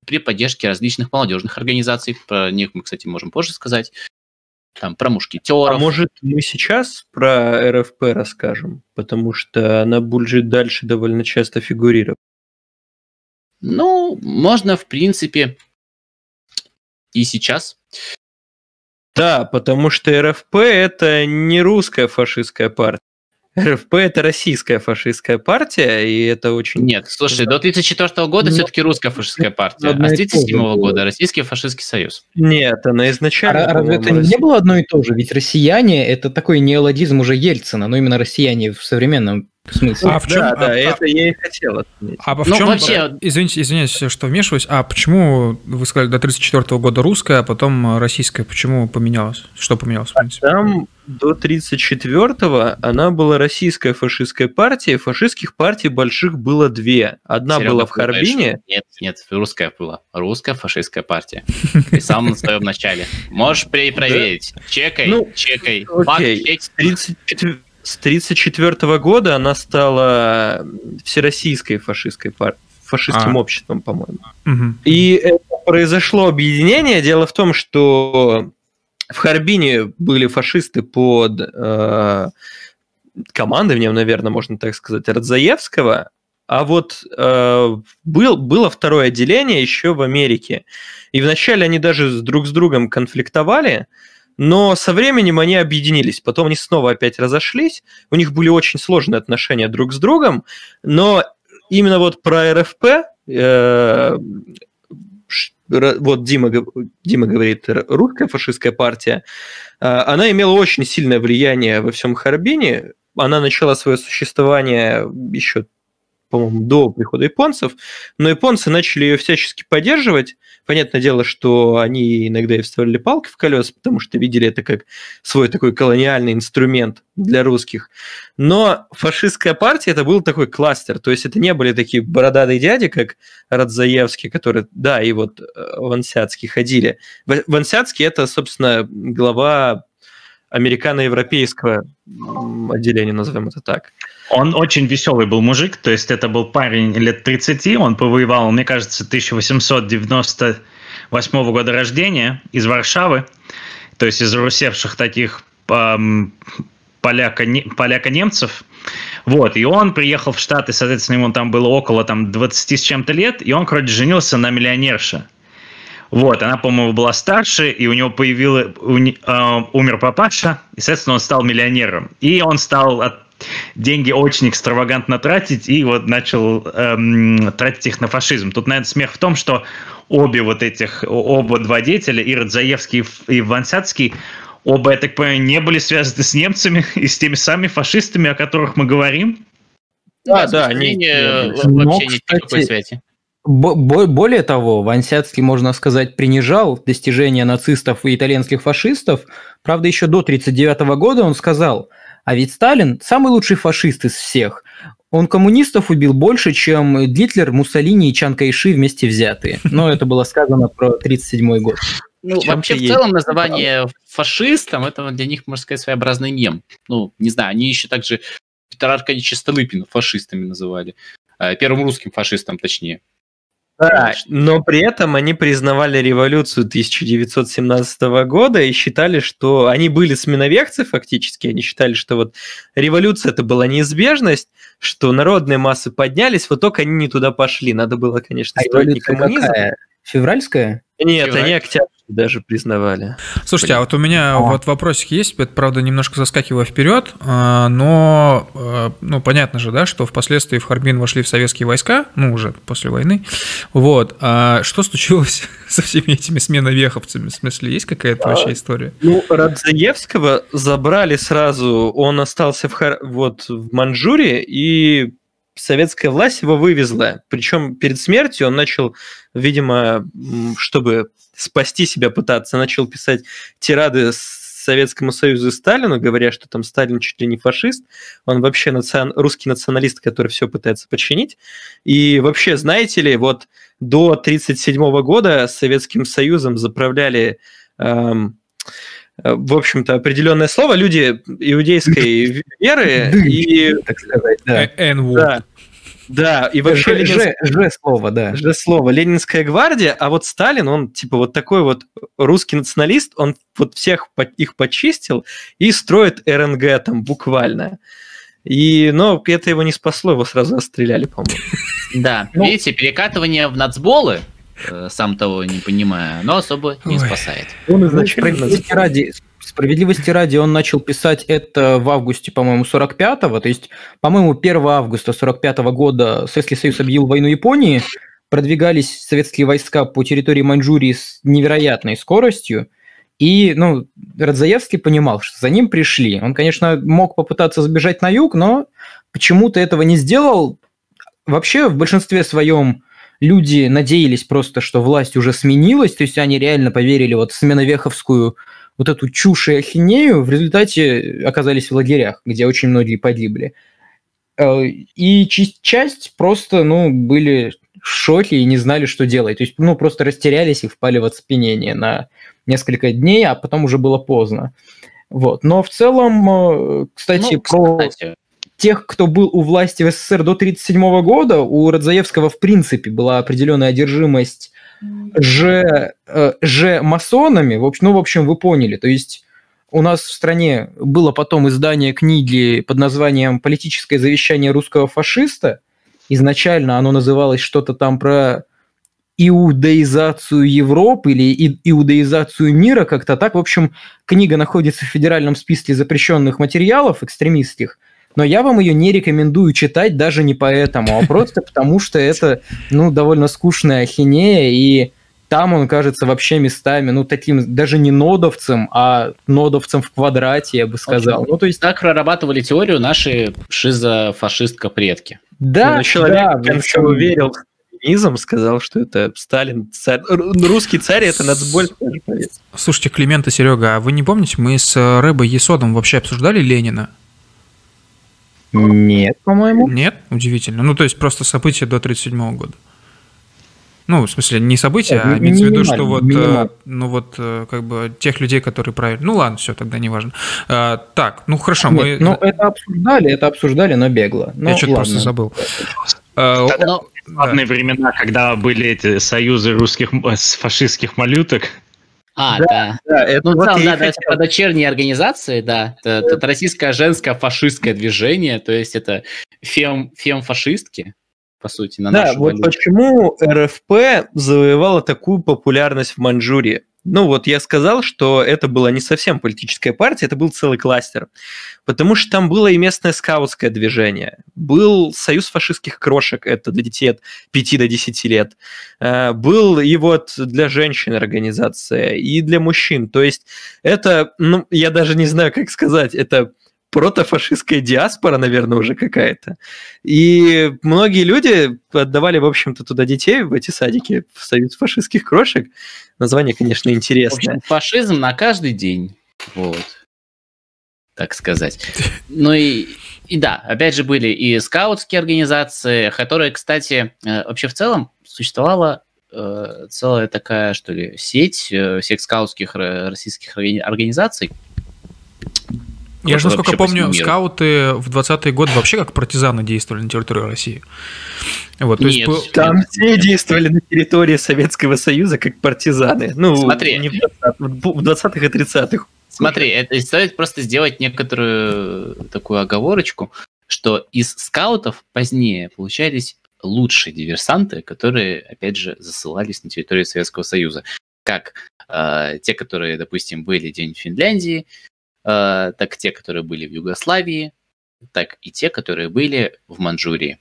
при поддержке различных молодежных организаций, про них мы, кстати, можем позже сказать, там, про мушкетеров. А может, мы сейчас про РФП расскажем? Потому что она будет дальше довольно часто фигурировать. Ну, можно, в принципе, и сейчас. Да, потому что РФП это не русская фашистская партия. РФП это российская фашистская партия, и это очень... Нет, слушай, до 1934 года Но... все-таки русская фашистская партия, а с 1937 года Российский фашистский союз. Нет, она изначально... А разве это не было одно и то же? Ведь россияне – это такой неологизм уже Ельцина, но именно россияне в современном смысле. А в чем? Да, а, да, а, это я и хотел отметить. А в ну, чем? Вообще... Извините, извините, что вмешиваюсь. А почему вы сказали до 34 года русская, а потом российская? Почему поменялось? Что поменялось, в принципе? Там до 34-го она была российская фашистская партия. Фашистских партий больших было две. Одна Серега, была в Харбине. Нет, нет, русская была. Русская фашистская партия. И в самом своем начале. Можешь проверить. Чекай, ну, чекай. Окей. 34 с 1934 года она стала всероссийской фашистской партией фашистским а. обществом, по-моему. Угу. И это произошло объединение. Дело в том, что в Харбине были фашисты под э, командованием, наверное, можно так сказать, Радзаевского, а вот э, был, было второе отделение еще в Америке. И вначале они даже друг с другом конфликтовали, но со временем они объединились. Потом они снова опять разошлись. У них были очень сложные отношения друг с другом, но именно вот про РФП э, вот Дима, Дима говорит, русская фашистская партия, э, она имела очень сильное влияние во всем Харбине. Она начала свое существование еще по-моему, до прихода японцев, но японцы начали ее всячески поддерживать. Понятное дело, что они иногда и вставляли палки в колеса, потому что видели это как свой такой колониальный инструмент для русских. Но фашистская партия это был такой кластер, то есть это не были такие бородатые дяди, как Радзаевский, которые, да, и вот э, Вансяцкий ходили. Вансяцкий это, собственно, глава американо-европейского отделения, назовем это так. Он очень веселый был мужик, то есть это был парень лет 30, он повоевал, мне кажется, 1898 года рождения из Варшавы, то есть из русевших таких эм, поляко-немцев. Вот, и он приехал в Штаты, соответственно, ему там было около там, 20 с чем-то лет, и он, короче, женился на миллионерше. Вот, она, по-моему, была старше, и у него появилась, у, э, умер папаша, и, соответственно, он стал миллионером. И он стал от, деньги очень экстравагантно тратить, и вот начал эм, тратить их на фашизм. Тут, наверное, смех в том, что обе вот этих, оба два деятеля, и Радзаевский, и Вансяцкий, оба, я так понимаю, не были связаны с немцами (laughs) и с теми самыми фашистами, о которых мы говорим. Да, да, они вообще нет никакой связи. Более того, Вансяцкий, можно сказать, принижал достижения нацистов и итальянских фашистов. Правда, еще до 1939 года он сказал, а ведь Сталин самый лучший фашист из всех. Он коммунистов убил больше, чем Гитлер, Муссолини и Чан Кайши вместе взятые. Но это было сказано про 1937 год. Ну, вообще, в целом, называние фашистом, это для них, можно сказать, своеобразный мем. Ну, не знаю, они еще также Петра Аркадьевича Столыпина фашистами называли. Э, первым русским фашистом, точнее. Да, но при этом они признавали революцию 1917 года и считали, что они были сменовекцы фактически, они считали, что вот революция это была неизбежность, что народные массы поднялись, вот только они не туда пошли, надо было, конечно, а строить не коммунизм. Какая? Февральская? Нет, Февраль. они октябрь даже признавали. Слушайте, а вот у меня О. вот вопросик есть, это, правда, немножко заскакивая вперед, а, но, а, ну, понятно же, да, что впоследствии в Харбин вошли в советские войска, ну, уже после войны, вот, а что случилось (laughs) со всеми этими сменовеховцами, в смысле, есть какая-то вообще история? Ну, Радзаевского забрали сразу, он остался в, Хар... вот, в Манчжурии, и советская власть его вывезла. Причем перед смертью он начал, видимо, чтобы спасти себя пытаться, начал писать тирады с Советскому Союзу и Сталину, говоря, что там Сталин чуть ли не фашист, он вообще национ... русский националист, который все пытается подчинить. И вообще, знаете ли, вот до 1937 года Советским Союзом заправляли эм, в общем-то, определенное слово, люди иудейской веры и... Так сказать, да. да. Да, и вообще... Ж, Ленинск... Ж, Ж слово, да. Ж слово. Ленинская гвардия, а вот Сталин, он типа вот такой вот русский националист, он вот всех их почистил и строит РНГ там буквально. И, но это его не спасло, его сразу расстреляли, по-моему. Да, ну, видите, перекатывание в нацболы, э, сам того не понимая, но особо не спасает. Он изначально... ради, Справедливости ради, он начал писать это в августе, по-моему, 45-го, то есть, по-моему, 1 августа 45-го года Советский Союз объявил войну Японии, продвигались советские войска по территории Маньчжурии с невероятной скоростью, и, ну, Радзаевский понимал, что за ним пришли. Он, конечно, мог попытаться сбежать на юг, но почему-то этого не сделал. Вообще, в большинстве своем люди надеялись просто, что власть уже сменилась, то есть они реально поверили вот в сменовеховскую вот эту чушь и ахинею, в результате оказались в лагерях, где очень многие погибли. Э, и часть просто, ну, были в шоке и не знали, что делать. То есть, ну, просто растерялись и впали в оцепенение на несколько дней, а потом уже было поздно. Вот. Но в целом, э, кстати, ну, про кстати. Тех, кто был у власти в СССР до 1937 года, у Радзаевского в принципе была определенная одержимость же, э, же масонами, в общем, ну, в общем, вы поняли, то есть у нас в стране было потом издание книги под названием «Политическое завещание русского фашиста». Изначально оно называлось что-то там про иудаизацию Европы или иудаизацию мира, как-то так. В общем, книга находится в федеральном списке запрещенных материалов экстремистских – но я вам ее не рекомендую читать даже не поэтому, а просто потому, что это, ну, довольно скучная ахинея, и там он кажется вообще местами, ну, таким даже не нодовцем, а нодовцем в квадрате, я бы сказал. Очень. Ну, то есть... Так прорабатывали теорию наши шизофашистка предки. Да, ну, человек, да, который уверил в сталинизм, сказал, что это Сталин, царь, русский царь, это нацболь. Слушайте, Климент и Серега, а вы не помните, мы с Рэбой Есодом вообще обсуждали Ленина? Нет, по-моему. Нет? Удивительно. Ну, то есть просто события до 1937 года. Ну, в смысле, не события, а имеется в виду, что вот. Э, ну вот, э, как бы, тех людей, которые правильно... Ну, ладно, все, тогда не важно. А, так, ну, хорошо, Нет, мы... Ну, это обсуждали, это обсуждали, но бегло. Но Я что-то просто забыл. А, но... Славные да. времена, когда были эти союзы русских фашистских малюток, а, да. да. да это ну, вот там, да, хотел... это дочерние организации, да. Это, это российское женское фашистское движение, то есть это фем, фем-фашистки, по сути, на Да, вот валюту. почему РФП завоевала такую популярность в Маньчжурии. Ну вот я сказал, что это была не совсем политическая партия, это был целый кластер. Потому что там было и местное скаутское движение. Был союз фашистских крошек, это для детей от 5 до 10 лет. Э, был и вот для женщин организация, и для мужчин. То есть это, ну, я даже не знаю, как сказать, это протофашистская диаспора, наверное, уже какая-то. И многие люди отдавали, в общем-то, туда детей, в эти садики, в союз фашистских крошек. Название, конечно, интересное. В общем, фашизм на каждый день. Вот. Так сказать. Ну и, и да, опять же, были и скаутские организации, которые, кстати, э, вообще в целом существовала э, целая такая, что ли, сеть э, всех скаутских российских организаций, я же, насколько помню, скауты в 20-е годы вообще как партизаны действовали на территории России. Вот, то Нет, есть, там все действовали на территории Советского Союза как партизаны. Ну, Смотри. не в 20-х и 30-х. Смотри, это стоит просто сделать некоторую такую оговорочку, что из скаутов позднее получались лучшие диверсанты, которые, опять же, засылались на территорию Советского Союза. Как э, те, которые, допустим, были день в Финляндии, так те, которые были в Югославии, так и те, которые были в Манчжурии.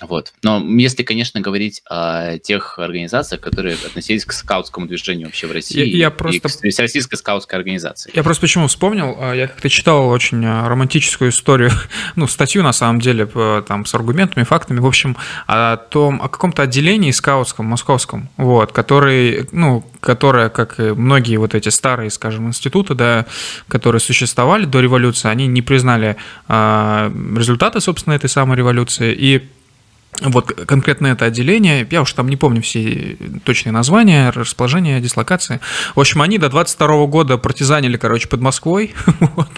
Вот. Но если, конечно, говорить о тех организациях, которые относились к скаутскому движению вообще в России, Я- я и просто- к с- российской скаутской организации. Я просто почему вспомнил, а, я как-то читал очень а, романтическую историю, (laughs) ну, статью, на самом деле, там, с аргументами, фактами, в общем, о том, о каком-то отделении скаутском, московском, вот, который, ну, которое, как и многие вот эти старые, скажем, институты, да, которые существовали до революции, они не признали а, результаты, собственно, этой самой революции, и вот конкретно это отделение, я уж там не помню все точные названия, расположение, дислокации. В общем, они до 22 года партизанили, короче, под Москвой, (laughs) вот,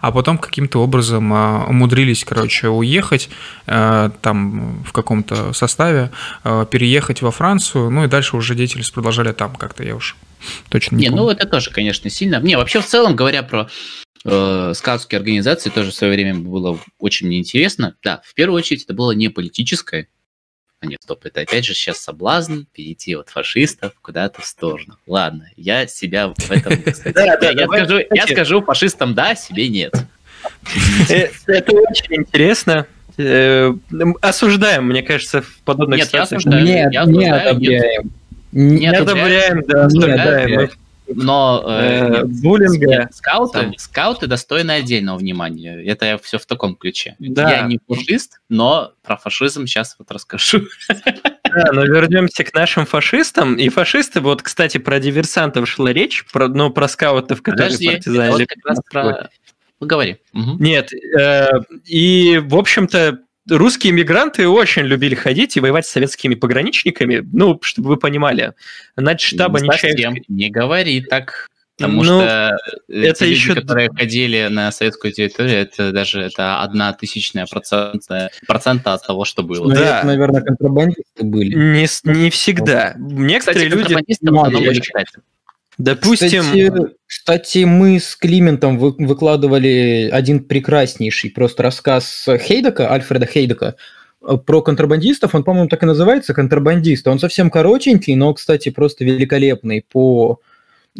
а потом каким-то образом а, умудрились, короче, уехать э, там в каком-то составе, э, переехать во Францию, ну и дальше уже деятельность продолжали там как-то, я уж точно не, Не, помню. ну это тоже, конечно, сильно. Не, вообще в целом, говоря про э, скаутские организации, тоже в свое время было очень мне интересно. Да, в первую очередь это было не политическое. А нет, стоп, это опять же сейчас соблазн перейти от фашистов куда-то в сторону. Ладно, я себя в этом, кстати, Да, да, я, скажу, я кстати. скажу фашистам да, себе нет. Э, Это очень интересно. Э, Осуждаем, мне кажется, в подобных Нет, я ситуациях. осуждаю. Нет, не одобряем. Не одобряем, да, осуждаем. Но э, Э, буллинга. нет, скауты, там. скауты достойны отдельного внимания. Это я все в таком ключе. Да. Я не фашист, но про фашизм сейчас вот расскажу. Да, но вернемся к нашим фашистам. И фашисты, вот, кстати, про диверсантов шла речь, про, ну, про скаутов, которые Подожди, партизанили. вот как раз про... Ну, говори. Мгм. Нет, э, и, в общем-то, русские мигранты очень любили ходить и воевать с советскими пограничниками, ну, чтобы вы понимали. Начштаба Не Нечаевской совсем. Не говори так. Потому Ну, что э, это те люди, еще- которые ходили на советскую территорию, это даже это одна тысячная процента, процента от того, что было. Ну, Да. это, наверное, контрабандисты были. не, не всегда. Некоторые Кстати, люди, контрабандистов ну, считается. Допустим, Кстати, кстати, мы с Климентом вы- выкладывали один прекраснейший просто рассказ Хейдека, Альфреда Хейдека, э, про контрабандистов. Он, по-моему, так и называется, контрабандист. Он совсем коротенький, но, кстати, просто великолепный по,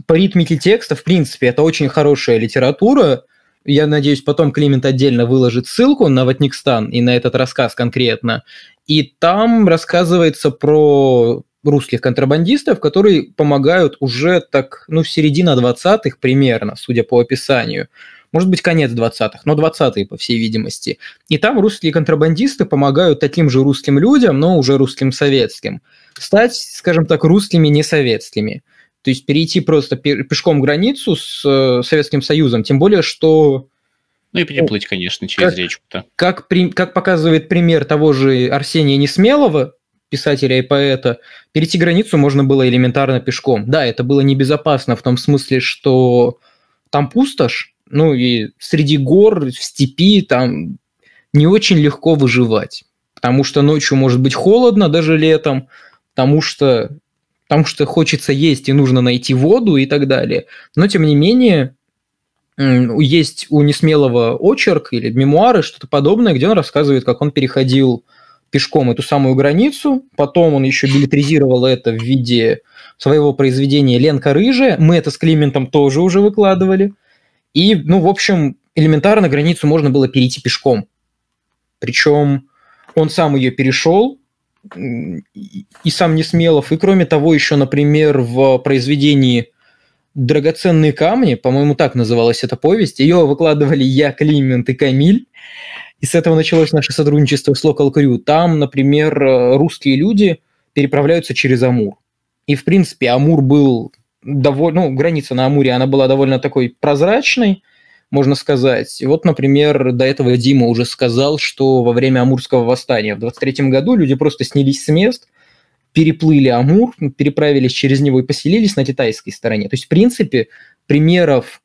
по ритмике текста. В принципе, это очень хорошая литература. Я надеюсь, потом Климент отдельно выложит ссылку на Ватникстан и на этот рассказ конкретно. И там рассказывается про русских контрабандистов, которые помогают уже так, ну, в середине 20-х примерно, судя по описанию. Может быть, конец 20-х, но 20-е, по всей видимости. И там русские контрабандисты помогают таким же русским людям, но уже русским советским, стать, скажем так, русскими несоветскими. То есть перейти просто пе- пешком границу с э, Советским Союзом, тем более, что Ну и переплыть, конечно, через как- речку-то. как, при- как показывает пример того же Арсения Несмелого, писателя и поэта, перейти границу можно было элементарно пешком. Да, это было небезопасно в том смысле, что там пустошь, ну и среди гор, в степи там не очень легко выживать. Потому что ночью может быть холодно, даже летом, потому что, потому что хочется есть и нужно найти воду и так далее. Но тем не менее, есть у Несмелого очерк или мемуары, что-то подобное, где он рассказывает, как он переходил пешком эту самую границу, потом он еще билетризировал это в виде своего произведения «Ленка рыжая», мы это с Климентом тоже уже выкладывали, и, ну, в общем, элементарно границу можно было перейти пешком. Причем он сам ее перешел, и сам Несмелов, и кроме того, еще, например, в произведении «Драгоценные камни», по-моему, так называлась эта повесть, ее выкладывали я, Климент и Камиль, и с этого началось наше сотрудничество с Local Crew. Там, например, э, русские люди переправляются через Амур. И, в принципе, Амур был довольно... Ну, граница на Амуре, она была довольно такой прозрачной, можно сказать. И вот, например, до этого Дима уже сказал, что во время Амурского восстания в 23 году люди просто снялись с мест, переплыли Амур, переправились через него и поселились на китайской стороне. То есть, в принципе, примеров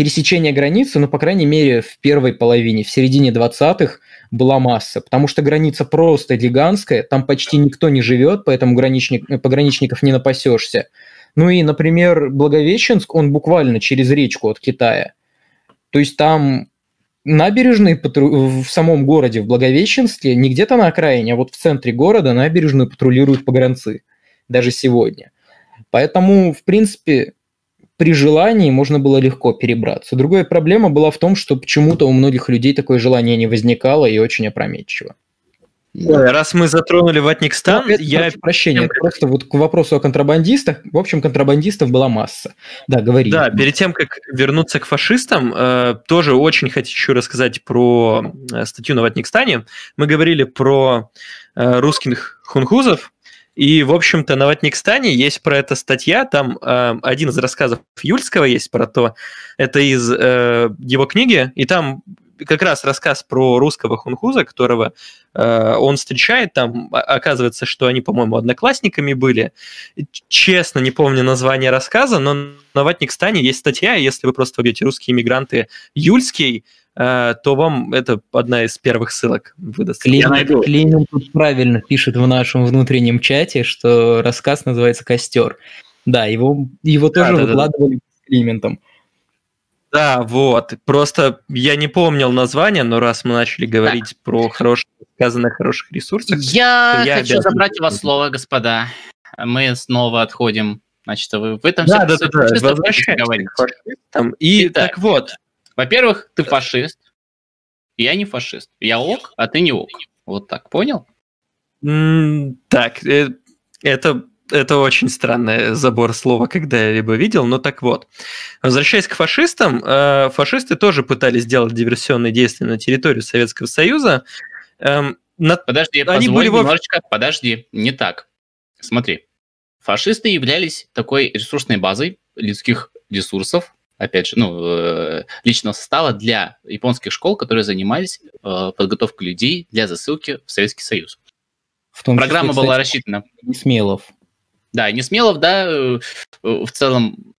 пересечения границы, ну, по крайней мере, в первой половине, в середине 20-х была масса, потому что граница просто гигантская, там почти никто не живет, поэтому граничник, пограничников не напасешься. Ну и, например, Благовещенск, он буквально через речку от Китая. То есть там набережные патру- в самом городе, в Благовещенске, не где-то на окраине, а вот в центре города набережную патрулируют погранцы, даже сегодня. Поэтому, в принципе, при желании можно было легко перебраться. Другая проблема была в том, что почему-то у многих людей такое желание не возникало и очень опрометчиво. Раз мы затронули Ватникстан, Ну, это, я прошу прощения, это просто вот к вопросу о контрабандистах. В общем, контрабандистов была масса. Да, говори. Да, перед тем, как вернуться к фашистам, э, тоже очень хочу рассказать про э, статью на Ватникстане. Мы говорили про э, русских хунхузов, и, в общем-то, на Ватникстане есть про это статья, там э, один из рассказов Юльского есть про то, это из э, его книги, и там как раз рассказ про русского хунхуза, которого э, он встречает, там а- оказывается, что они, по-моему, одноклассниками были. Честно, не помню название рассказа, но на Ватникстане есть статья, если вы просто введете «русские иммигранты Юльский», то вам это одна из первых ссылок выдаст. Найду. Клеймин тут правильно пишет в нашем внутреннем чате, что рассказ называется «Костер». Да, его, его Да, тоже да, да. выкладывали с Климентом. Да, вот. Просто я не помнил название, но раз мы начали говорить про хорошие, сказано о хороших ресурсах, Я, Я хочу обязан забрать у вас слово, господа. Мы снова отходим. Значит, вы в этом да, да, всё- да, да, чисто возвращаемся фашистам. И Итак. так вот, Во-первых, ты фашист. Я не фашист. Я ок, а ты не ок. Вот так, понял? М, Так, э, это, это очень странный забор слова, когда я либо видел, но так вот. Возвращаясь к фашистам, э, фашисты тоже пытались сделать диверсионные действия на территорию Советского Союза. Эм, на- Подожди, Они были немножечко. Подожди, не так. Смотри. Фашисты являлись такой ресурсной базой людских ресурсов, опять же, ну, э, личного состава для японских школ, которые занимались э, подготовкой людей для засылки в Советский Союз. В том числе, Программа кстати, была рассчитана Несмелов. Да, Несмелов, да, э, в целом,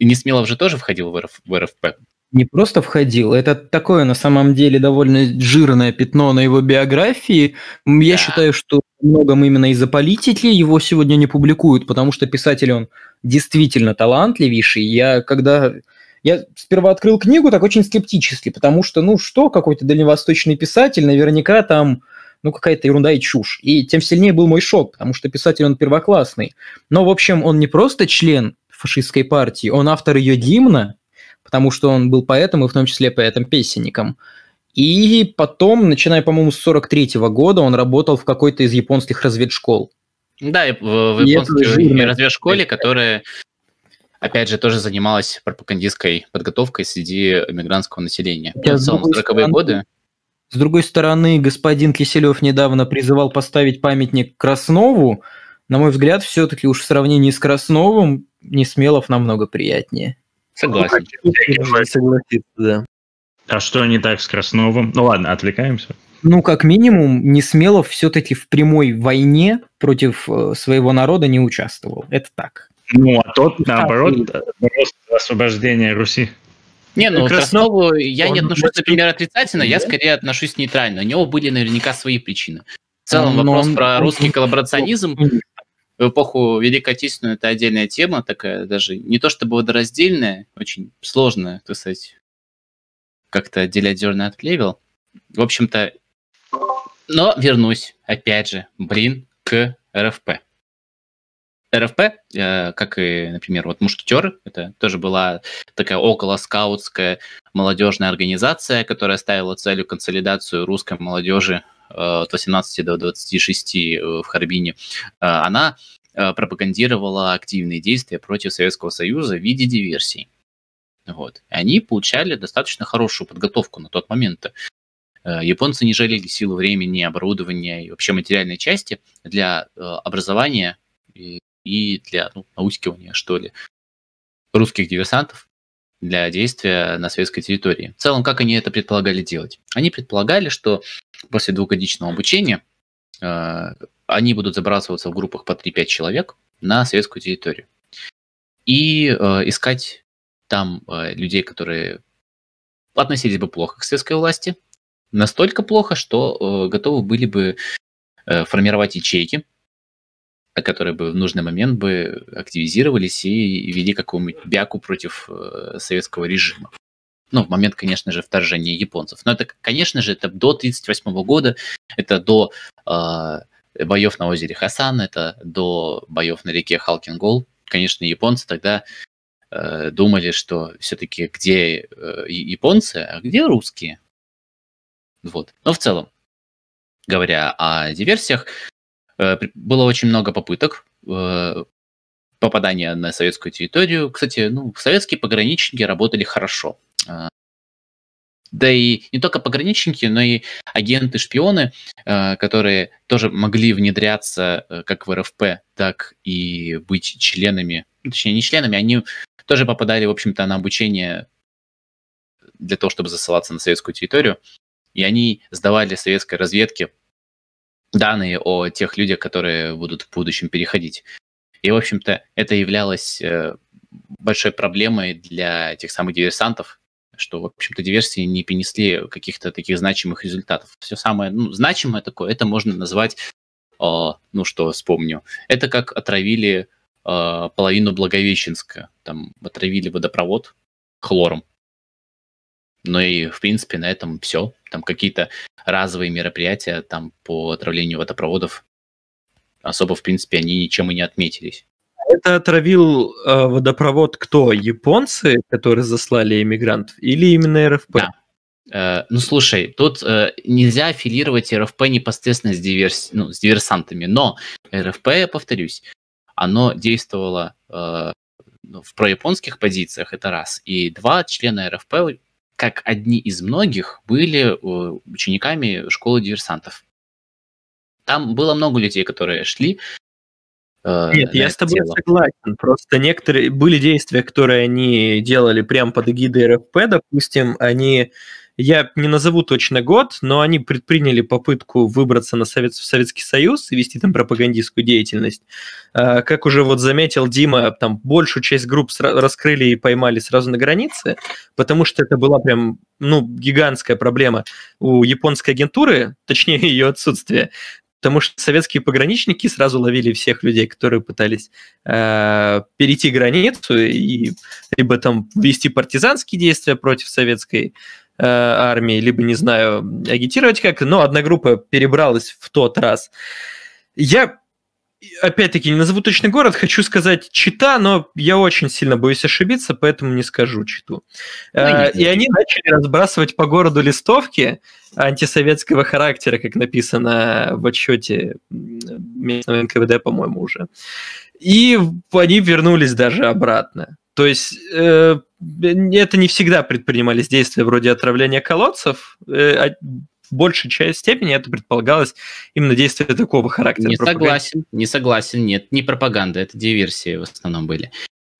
Несмелов же тоже входил в, РФ, в РФП. Не просто входил, это такое на самом деле довольно жирное пятно на его биографии. Я Да. считаю, что многом именно из-за политики его сегодня не публикуют, потому что писатель он действительно талантливейший. Я когда я сперва открыл книгу так очень скептически, потому что, ну что, какой-то дальневосточный писатель, наверняка там ну, какая-то ерунда и чушь. И тем сильнее был мой шок, потому что писатель он первоклассный. Но, в общем, он не просто член фашистской партии, он автор ее гимна, потому что он был поэтом и в том числе поэтом-песенником. И потом, начиная, по-моему, с 43 года, он работал в какой-то из японских разведшкол. Да, и в, в японской разведшколе, которая, опять же, тоже занималась пропагандистской подготовкой среди иммигрантского населения. Я в целом, с другой 40-е стороны- годы. С другой стороны, господин Киселев недавно призывал поставить памятник Краснову. На мой взгляд, все-таки уж в сравнении с Красновым Несмелов намного приятнее. Согласен. можно согласиться, да. А что не так с Красновым? Ну ладно, отвлекаемся. Ну, как минимум, Несмелов все-таки в прямой войне против э, своего народа не участвовал. Это так. Ну, а тот, Да, наоборот, за освобождение Руси. Не, ну, к Краснов- Краснову я не отношусь, например, отрицательно, я скорее отношусь нейтрально. У него были наверняка свои причины. В целом, Но вопрос он- про русский коллаборационизм в эпоху Великой Отечественной это отдельная тема, такая даже не то чтобы водораздельная, очень сложная, так сказать, как-то отделять зерна от плевел. В общем-то, но вернусь, опять же, блин, к РФП. РФП, э, как и, например, вот Мушкетеры, это тоже была такая около скаутская молодежная организация, которая ставила целью консолидацию русской молодежи э, от 18 до 26 э, в Харбине. Э, Она пропагандировала активные действия против Советского Союза в виде диверсий. Вот. И они получали достаточно хорошую подготовку на тот момент. Э, Японцы не жалели силы времени, оборудования и вообще материальной части для э, образования и, и для ну, наускивания, что ли, русских диверсантов для действия на советской территории. В целом, как они это предполагали делать? Они предполагали, что после двухгодичного обучения э, они будут забрасываться в группах по 3-5 человек на советскую территорию и э, искать там э, людей, которые относились бы плохо к советской власти, настолько плохо, что э, готовы были бы э, формировать ячейки, которые бы в нужный момент бы активизировались и вели какую-нибудь бяку против э, советского режима. Ну, в момент, конечно же, вторжения японцев. Но это, конечно же, это до 1938 года, это до э, боев на озере Хасан, это до боев на реке Халкингол. Конечно, японцы тогда э, думали, что все-таки где э, японцы, а где русские. Вот. Но в целом, говоря о диверсиях, э, было очень много попыток попадания на советскую территорию. Кстати, ну, советские пограничники работали хорошо. Да и не только пограничники, но и агенты-шпионы, которые тоже могли внедряться как в РФП, так и быть членами, точнее не членами, они тоже попадали, в общем-то, на обучение для того, чтобы засылаться на советскую территорию. И они сдавали советской разведке данные о тех людях, которые будут в будущем переходить. И, в общем-то, это являлось э, большой проблемой для тех самых диверсантов, что, в общем-то, диверсии не принесли каких-то таких значимых результатов. Все самое ну, значимое такое, это можно назвать, э, ну что, вспомню, это как отравили э, половину Благовещенска, там отравили водопровод хлором. Ну и, в принципе, на этом все. Там какие-то разовые мероприятия там по отравлению водопроводов особо, в принципе, они ничем и не отметились. Это отравил э, водопровод кто? Японцы, которые заслали иммигрантов, или именно РФП? Да. Э, ну, слушай, тут э, нельзя аффилировать РФП непосредственно с, диверс... ну, с диверсантами, но РФП, я повторюсь, оно действовало э, ну, в прояпонских позициях, это раз. И два члена РФП как одни из многих, были э, учениками школы диверсантов. Там было много людей, которые шли. Э, Нет, я с тобой тело. согласен. Просто некоторые были действия, которые они делали прямо под эгидой РФП, допустим, они я не назову точно год, но они предприняли попытку выбраться на Совет, в Советский Союз и вести там пропагандистскую деятельность. А, как уже вот заметил Дима, там большую часть групп раскрыли и поймали сразу на границе, потому что это была прям ну, гигантская проблема у японской агентуры, точнее (laughs) ее отсутствие, потому что советские пограничники сразу ловили всех людей, которые пытались э, перейти границу и либо там вести партизанские действия против советской армии, либо, не знаю, агитировать как-то, но одна группа перебралась в тот раз. Я, опять-таки, не назову точный город, хочу сказать Чита, но я очень сильно боюсь ошибиться, поэтому не скажу Читу. Ну, э, и они начали разбрасывать по городу листовки антисоветского характера, как написано в отчете местного НКВД, по-моему, уже. И они вернулись даже обратно. То есть э, это не всегда предпринимались действия вроде отравления колодцев. Э, а в большей части степени это предполагалось именно действия такого характера. Не согласен, не согласен, нет, не пропаганда, это диверсии в основном были.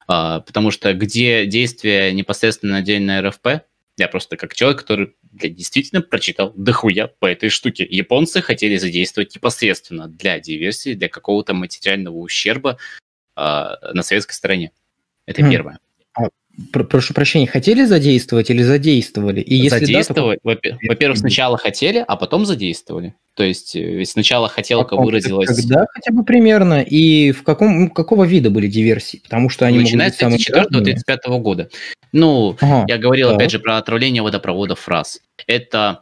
А, потому что где действия непосредственно на РФП, я просто как человек, который я действительно прочитал дохуя по этой штуке. Японцы хотели задействовать непосредственно для диверсии, для какого-то материального ущерба а, на советской стороне. Это mm. первое. Прошу прощения, хотели задействовать или задействовали? И если задействовать, да, то... во-первых, сначала хотели, а потом задействовали. То есть, э, сначала хотелка выразилась... Когда хотя бы примерно? И в каком, какого вида были диверсии? Потому что они Начиная с 34-35 года. Ну, ага, я говорил, да. опять же, про отравление водопроводов фраз. Это...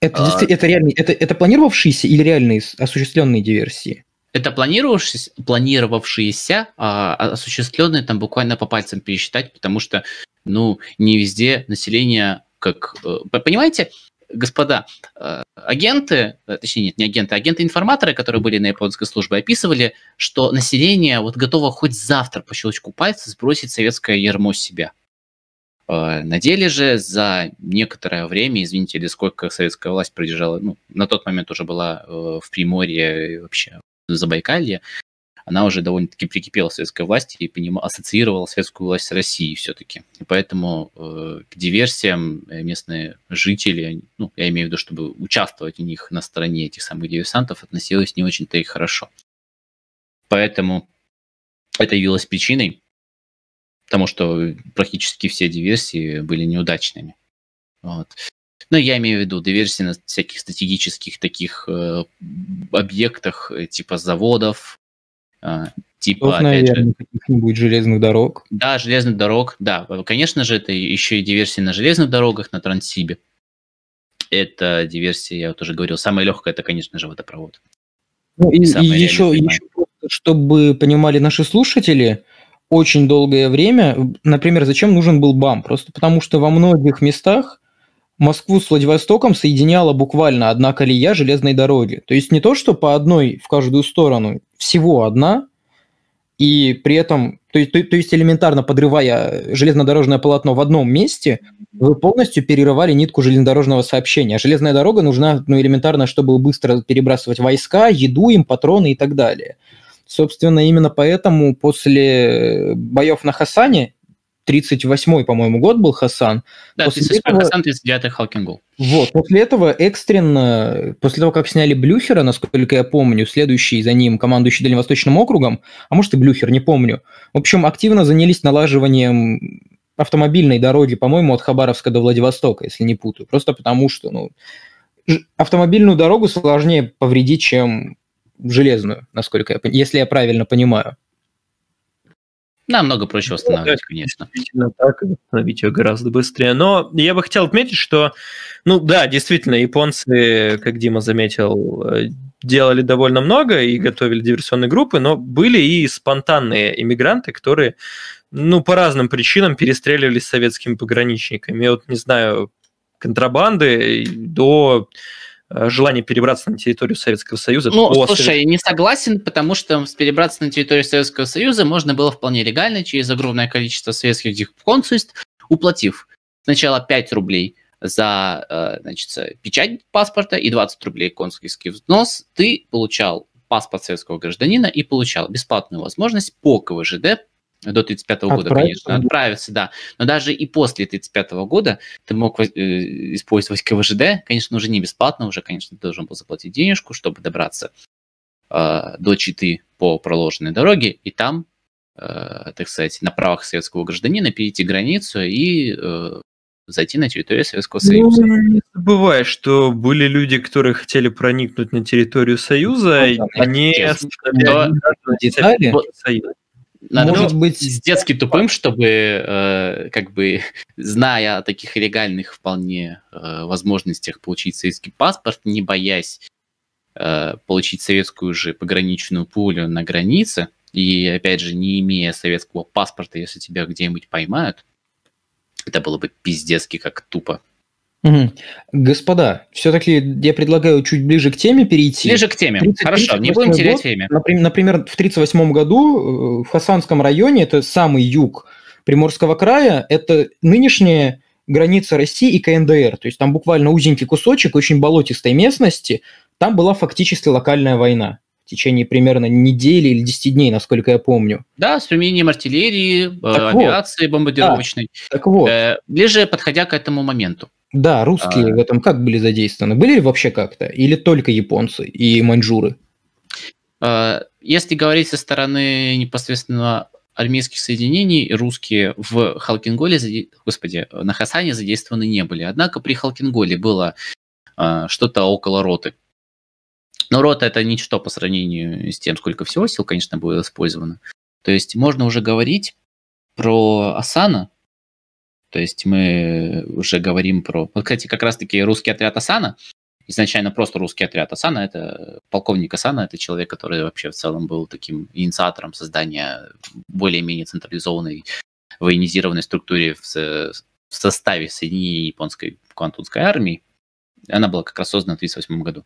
Это, а... это, реальные, это, это планировавшиеся или реальные осуществленные диверсии? Это планировавшиеся, планировавшиеся а, осуществленные там буквально по пальцам пересчитать, потому что, ну, не везде население как... Э, понимаете, господа, э, агенты, э, точнее, нет, не агенты, а агенты-информаторы, которые были на японской службе, описывали, что население вот готово хоть завтра по щелчку пальца сбросить советское ярмо с себя. На деле же за некоторое время, извините, или сколько советская власть продержала, ну, на тот момент уже была в Приморье вообще Забайкалье, она уже довольно-таки прикипела к советской власти и поним... ассоциировала советскую власть с Россией все-таки. И поэтому э, к диверсиям э, местные жители, ну, я имею в виду, чтобы участвовать в них на стороне этих самых диверсантов, относилось не очень-то и хорошо. Поэтому это явилось причиной, потому что практически все диверсии были неудачными. Вот. Ну, я имею в виду диверсии на всяких стратегических таких э, объектах, э, типа заводов, э, типа, Тут, опять наверное, же... каких-нибудь железных дорог. Да, железных дорог, да. Конечно же, это еще и диверсии на железных дорогах, на Транссибе. Это диверсия, я вот уже говорил, самая легкая, это, конечно же, водопровод. Ну, и, и еще, еще, чтобы понимали наши слушатели, очень долгое время, например, зачем нужен был БАМ? Просто потому что во многих местах Москву с Владивостоком соединяла буквально одна колея железной дороги. То есть не то, что по одной в каждую сторону, всего одна, и при этом, то есть, то, то есть элементарно подрывая железнодорожное полотно в одном месте, вы полностью перерывали нитку железнодорожного сообщения. железная дорога нужна ну, элементарно, чтобы быстро перебрасывать войска, еду им, патроны и так далее. Собственно, именно поэтому после боев на Хасане 38-й, по-моему, год был Хасан. Да, после 38-й этого... Хасан, 39-й Халкингул. Вот, после этого экстренно, после того, как сняли Блюхера, насколько я помню, следующий за ним командующий Дальневосточным округом, а может и Блюхер, не помню. В общем, активно занялись налаживанием автомобильной дороги, по-моему, от Хабаровска до Владивостока, если не путаю. Просто потому что, ну, автомобильную дорогу сложнее повредить, чем железную, насколько я, если я правильно понимаю. Намного проще восстанавливать, ну, конечно. Действительно так, восстановить ее гораздо быстрее. Но я бы хотел отметить, что, ну да, действительно, японцы, как Дима заметил, э, делали довольно много и готовили диверсионные группы, но были и спонтанные иммигранты, которые, ну, по разным причинам перестреливались с советскими пограничниками. Я вот не знаю, контрабанды до Э, желание перебраться на территорию Советского Союза. Ну, слушай, Совет... не согласен, потому что перебраться на территорию Советского Союза можно было вполне легально через огромное количество советских дипконсульств, уплатив сначала 5 рублей за э, значит, печать паспорта и 20 рублей консульский взнос, ты получал паспорт советского гражданина и получал бесплатную возможность по КВЖД до 35 -го года, конечно, отправиться, да. Но даже и после 35 -го года ты мог э, использовать КВЖД, конечно, уже не бесплатно, уже, конечно, ты должен был заплатить денежку, чтобы добраться э, до Читы по проложенной дороге, и там, э, так сказать, на правах советского гражданина перейти границу и э, зайти на территорию Советского Союза. Ну, не забывай, что были люди, которые хотели проникнуть на территорию Союза, ну, да, не оставляли детали. Союза. Надо Может быть с детски тупым, чтобы, э, как бы, (laughs) зная о таких легальных вполне э, возможностях получить советский паспорт, не боясь э, получить советскую же пограничную пулю на границе, и, опять же, не имея советского паспорта, если тебя где-нибудь поймают, это было бы пиздецки как тупо. Угу. Господа, все-таки я предлагаю чуть ближе к теме перейти. Ближе к теме. 30, Хорошо, не будем терять год, время. Например, в 1938 году э, в Хасанском районе, это самый юг Приморского края, это нынешняя граница России и КНДР. То есть там буквально узенький кусочек очень болотистой местности. Там была фактически локальная война в течение примерно недели или 10 дней, насколько я помню. Да, с применением артиллерии, так авиации вот. бомбардировочной. Да, так вот. Э, ближе подходя к этому моменту. Да, русские а... в этом как были задействованы? Были ли вообще как-то? Или только японцы и маньчжуры? А, если говорить со стороны непосредственно армейских соединений, русские в Халкинголе, господи, на Хасане задействованы не были. Однако при Халкинголе было а, что-то около роты. Но рота это ничто по сравнению с тем, сколько всего сил, конечно, было использовано. То есть можно уже говорить про Асана, то есть мы уже говорим про... Вот, кстати, как раз-таки русский отряд Асана, изначально просто русский отряд Асана, это полковник Асана, это человек, который вообще в целом был таким инициатором создания более-менее централизованной военизированной структуры в, в составе соединения японской квантунской армии. Она была как раз создана в 1938 году.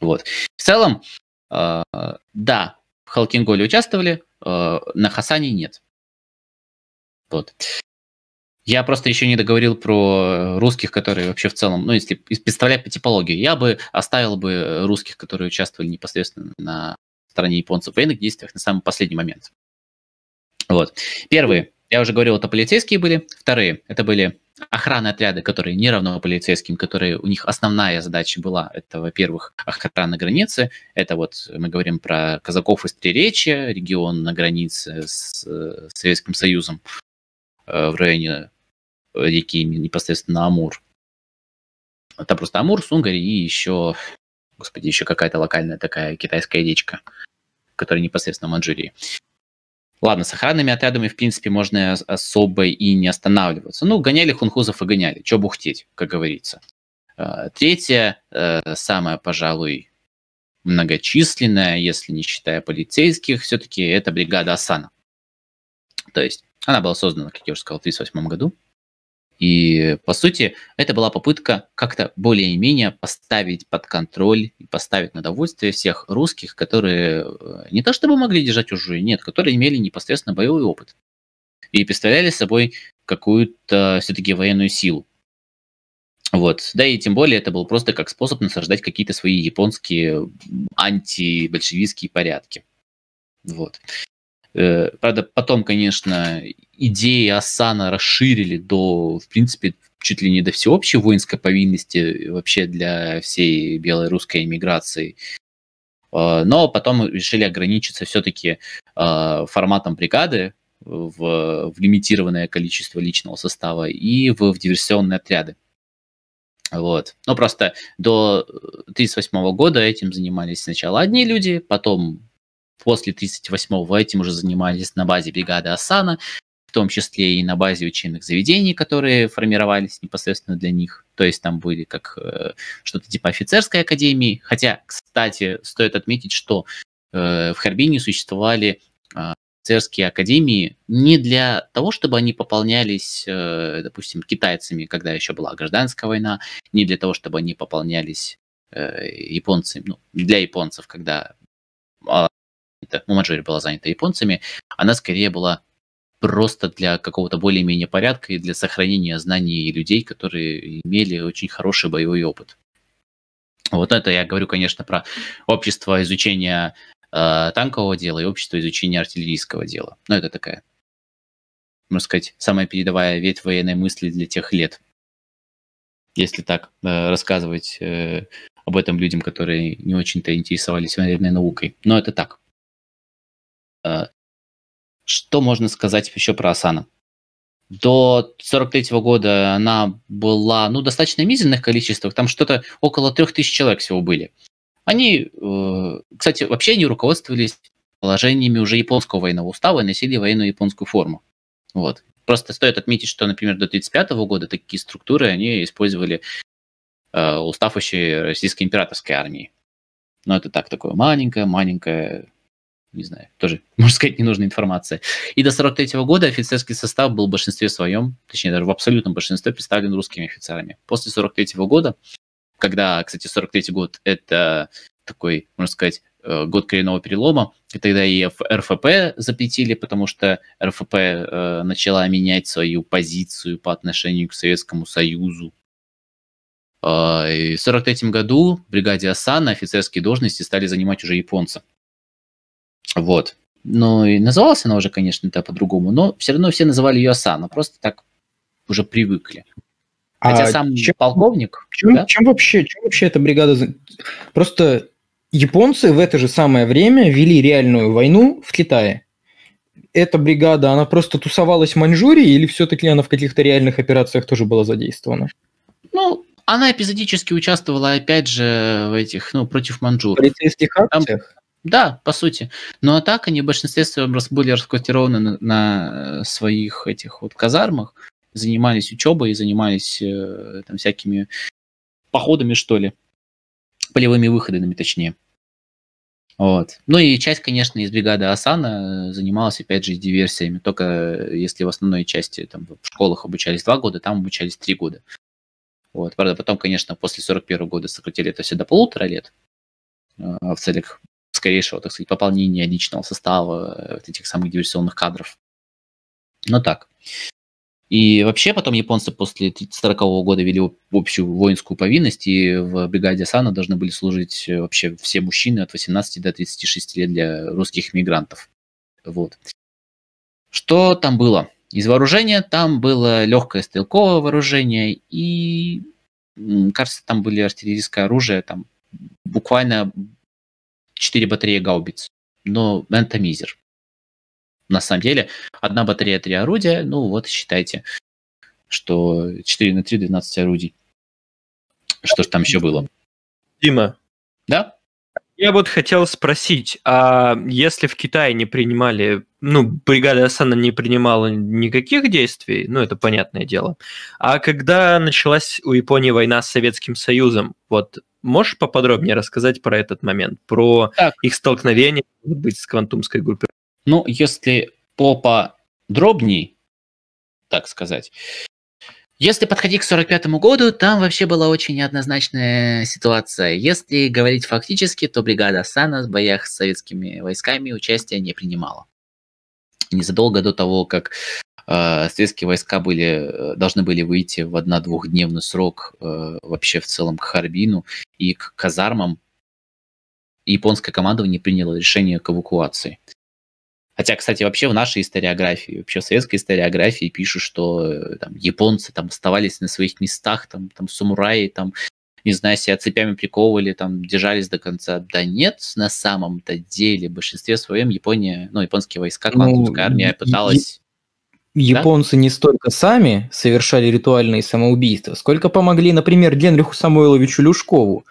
Вот. В целом, э, да, в Халкинголе участвовали, э, на Хасане нет. Вот. Я просто еще не договорил про русских, которые вообще в целом, ну, если представлять по типологии, я бы оставил бы русских, которые участвовали непосредственно на стороне японцев в военных действиях на самый последний момент. Вот. Первые, я уже говорил, это полицейские были. Вторые, это были охранные отряды, которые не равно полицейским, которые у них основная задача была, это, во-первых, охрана границы, это вот мы говорим про казаков из Триречья, регион на границе с, с Советским Союзом э, в районе реки непосредственно Амур. Это просто Амур, Сунгарь и еще, господи, еще какая-то локальная такая китайская речка, которая непосредственно в Манчжурии. Ладно, с охранными отрядами, в принципе, можно особо и не останавливаться. Ну, гоняли хунхузов и гоняли. Че бухтеть, как говорится. А, третье, э, самое, пожалуй, многочисленное, если не считая полицейских, все-таки это бригада Асана. То есть она была создана, как я уже сказал, в 1938 году И, по сути, это была попытка как-то более-менее поставить под контроль и поставить на довольствие всех русских, которые э, не то чтобы могли держать чужие, нет, которые имели непосредственно боевой опыт и представляли собой какую-то все-таки военную силу. Вот. Да и тем более это был просто как способ насаждать какие-то свои японские антибольшевистские порядки. Вот. Э, правда, потом, конечно, идеи Асана расширили до, в принципе, чуть ли не до всеобщей воинской повинности вообще для всей белорусской эмиграции. Э, но потом решили ограничиться все-таки э, форматом бригады в, в лимитированное количество личного состава и в, в диверсионные отряды. Вот. Ну, просто до 1938 года этим занимались сначала одни люди, потом после 1938 этим уже занимались на базе бригады Асана, в том числе и на базе учебных заведений, которые формировались непосредственно для них. То есть там были как э, что-то типа офицерской академии. Хотя, кстати, стоит отметить, что э, в Харбине существовали э, офицерские академии не для того, чтобы они пополнялись, э, допустим, китайцами, когда еще была гражданская война, не для того, чтобы они пополнялись э, японцами, ну, для японцев, когда а, ну, Манчжурия была занята японцами, она скорее была просто для какого-то более-менее порядка и для сохранения знаний людей, которые имели очень хороший боевой опыт. Вот это я говорю, конечно, про общество изучения э, танкового дела и общество изучения артиллерийского дела. Но это такая, можно сказать, самая передовая ветвь военной мысли для тех лет. Если так э, рассказывать э, об этом людям, которые не очень-то интересовались военной наукой. Но это так. Э, что можно сказать еще про Асана? До 43 -го года она была, ну, достаточно мизерных количествах, там что-то около 3000 человек всего были. Они, э, кстати, вообще не руководствовались положениями уже японского военного устава и носили военную японскую форму. Вот. Просто стоит отметить, что, например, до 1935 года такие структуры они использовали э, устав еще Российской императорской армии. Но это так, такое маленькое, маленькое, не знаю, тоже, (laughs) можно сказать, ненужная информация. И до 43 года офицерский состав был в большинстве своем, точнее, даже в абсолютном большинстве представлен русскими офицерами. После 43 года когда, кстати, 43 год – это такой, можно сказать, э, год коренного перелома, и тогда и РФП запретили, потому что РФП э, начала менять свою позицию по отношению к Советскому Союзу. Э, и в 43 году в бригаде Асана офицерские должности стали занимать уже японцы. Вот. Ну и называлась она уже, конечно, это по-другому, но все равно все называли ее Асана, просто так уже привыкли. Хотя а сам чем, полковник... Чем, да? чем, вообще, чем вообще эта бригада... Просто японцы в это же самое время вели реальную войну в Китае. Эта бригада, она просто тусовалась в Маньчжурии или все-таки она в каких-то реальных операциях тоже была задействована? Ну, она эпизодически участвовала, опять же, в этих, ну, против маньчжуров. В полицейских акциях? Там, да, по сути. Но а так они в большинстве своем были расквартированы на, на своих этих вот казармах занимались учебой, занимались э, там всякими походами, что ли, полевыми выходами, точнее. Вот. Ну и часть, конечно, из бригады Асана занималась, опять же, диверсиями. Только если в основной части там, в школах обучались два года, там обучались три года. Вот. Правда, потом, конечно, после 41 года сократили это все до полутора лет э, в целях скорейшего, так сказать, пополнения личного состава э, вот этих самых диверсионных кадров. Но так. И вообще потом японцы после 40 -го года вели общую воинскую повинность, и в бригаде Сана должны были служить э, вообще все мужчины от 18 до 36 лет для русских мигрантов. Вот. Что там было? Из вооружения там было легкое стрелковое вооружение и, кажется, там были артиллерийское оружие, там буквально 4 батареи гаубиц. Но это мизер на самом деле одна батарея, три орудия, ну вот считайте, что 4 на 3, 12 орудий. Что ж там еще было? Дима. Да? Я вот хотел спросить, а если в Китае не принимали, ну, бригада Асана не принимала никаких действий, ну, это понятное дело, а когда началась у Японии война с Советским Союзом, вот можешь поподробнее рассказать про этот момент, про так. их столкновение, может быть, с квантумской группой? Ну, если попа дробней, так сказать, Если подходить к 45 году, там вообще была очень неоднозначная ситуация. Если говорить фактически, то бригада Сана в боях с советскими войсками участия не принимала. Незадолго до того, как э, советские войска были, должны были выйти в одно-двухдневный срок э, вообще в целом к Харбину и к казармам, японское командование приняло решение к эвакуации. Хотя, кстати, вообще в нашей историографии, вообще в советской историографии пишут, что э, там, японцы там оставались на своих местах, там, там самураи, там, не знаю, себя цепями приковывали, там, держались до конца. Да нет, на самом-то деле, в большинстве своем Япония, ну, японские войска, квантунская ну, армия пыталась... Японцы да? не столько сами совершали ритуальные самоубийства, сколько помогли, например, Генриху Самойловичу Люшкову.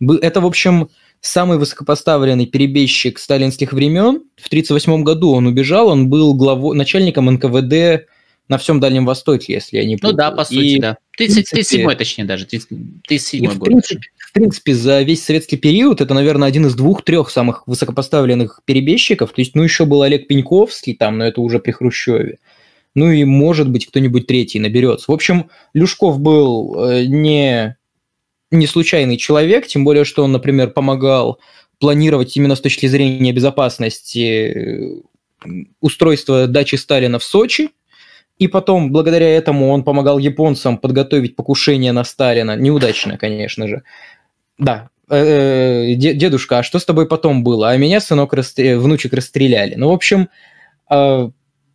Это, в общем, самый высокопоставленный перебежчик сталинских времен. В 1938 году он убежал, он был главой, начальником НКВД на всем Дальнем Востоке, если я не помню. Ну да, по сути, и, да. 37 точнее даже, 37 год. В принципе, в принципе, за весь советский период это, наверное, один из двух-трех самых высокопоставленных перебежчиков. То есть, ну, еще был Олег Пеньковский там, но это уже при Хрущеве. Ну и, может быть, кто-нибудь третий наберется. В общем, Люшков был э, не не случайный человек, тем более, что он, например, помогал планировать именно с точки зрения безопасности э, устройство дачи Сталина в Сочи, и потом, благодаря этому, он помогал японцам подготовить покушение на Сталина. Неудачно, конечно же. Да, э, э, дедушка, а что с тобой потом было? А меня, сынок, расстрел... внучек расстреляли. Ну, в общем,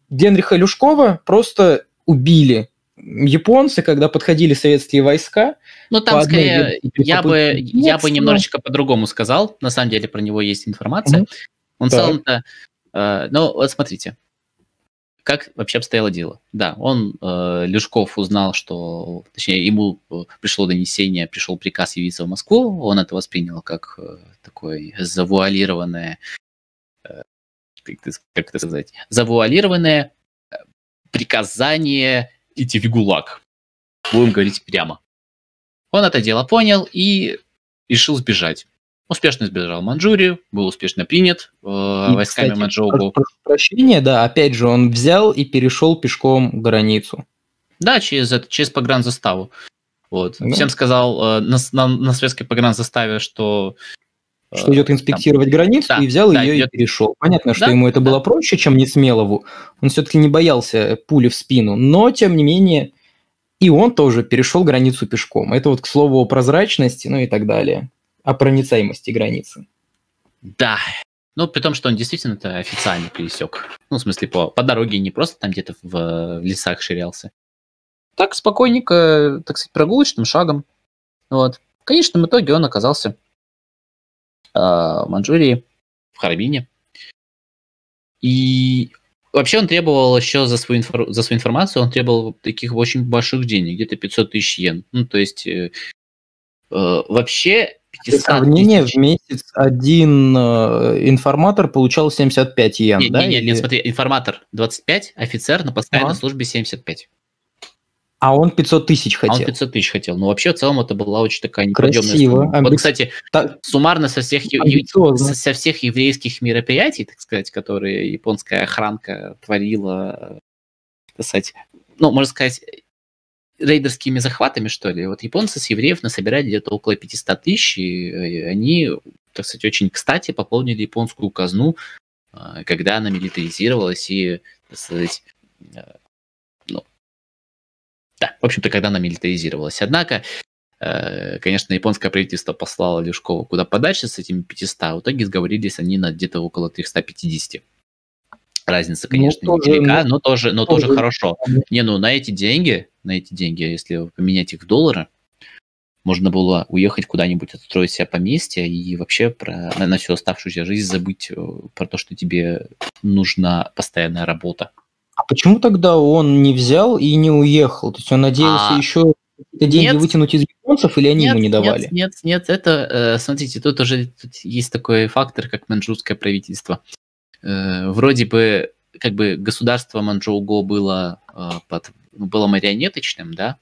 Генриха Люшкова просто убили японцы, когда подходили советские войска. Ну, там скорее, я бы, я бы немножечко по-другому сказал. На самом деле про него есть информация. Mm-hmm. Он в целом-то... Э, ну, вот смотрите. Как вообще обстояло дело? Да, он, э, Люшков, узнал, что... Точнее, ему э, пришло донесение, пришел приказ явиться в Москву. Он это воспринял как э, такое завуалированное... Э, как, как это сказать? Завуалированное э, приказание идти в ГУЛАГ. Будем говорить прямо. Он это дело понял и решил сбежать. Успешно сбежал в Манчжурию, был успешно принят э, войсками кстати, Манчжоу. Прощение, да, опять же, он взял и перешел пешком границу. Да, через, через погранзаставу. Вот. Да. Всем сказал э, на, на, на советской погранзаставе, что что идет инспектировать там, границу, да, и взял да, ее идет... и перешел. Понятно, что да, ему это да. было проще, чем Несмелову. Он все-таки не боялся пули в спину, но, тем не менее, и он тоже перешел границу пешком. Это вот к слову о прозрачности, ну и так далее, о проницаемости границы. Да, ну, при том, что он действительно это официально пересек. Ну, в смысле, по, по дороге не просто там где-то в, в лесах ширялся. Так, спокойненько, так сказать, прогулочным шагом. Вот. В конечном итоге он оказался в Манчжурии, в Харбине. И вообще он требовал еще за свою, инфор... за свою информацию, он требовал таких очень больших денег, где-то 500 тысяч йен. Ну, то есть э, э, вообще 500 сравнение, тысяч... в месяц один э, информатор получал 75 йен, нет, да? Нет, нет, нет, смотри, информатор 25, офицер на постоянной а? службе 75. А он 500 тысяч хотел. А он 500 тысяч хотел. Но вообще в целом это была очень такая неподъемная Красиво. сумма. Вот, кстати, так, суммарно со всех, со, со всех еврейских мероприятий, так сказать, которые японская охранка творила, так сказать, ну, можно сказать, рейдерскими захватами, что ли. Вот японцы с евреев насобирали где-то около 500 тысяч, и они, так сказать, очень кстати пополнили японскую казну, а, когда она милитаризировалась и, так сказать, да, в общем-то, когда она милитаризировалась. Однако, э, конечно, японское правительство послало Люшкова куда подальше с этими 500, а в итоге сговорились они на где-то около 350. Разница, ну, конечно, ну, тоже, невелика, но, но тоже, но тоже, тоже хорошо. Не, ну на эти деньги, на эти деньги, если поменять их в доллары, можно было уехать куда-нибудь, отстроить себе поместье и вообще про, на, на всю оставшуюся жизнь забыть э, про то, что тебе нужна постоянная работа. Почему тогда он не взял и не уехал? То есть он надеялся а... еще деньги нет. вытянуть из японцев, или они нет, ему не давали? Нет, нет, нет, это, э, смотрите, тут уже тут есть такой фактор, как манчжурское правительство. Э, вроде бы, как бы государство Манчжоуго было, э, под, было марионеточным, да?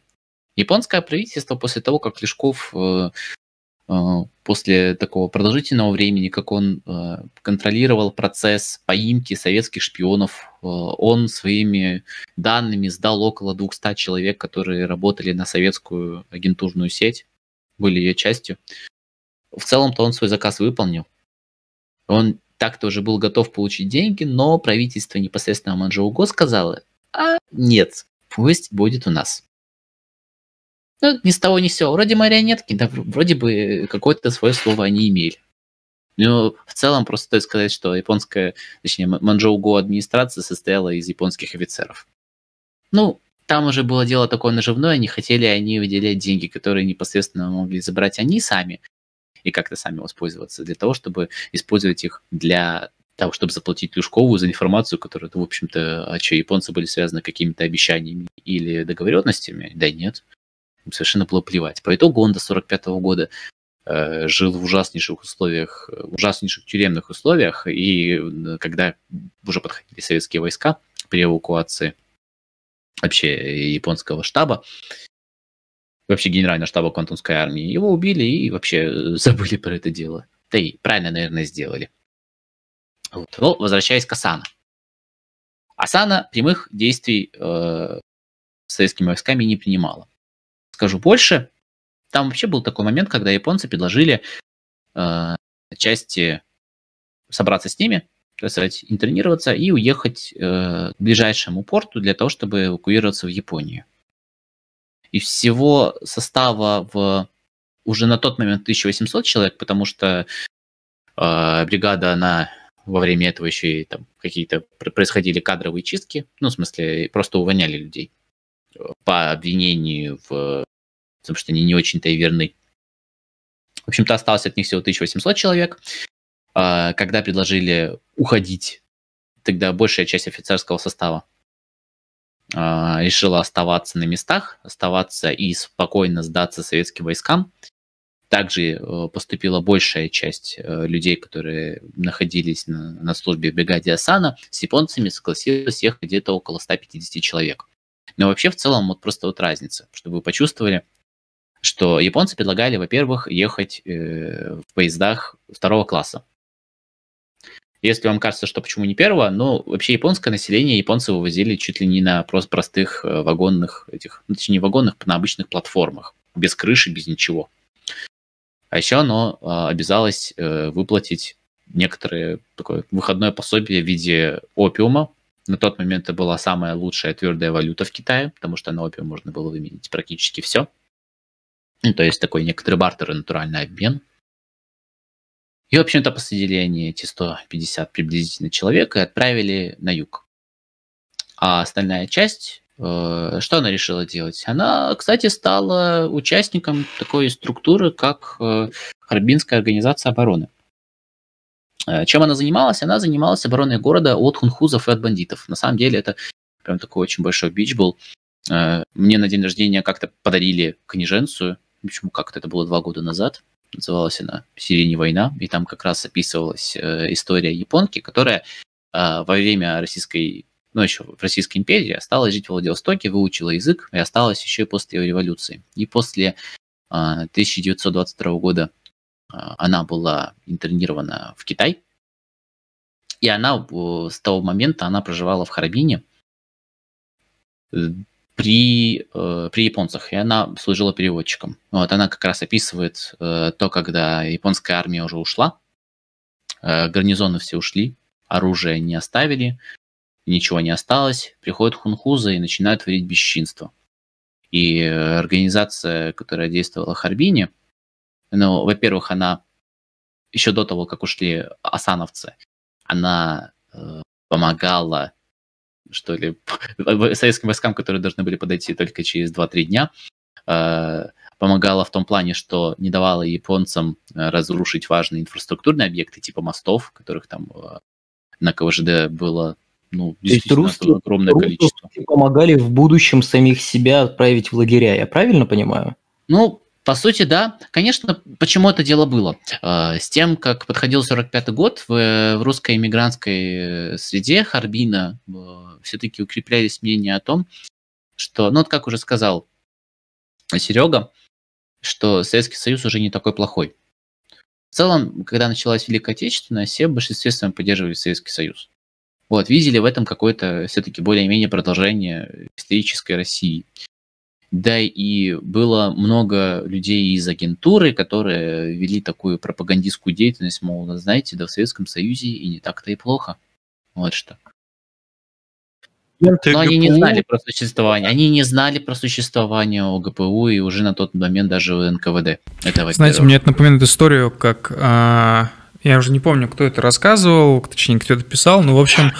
Японское правительство после того, как Лешков после такого продолжительного времени, как он контролировал процесс поимки советских шпионов, он своими данными сдал около 200 человек, которые работали на советскую агентурную сеть, были ее частью. В целом-то он свой заказ выполнил. Он так-то уже был готов получить деньги, но правительство непосредственно Манчжоуго сказало, а нет, пусть будет у нас. Ну, ни с того ни с сего. Вроде марионетки, да, вроде бы какое-то свое слово они имели. Но в целом просто стоит сказать, что японская, точнее, Манчжоуго администрация состояла из японских офицеров. Ну, там уже было дело такое наживное, они хотели они выделять деньги, которые непосредственно могли забрать они сами, и как-то сами воспользоваться для того, чтобы использовать их для того, чтобы заплатить Люшкову за информацию, которая, в общем-то, а что, японцы были связаны какими-то обещаниями или договоренностями? Да нет, совершенно было плевать. По итогу он до 45 года э, жил в ужаснейших условиях, ужаснейших тюремных условиях, и э, когда уже подходили советские войска при эвакуации вообще японского штаба, вообще генерального штаба Квантунской армии. Его убили и вообще э, (laughs) забыли про это дело. Да и правильно, наверное, сделали. Вот. Но возвращаясь к Асана. Асана прямых действий э, советскими войсками не принимала. Скажу больше, там вообще был такой момент, когда японцы предложили э, части собраться с ними, так сказать, интернироваться и уехать э, к ближайшему порту для того, чтобы эвакуироваться в Японию. И всего состава в уже на тот момент 1800 человек, потому что э, бригада, она во время этого еще и там какие-то происходили кадровые чистки, ну, в смысле, просто увольняли людей по обвинению в том, что они не очень-то и верны. В общем-то, осталось от них всего 1800 человек. Э, когда предложили уходить, тогда большая часть офицерского состава а, решила оставаться на местах, оставаться и спокойно сдаться советским войскам. Также э, поступила большая часть э, людей, которые находились на, на службе в бригаде Асана, с японцами согласилась ехать где-то около 150 человек. Но вообще в целом вот просто вот разница, чтобы вы почувствовали, что японцы предлагали, во-первых, ехать э, в поездах второго класса. Если вам кажется, что почему не первого, но вообще японское население японцы вывозили чуть ли не на просто простых э, вагонных этих, ну, точнее не вагонных, на обычных платформах, без крыши, без ничего. А еще оно э, обязалось э, выплатить некоторое такое выходное пособие в виде опиума. На тот момент это была самая лучшая твердая валюта в Китае, потому что на опиум можно было выменить практически все. Ну, то есть такой некоторый бартер и натуральный обмен. И, в общем-то, посадили они эти 150 приблизительно человек и отправили на юг. А остальная часть, э, что она решила делать? Она, кстати, стала участником такой структуры, как э, Харбинская организация обороны. Э, чем она занималась? Она занималась обороной города от хунхузов и от бандитов. На самом деле это прям такой очень большой бич был. Мне на день рождения как-то подарили книженцию, почему как-то это было два года назад, называлась она «Сирени война», и там как раз описывалась э, история японки, которая э, во время российской, ну еще в Российской империи осталась жить в Владивостоке, выучила язык и осталась еще и после революции. И после э, 1922 года э, она была интернирована в Китай, и она э, с того момента она проживала в Харбине при, э, при японцах, и она служила переводчиком. Вот, она как раз описывает э, то, когда японская армия уже ушла, э, гарнизоны все ушли, оружие не оставили, ничего не осталось, приходят хунхузы и начинают творить бесчинство. И э, организация, которая действовала в Харбине, ну, во-первых, она еще до того, как ушли асановцы, она э, помогала что ли, (laughs) советским войскам, которые должны были подойти только через 2-3 дня, э, помогала в том плане, что не давала японцам э, разрушить важные инфраструктурные объекты типа мостов, которых там э, на КВЖД было ну, действительно русские, огромное количество. помогали в будущем самих себя отправить в лагеря, я правильно понимаю? Ну, по сути, да. Конечно, почему это дело было? А, с тем, как подходил 45-й год, в, русской иммигрантской э, среде Харбина э, все-таки укреплялись мнения о том, что, ну вот как уже сказал Серега, что Советский Союз уже не такой плохой. В целом, когда началась Великая Отечественная, все в большинстве своем поддерживали Советский Союз. Вот, видели в этом какое-то все-таки более-менее продолжение исторической России. Да и было много людей из агентуры, которые вели такую пропагандистскую деятельность, мол, знаете, да в Советском Союзе и не так-то и плохо. Вот что. Но они не знали про существование. Они не знали про существование ОГПУ и уже на тот момент даже НКВД. Это, Знаете, мне это напоминает историю, как а, я уже не помню, кто это рассказывал, точнее, кто это писал, но, в общем,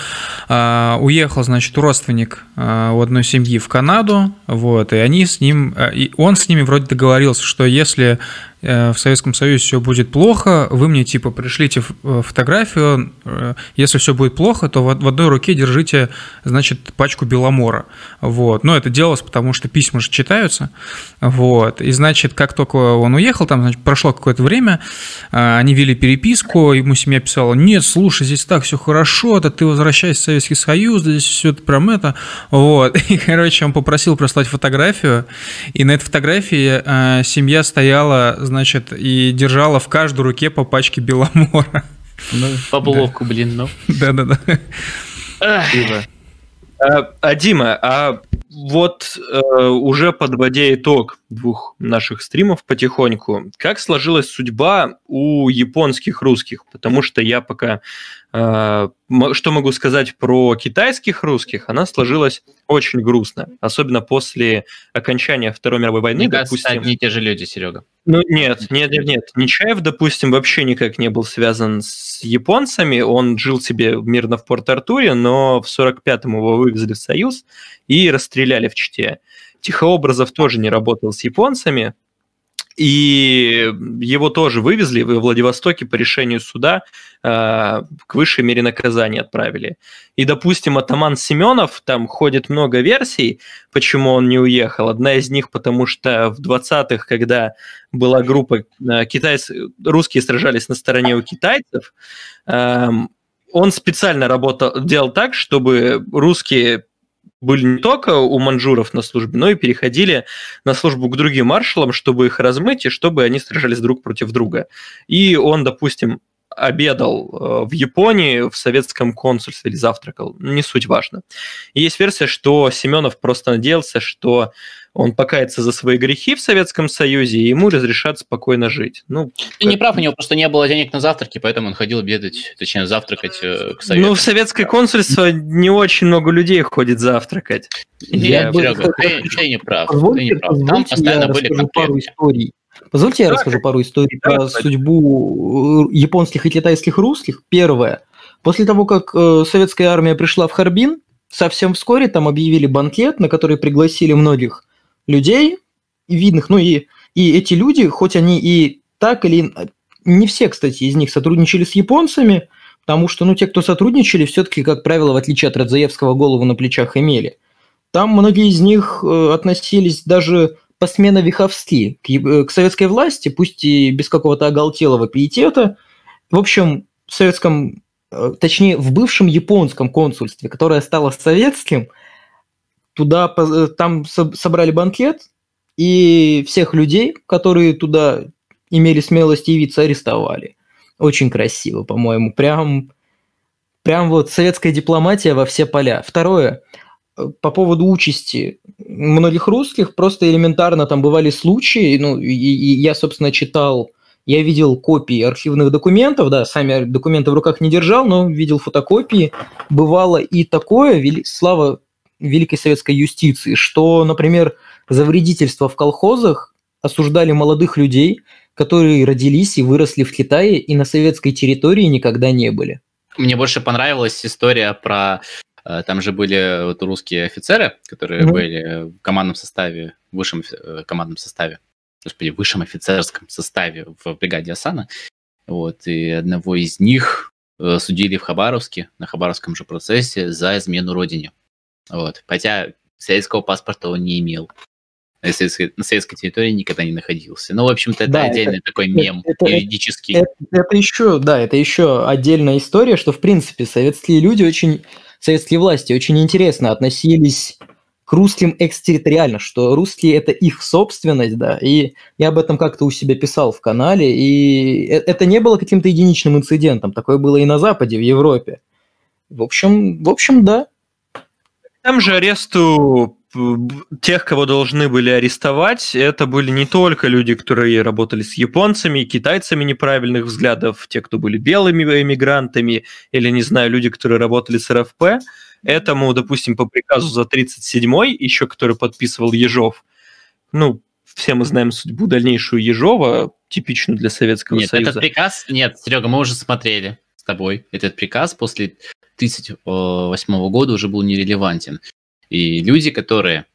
а, уехал, значит, родственник а, у одной семьи в Канаду, вот, и они с ним, а, и он с ними вроде договорился, что если Э, в Советском Союзе все будет плохо, вы мне типа пришлите э, фотографию, э, если все будет плохо, то в одной руке держите, значит, пачку Беломора, вот, но это делалось, потому что письма же читаются, вот, и, значит, как только он уехал, там, значит, прошло какое-то время, они вели переписку, ему семья писала, нет, слушай, здесь так все хорошо, да ты возвращайся в Советский Союз, здесь все это прям это, вот, (laughs) и, короче, он попросил прислать фотографию, и на этой фотографии семья стояла, значит, и держала в каждой руке по пачке беломора. Ну, (laughs) по буловку, да. блин, ну. Да-да-да. А, а Дима, а вот э, уже подводя итог двух наших стримов потихоньку, как сложилась судьба у японских русских? Потому что я пока э, что могу сказать про китайских русских, она сложилась очень грустно, особенно после окончания Второй мировой войны. Мне допустим, одни и те же люди, Серега. Ну нет, нет, нет, нет. Нечаев, допустим, вообще никак не был связан с японцами. Он жил себе мирно в Порт-Артуре, но в 45-м его вывезли в Союз и расстреляли в Чите. Тихообразов тоже не работал с японцами, и его тоже вывезли в Владивостоке по решению суда э, к высшей мере наказания отправили. И, допустим, атаман Семенов, там ходит много версий, почему он не уехал. Одна из них, потому что в 20-х, когда была группа э, китайцев, русские сражались на стороне у китайцев, э, он специально работал, делал так, чтобы русские были не только у манжуров на службе, но и переходили на службу к другим маршалам, чтобы их размыть и чтобы они сражались друг против друга. И он, допустим, обедал э, в Японии в советском консульстве или завтракал, не суть важно. И есть версия, что Семенов просто надеялся, что он покается за свои грехи в Советском Союзе, и ему разрешат спокойно жить. Ну, Ты как... не прав, у него просто не было денег на завтраки, поэтому он ходил обедать, точнее, завтракать э, к Совету. Ну, в советское консульство не очень много людей ходит завтракать. Я, Серега, ты, ты не прав. Ты не прав. Там постоянно были пару историй. Позвольте я расскажу пару историй про судьбу э, японских и китайских русских. Первое. После того, как э, советская армия пришла в Харбин, совсем вскоре там объявили банкет, на который пригласили многих людей, видных, ну и, и эти люди, хоть они и так или не все, кстати, из них сотрудничали с японцами, потому что, ну, те, кто сотрудничали, все-таки, как правило, в отличие от Радзаевского, голову на плечах имели. Там многие из них э, относились даже посменно веховски к, э, к советской власти, пусть и без какого-то оголтелого пиетета. В общем, в советском, э, точнее, в бывшем японском консульстве, которое стало советским, туда, э, там собрали банкет, и всех людей, которые туда имели смелость явиться, арестовали. Очень красиво, по-моему. Прям, прям вот советская дипломатия во все поля. Второе, э, по поводу участи многих русских, просто элементарно там бывали случаи, ну, и, и я, собственно, читал, я видел копии архивных документов, да, сами документы в руках не держал, но видел фотокопии. Бывало и такое, слава великой советской юстиции, что, например, за вредительство в колхозах осуждали молодых людей, которые родились и выросли в Китае и на советской территории никогда не были. Мне больше понравилась история про... Э, там же были вот русские офицеры, которые mm-hmm. были в командном составе, в высшем э, командном составе, господи, в высшем офицерском составе в бригаде Асана. Вот, и одного из них э, судили в Хабаровске, на Хабаровском же процессе за измену родине. Вот. Хотя советского паспорта он не имел. На советской, на советской территории никогда не находился. Ну, в общем-то, это да, отдельный это, такой мем это, юридический. Это, это еще, да, это еще отдельная история, что, в принципе, советские люди очень, советские власти очень интересно относились к русским экстерриториально, что русские это их собственность, да, и я об этом как-то у себя писал в канале, и э, это не было каким-то единичным инцидентом, такое было и на Западе, в Европе. В общем, в общем, да. Там же аресту тех, кого должны были арестовать, это были не только люди, которые работали с японцами, китайцами неправильных взглядов, те, кто были белыми эмигрантами, или, не знаю, люди, которые работали с РФП. Этому, допустим, по приказу за 37-й, еще который подписывал Ежов, ну, все мы знаем судьбу дальнейшую Ежова, типичную для Советского нет, Союза. Этот приказ, нет, Серега, мы уже смотрели с тобой. Этот приказ после 1938 года уже был нерелевантен. И люди, которые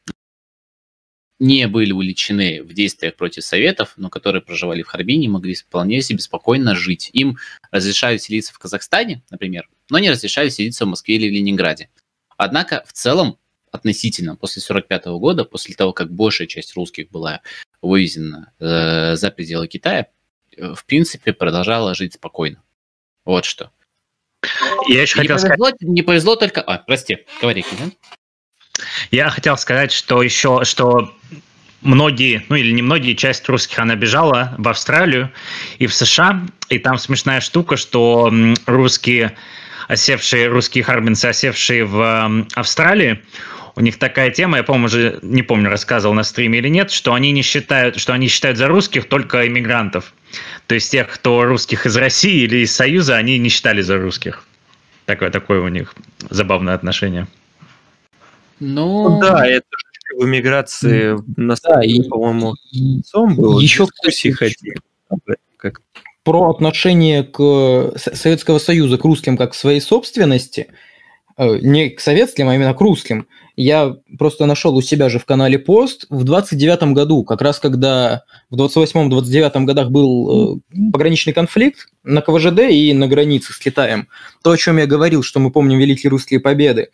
не были увлечены в действиях против Советов, но которые проживали в Харбине, могли вполне себе спокойно жить. Им разрешали селиться в Казахстане, например, но не разрешали селиться в Москве или в Ленинграде. Однако в целом, относительно, после 1945 года, после того, как большая часть русских была вывезена э, за пределы Китая, э, в принципе, продолжала жить спокойно. Вот что. Я еще не хотел повезло, сказать... Не повезло только... А, прости, говори, Кизян. Я хотел сказать, что еще, что многие, ну или не многие, часть русских, она бежала в Австралию и в США, и там смешная штука, что русские, осевшие, русские харбинцы, осевшие в Австралии, у них такая тема, я, по-моему, уже не помню, рассказывал на стриме или нет, что они не считают, что они считают за русских только иммигрантов. То есть тех, кто русских из России или из Союза, они не считали за русских. Такое, такое у них забавное отношение. Ну, ну да, это в эмиграции на да, и, по-моему, лицом было. Еще, кстати, хотим. Как... Про отношение к Советского Союза к русским как к своей собственности, э, не к советским, а именно к русским, я просто нашел у себя же в канале пост в 29 году, как раз когда в 28-29 годах был э, пограничный конфликт на КВЖД и на границе с Китаем. То, о чем я говорил, что мы помним великие русские победы.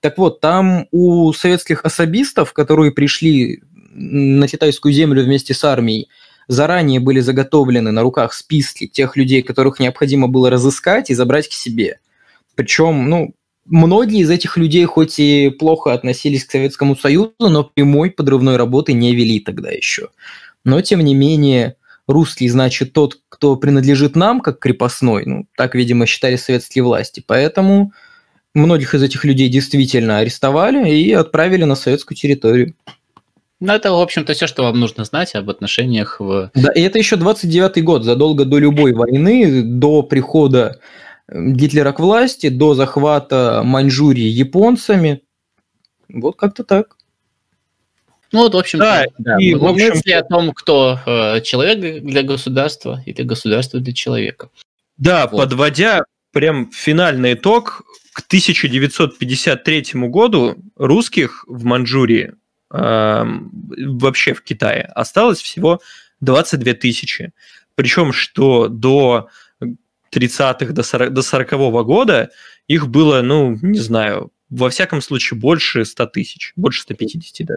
Так вот, там у советских особистов, которые пришли на китайскую землю вместе с армией, заранее были заготовлены на руках списки тех людей, которых необходимо было разыскать и забрать к себе. Причем, ну, многие из этих людей хоть и плохо относились к Советскому Союзу, но прямой подрывной работы не вели тогда еще. Но, тем не менее, русский, значит, тот, кто принадлежит нам, как крепостной, ну, так, видимо, считали советские власти. Поэтому Многих из этих людей действительно арестовали и отправили на советскую территорию. Ну, это, в общем-то, все, что вам нужно знать об отношениях в... Да, и это еще 29-й год, задолго до любой войны, до прихода Гитлера к власти, до захвата Маньчжурии японцами. Вот как-то так. Ну вот, в общем-то, да, да. И, в общем мысли о том, кто э, человек для государства или государство для человека. Да, вот. подводя прям финальный итог, к 1953 году русских в Манчжурии, э, вообще в Китае, осталось всего 22 тысячи. Причем, что до 30-х, до 40, до 40 -го года их было, ну, не знаю, во всяком случае, больше 100 тысяч, больше 150, да.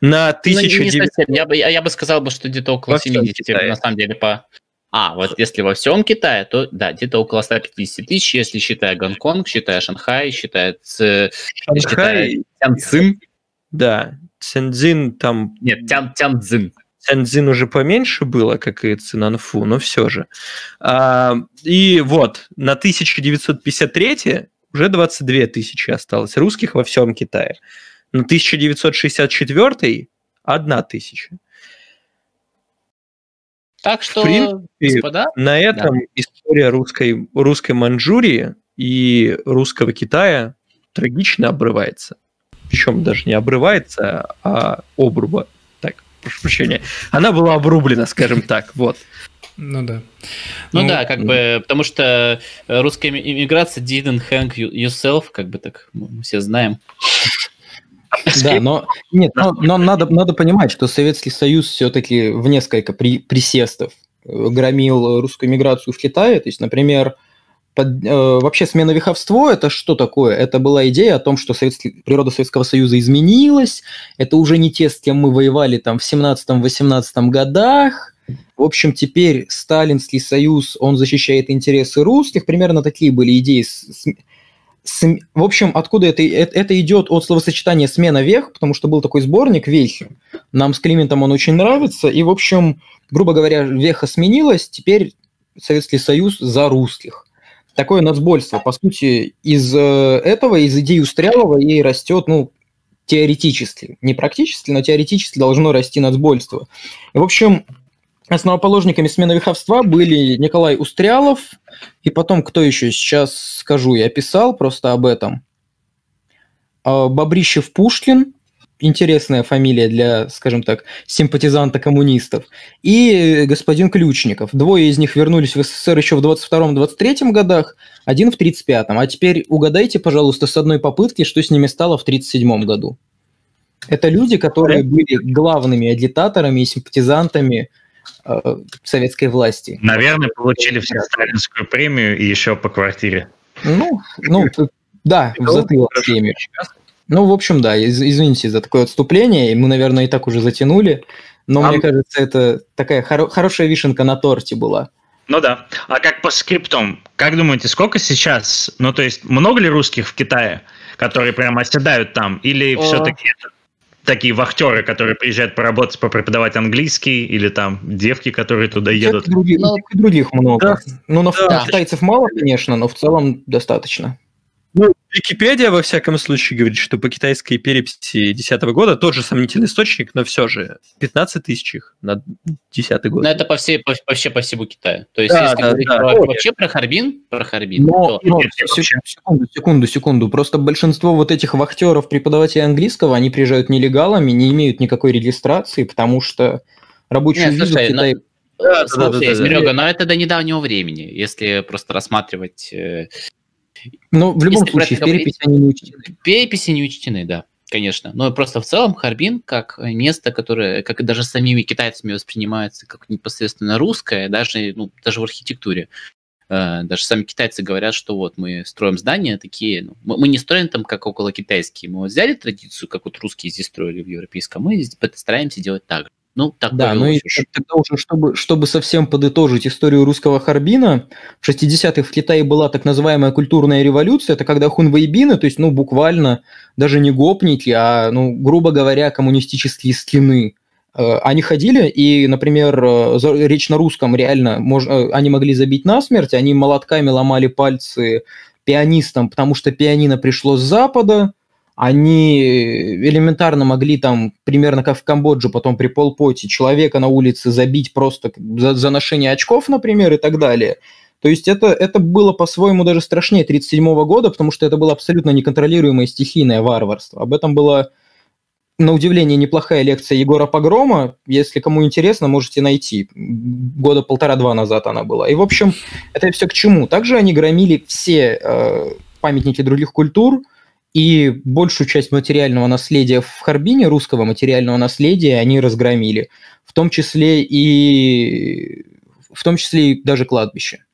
На 1900... Ну, я, бы, я бы сказал, что где-то около 70, на самом деле, по, а, вот если во всем Китае, то да, где-то около 150 тысяч, если считая Гонконг, считая Шанхай, считая, Ц... Шанхай... Тяньцин. Да, Цянцзин там... Нет, Тян, Тяньцзин. Тяньцзин уже поменьше было, как и Цинанфу, но все же. А, и вот, на 1953 уже 22 тысячи осталось русских во всем Китае. На 1964 одна тысяча. Так что, в принципе, господа, на этом да. история русской, русской Манчжурии и русского Китая трагично обрывается. Причем даже не обрывается, а обруба. Прошу прощения. Она была обрублена, скажем так, вот. Ну да. Ну, ну да, как бы, потому что русская иммиграция didn't hang yourself, как бы так мы все знаем. Да, но нет, но, но надо, надо понимать, что Советский Союз все-таки в несколько при, присестов э, громил русскую миграцию в Китае. То есть, например, под, э, вообще смена веховство это что такое? Это была идея о том, что Советский, природа Советского Союза изменилась, это уже не те, с кем мы воевали там в 17-18 годах. В общем, теперь Сталинский Союз, он защищает интересы русских. Примерно такие были идеи с, с, в общем, откуда это, это, это идет от словосочетания «смена вех», потому что был такой сборник «Вехи». Нам с Климентом он очень нравится, и, в общем, грубо говоря, веха сменилась, теперь Советский Союз за русских. Такое нацбольство. По сути, из э, этого, из идеи Устрялова и растет, ну, теоретически, не практически, но теоретически должно расти нацбольство. И, в общем, основоположниками смены веховства были Николай Устрялов, и потом кто еще, сейчас скажу, я писал просто об этом. А, Бобрищев Пушкин, интересная фамилия для, скажем так, симпатизанта коммунистов, и господин Ключников. Двое из них вернулись в СССР еще в 22-23 годах, один в 35-м. А теперь угадайте, пожалуйста, с одной попытки, что с ними стало в 37 году. Это люди, которые были главными агитаторами и симпатизантами э, советской власти. Наверное, получили все сталинскую премию и еще по квартире. Ну, ну да, в затылок премию. Ну, в общем, да, из, извините за такое отступление, мы, наверное, и так уже затянули, но а... мне кажется, это такая хоро- хорошая вишенка на торте была. Ну да. А как по скриптам, как думаете, сколько сейчас, ну то есть много ли русских в Китае, которые прямо оседают там, или О... все-таки это такие вахтеры, которые приезжают поработать, попреподавать английский, или там девки, которые туда едут? Других, но... других много. Да. Ну, на да. китайцев мало, конечно, но в целом достаточно. Ну, Википедия, во всяком случае, говорит, что по китайской переписи 2010 года тот же сомнительный источник, но все же 15 тысяч их на 2010 год. Ну, это по всей, по, вообще по всему Китаю. То есть, да, если да, говорить да. Про, вообще про Харбин, про Харбин, но, то... Но, секунду, секунду, секунду. Просто большинство вот этих вахтеров, преподавателей английского, они приезжают нелегалами, не имеют никакой регистрации, потому что рабочую Нет, визу слушай, в Китае... Но... Да, Слушай, да, да, Серега, да. но это до недавнего времени, если просто рассматривать но в любом Если случае, в переписи они не учтены. Переписи не учтены, да, конечно. Но просто в целом Харбин как место, которое, как даже самими китайцами воспринимается как непосредственно русское, даже, ну, даже в архитектуре. Э, даже сами китайцы говорят, что вот мы строим здания такие, ну, мы, мы не строим там как около китайские, мы вот взяли традицию, как вот русские здесь строили в европейском, мы стараемся делать так же. Ну, так да, ну и тогда уже, чтобы, чтобы совсем подытожить историю русского Харбина, в 60-х в Китае была так называемая культурная революция, это когда хунвейбины, то есть, ну, буквально даже не гопники, а, ну, грубо говоря, коммунистические скины, э, они ходили, и, например, э, речь на русском реально, мож, э, они могли забить насмерть, они молотками ломали пальцы пианистам, потому что пианино пришло с Запада, они элементарно могли там, примерно как в Камбодже, потом при полпоте, человека на улице забить просто за, за ношение очков, например, и так далее. То есть это, это было по-своему даже страшнее 1937 года, потому что это было абсолютно неконтролируемое стихийное варварство. Об этом была, на удивление, неплохая лекция Егора Погрома. Если кому интересно, можете найти. Года полтора-два назад она была. И, в общем, это все к чему? Также они громили все э, памятники других культур, и большую часть материального наследия в Харбине, русского материального наследия, они разгромили. В том числе и, в том числе и даже кладбище.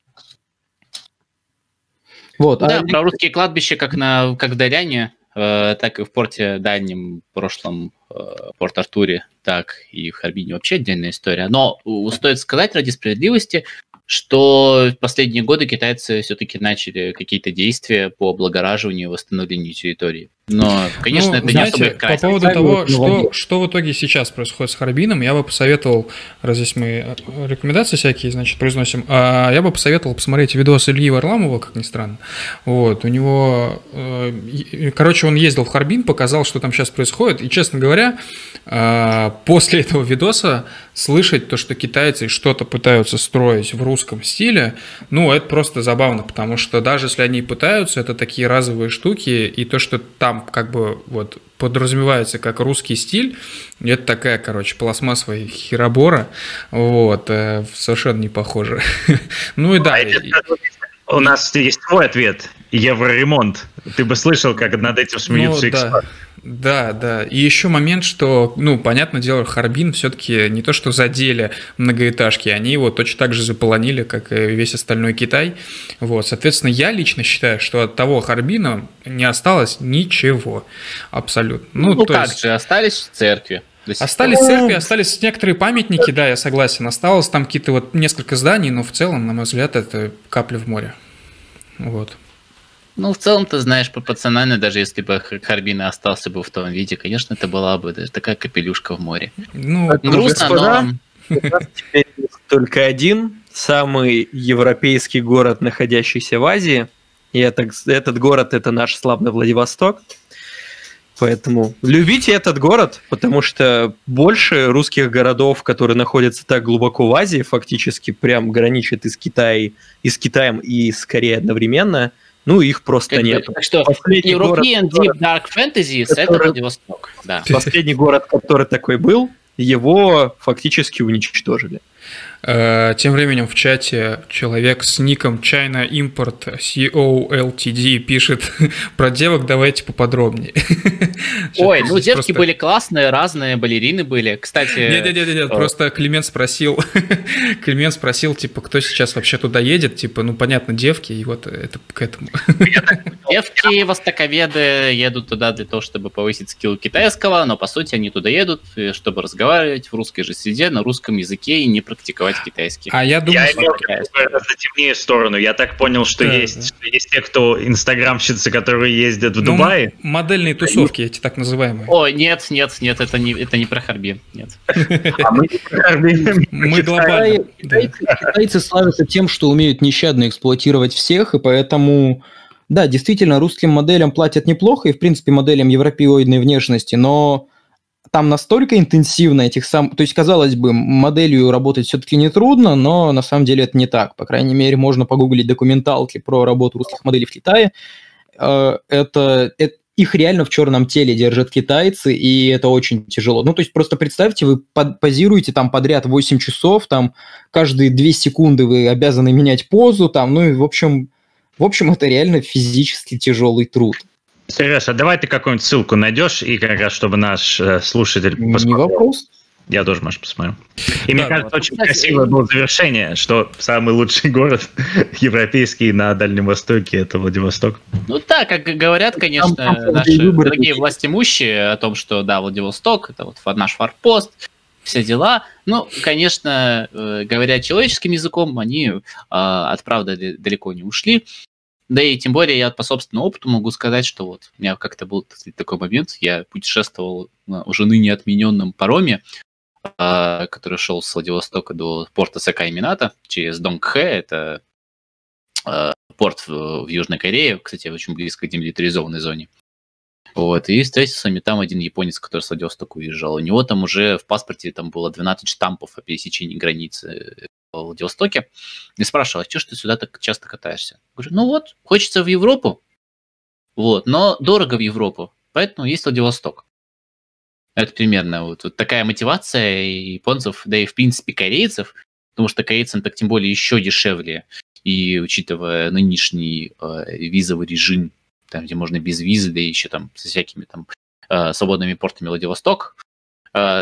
Вот. Да, а... про русские кладбища, как, на, как в Даряне, э, так и в порте дальнем прошлом, э, Порт-Артуре, так и в Харбине вообще отдельная история. Но стоит сказать ради справедливости, что в последние годы китайцы все-таки начали какие-то действия по облагораживанию и восстановлению территории. Но, конечно, ну, это знаете, не особо По поводу того, что, что в итоге сейчас происходит с Харбином, я бы посоветовал, раз здесь мы э, рекомендации всякие, значит, произносим, а я бы посоветовал посмотреть видос Ильи Варламова, как ни странно. Вот, у него, э, короче, он ездил в Харбин, показал, что там сейчас происходит, и, честно говоря, э, после этого видоса слышать то, что китайцы что-то пытаются строить в русском стиле, ну, это просто забавно, потому что даже если они пытаются, это такие разовые штуки, и то, что там как бы вот подразумевается как русский стиль. Это такая, короче, пластмассовая херобора. Вот, э, совершенно не похоже. (laughs) ну и да. А у нас есть свой ответ. Евроремонт. Ты бы слышал, как над этим смеются ну, эксперты. Да. Да. И еще момент, что, ну, понятное дело, Харбин все-таки не то, что задели многоэтажки, они его точно так же заполонили, как и весь остальной Китай. Вот, соответственно, я лично считаю, что от того Харбина не осталось ничего абсолютно. Ну, ну как есть... же, остались церкви. Остались церкви, остались некоторые памятники, да, я согласен. Осталось там какие-то вот несколько зданий, но в целом, на мой взгляд, это капля в море. Вот. Ну, в целом, ты знаешь, пропорционально, даже если бы Харбин остался бы в том виде, конечно, это была бы даже такая капелюшка в море. Ну, Грустно, господа, но... Теперь есть только один, самый европейский город, находящийся в Азии. И это, этот город это наш славный Владивосток. Поэтому любите этот город, потому что больше русских городов, которые находятся так глубоко в Азии, фактически прям граничат и с, Китай, и с Китаем, и с Кореей одновременно, ну, их просто Как бы, нет. Так что Последний город, European Deep Dark Fantasy это Владивосток. Да. Последний город, который такой был, его фактически уничтожили. Э, Тем временем в чате человек с ником China Import COLTD пишет (laughs) про девок, давайте поподробнее. (laughs) Ой, ну девки просто- были классные, разные, балерины были. Кстати, Нет-нет-нет, э, просто Климент спросил, (laughs) Климент спросил, типа, кто сейчас вообще туда едет, типа, ну, понятно, девки, и вот это к этому. девки, востоковеды едут туда для того, чтобы повысить скилл китайского, но по сути они туда едут, э, чтобы разговаривать в русской же среде, на русском языке и не практиковать китайский. А я думаю, Я что- имел в виду гораздо темнее сторону. Я так понял, что Да, есть, да. есть те, кто инстаграмщицы, которые ездят в ну, Дубае. модельные тусовки эти так называемые. Ой, нет, нет, нет, это не, это не про Харбин, нет. А мы (laughs) Мы глобально. китайцы славятся тем, что умеют нещадно эксплуатировать всех, и поэтому, да, действительно, русским моделям платят неплохо, и, в принципе, моделям европеоидной внешности, но там настолько интенсивно этих сам... То есть, казалось бы, моделью работать все-таки нетрудно, но на самом деле это не так. По крайней мере, можно погуглить документалки про работу русских моделей в Китае. Э, Это, это- их реально в черном теле держат китайцы, и это очень тяжело. Ну, то есть просто представьте, вы позируете там подряд 8 часов, там каждые 2 секунды вы обязаны менять позу, там, ну и в общем, в общем, это реально физически тяжелый труд. Сереж, а давай ты какую-нибудь ссылку найдешь, и как раз, чтобы наш э, слушатель Не посмотрел. вопрос. Я тоже, может, посмотрю. И мне Да, кажется, вот. очень Кстати, красивое было завершение, что самый лучший город (laughs) европейский на Дальнем Востоке – это Владивосток. Ну да, как говорят, конечно, там, правда, наши выборы дорогие есть. власть имущие о том, что да, Владивосток, это вот наш форпост, все дела. Ну, конечно, э, говоря человеческим языком, они э, от правды далеко не ушли. Да и тем более я по собственному опыту могу сказать, что вот у меня как-то был такой момент, я путешествовал на уже ныне отмененном пароме, э, который шел с Владивостока до порта Сакай-Мината через Донгхэ, это э, порт в, Южной Корее, кстати, очень близко к демилитаризованной зоне. Вот, и встретился с там один японец, который с Владивостока уезжал. У него там уже в паспорте там было 12 штампов о пересечении границы Владивостоке. И спрашивал, а что ж ты сюда так часто катаешься? Говорю, ну вот, хочется в Европу, вот, но дорого в Европу, поэтому есть Владивосток. Это примерно вот, вот такая мотивация японцев, да и в принципе корейцев, потому что корейцам так тем более еще дешевле, и учитывая нынешний э, визовый режим, там, где можно без визы, да еще там со всякими там э, свободными портами Владивосток,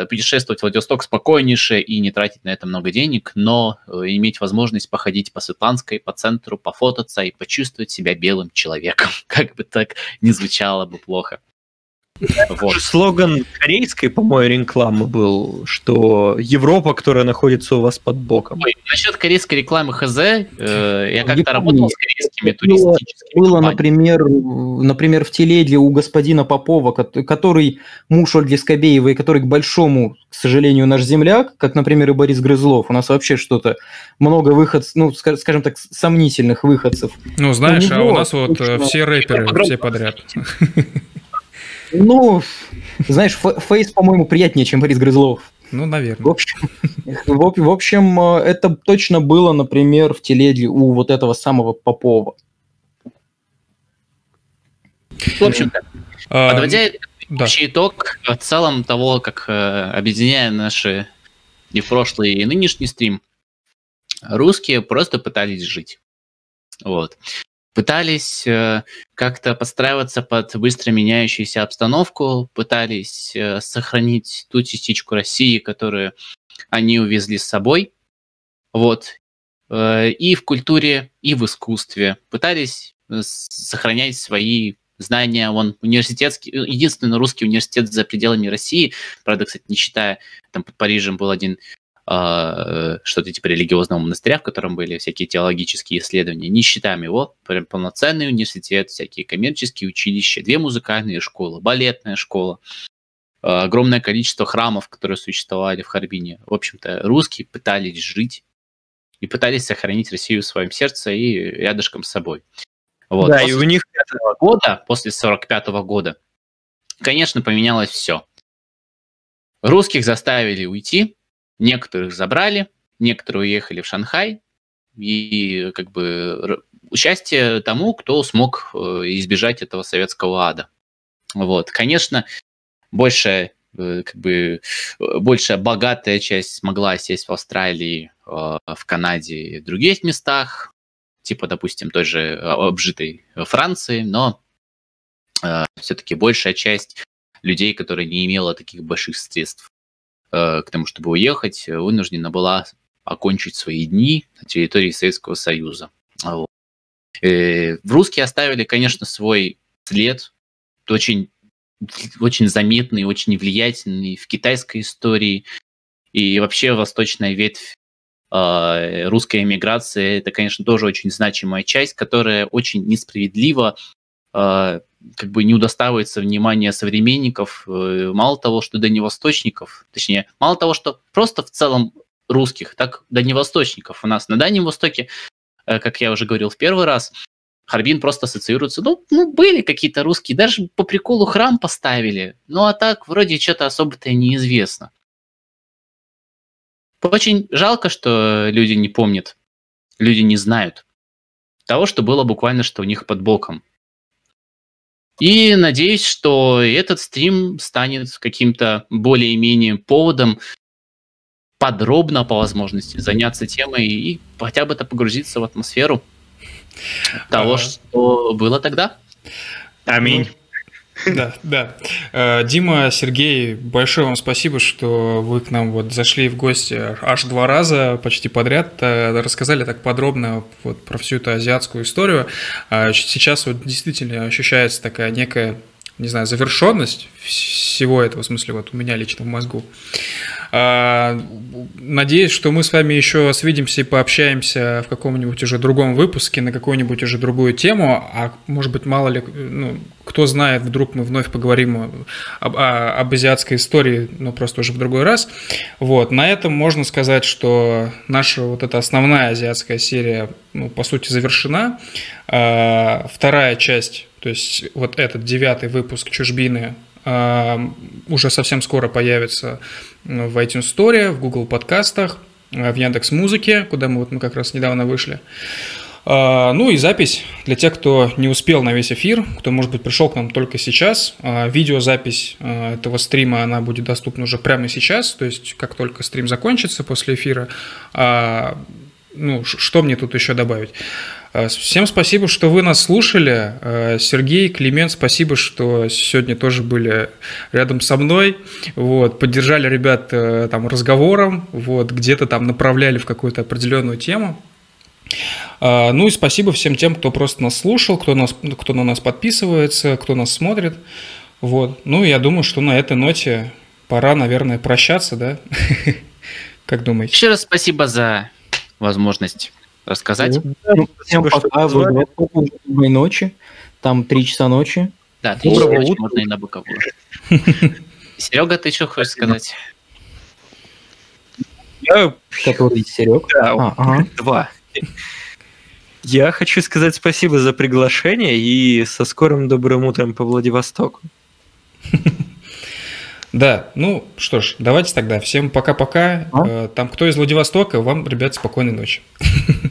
путешествовать в Владивосток спокойнейше и не тратить на это много денег, но э, иметь возможность походить по Светланской, по центру, пофототься и почувствовать себя белым человеком, (laughs) как бы так не звучало бы плохо. Вот. Слоган корейской, по-моему, рекламы был, что Европа, которая находится у вас под боком. Ой, насчет корейской рекламы ХЗ, э, я как-то работал с корейскими было- туристическими Было, компаниями. например, например, в телеге у господина Попова, кот- который муж Ольги Скобеевой, который, к большому, к сожалению, наш земляк, как, например, и Борис Грызлов. У нас вообще что-то много выходцев, ну, ска- скажем так, сомнительных выходцев. Ну, знаешь, а у него нас вот э, точно- все рэперы, все подряд. (laughs) Ну, знаешь, Фейс, по-моему, приятнее, чем Борис Грызлов. Ну, В наверное. общем, в, в общем, э, это точно было, например, в телеге у вот этого самого Попова. В общем-то, А, подводя да. общий итог в целом того, как э, объединяя наши и прошлый, и нынешний стрим, русские просто пытались жить. Вот. Пытались э, как-то подстраиваться под быстро меняющуюся обстановку, пытались э, сохранить ту частичку России, которую они увезли с собой. Вот. Э, и в культуре, и в искусстве. Пытались сохранять свои знания. Он университетский, единственный русский университет за пределами России, правда, кстати, не считая, там под Парижем был один что-то типа религиозного монастыря, в котором были всякие теологические исследования. Не считаем его, прям полноценный университет, всякие коммерческие училища, две музыкальные школы, балетная школа, э, огромное количество храмов, которые существовали в Харбине. В общем-то, русские пытались жить и пытались сохранить Россию в своем сердце и рядышком с собой. Вот. Да, после и у них 45 года, после 45 года, конечно, поменялось все. Русских заставили уйти, некоторых забрали, некоторые уехали в Шанхай, и как бы участие тому, кто смог э, избежать этого советского ада. Вот, конечно, большая э, как бы большая богатая часть смогла сесть в Австралии, э, в Канаде и других местах, типа, допустим, той же обжитой Франции, но все-таки большая часть людей, которая не имела таких больших средств э, к тому, чтобы уехать, вынуждена была окончить свои дни на территории Советского Союза. Вот. Э, русские оставили, конечно, свой след, очень, очень заметный, очень влиятельный в китайской истории. И вообще восточная ветвь э, русской эмиграции – это, конечно, тоже очень значимая часть, которая очень несправедливо э, как бы не удостаивается внимания современников, э, мало того, что дальневосточников, точнее, мало того, что просто в целом русских, так дальневосточников у нас на Дальнем Востоке, э, как я уже говорил в первый раз, Харбин просто ассоциируется, ну, ну были какие-то русские, даже по приколу храм поставили, ну а так вроде что-то особо-то неизвестно. Очень жалко, что люди не помнят, люди не знают того, что было буквально что у них под боком. И надеюсь, что этот стрим станет каким-то более-менее поводом подробно по возможности заняться темой и хотя бы это погрузиться в атмосферу того, ага. что было тогда. Аминь. Да, да. Э, Дима, Сергей, большое вам спасибо, что вы к нам вот зашли в гости аж два раза почти подряд, э, рассказали так подробно вот про всю эту азиатскую историю. А сейчас вот действительно ощущается такая некая не знаю, завершенность всего этого, в смысле, вот у меня лично в мозгу. А, надеюсь, что мы с вами еще свидимся и пообщаемся в каком-нибудь уже другом выпуске на какую-нибудь уже другую тему, а может быть, мало ли, ну, кто знает, вдруг мы вновь поговорим об, об азиатской истории, но просто уже в другой раз. Вот, на этом можно сказать, что наша вот эта основная азиатская серия, ну, по сути, завершена. А, вторая часть то есть вот этот девятый выпуск «Чужбины» уже совсем скоро появится в iTunes Store, в Google подкастах, в Яндекс Музыке, куда мы вот мы как раз недавно вышли. А, ну и запись для тех, кто не успел на весь эфир, кто, может быть, пришел к нам только сейчас. А, видеозапись а, этого стрима, она будет доступна уже прямо сейчас, то есть как только стрим закончится после эфира. Ну, что мне тут еще добавить? Э, всем спасибо, что вы нас слушали. Э, Сергей, Климент, спасибо, что сегодня тоже были рядом со мной. Вот, поддержали ребят э, там разговором, вот, где-то там направляли в какую-то определенную тему. Ну и спасибо всем тем, кто просто нас слушал, кто, нас, кто на нас подписывается, кто нас смотрит. Вот. Ну, я думаю, что на этой ноте пора, наверное, прощаться, да? (laughs) Как думаете? Еще раз спасибо за возможность рассказать. Ну, всем пока, доброй ночи. Там три часа ночи. Да, три часа ночи можно и на боковую. (laughs) Серега, ты что хочешь сказать? Я... Который Серег? Да, а, ага. два. Я хочу сказать спасибо за приглашение и со скорым добрым утром по Владивостоку. (laughs) Да, ну что ж, давайте тогда. Всем пока-пока. А? Э, там кто из Владивостока, вам, ребят, спокойной ночи. (laughs)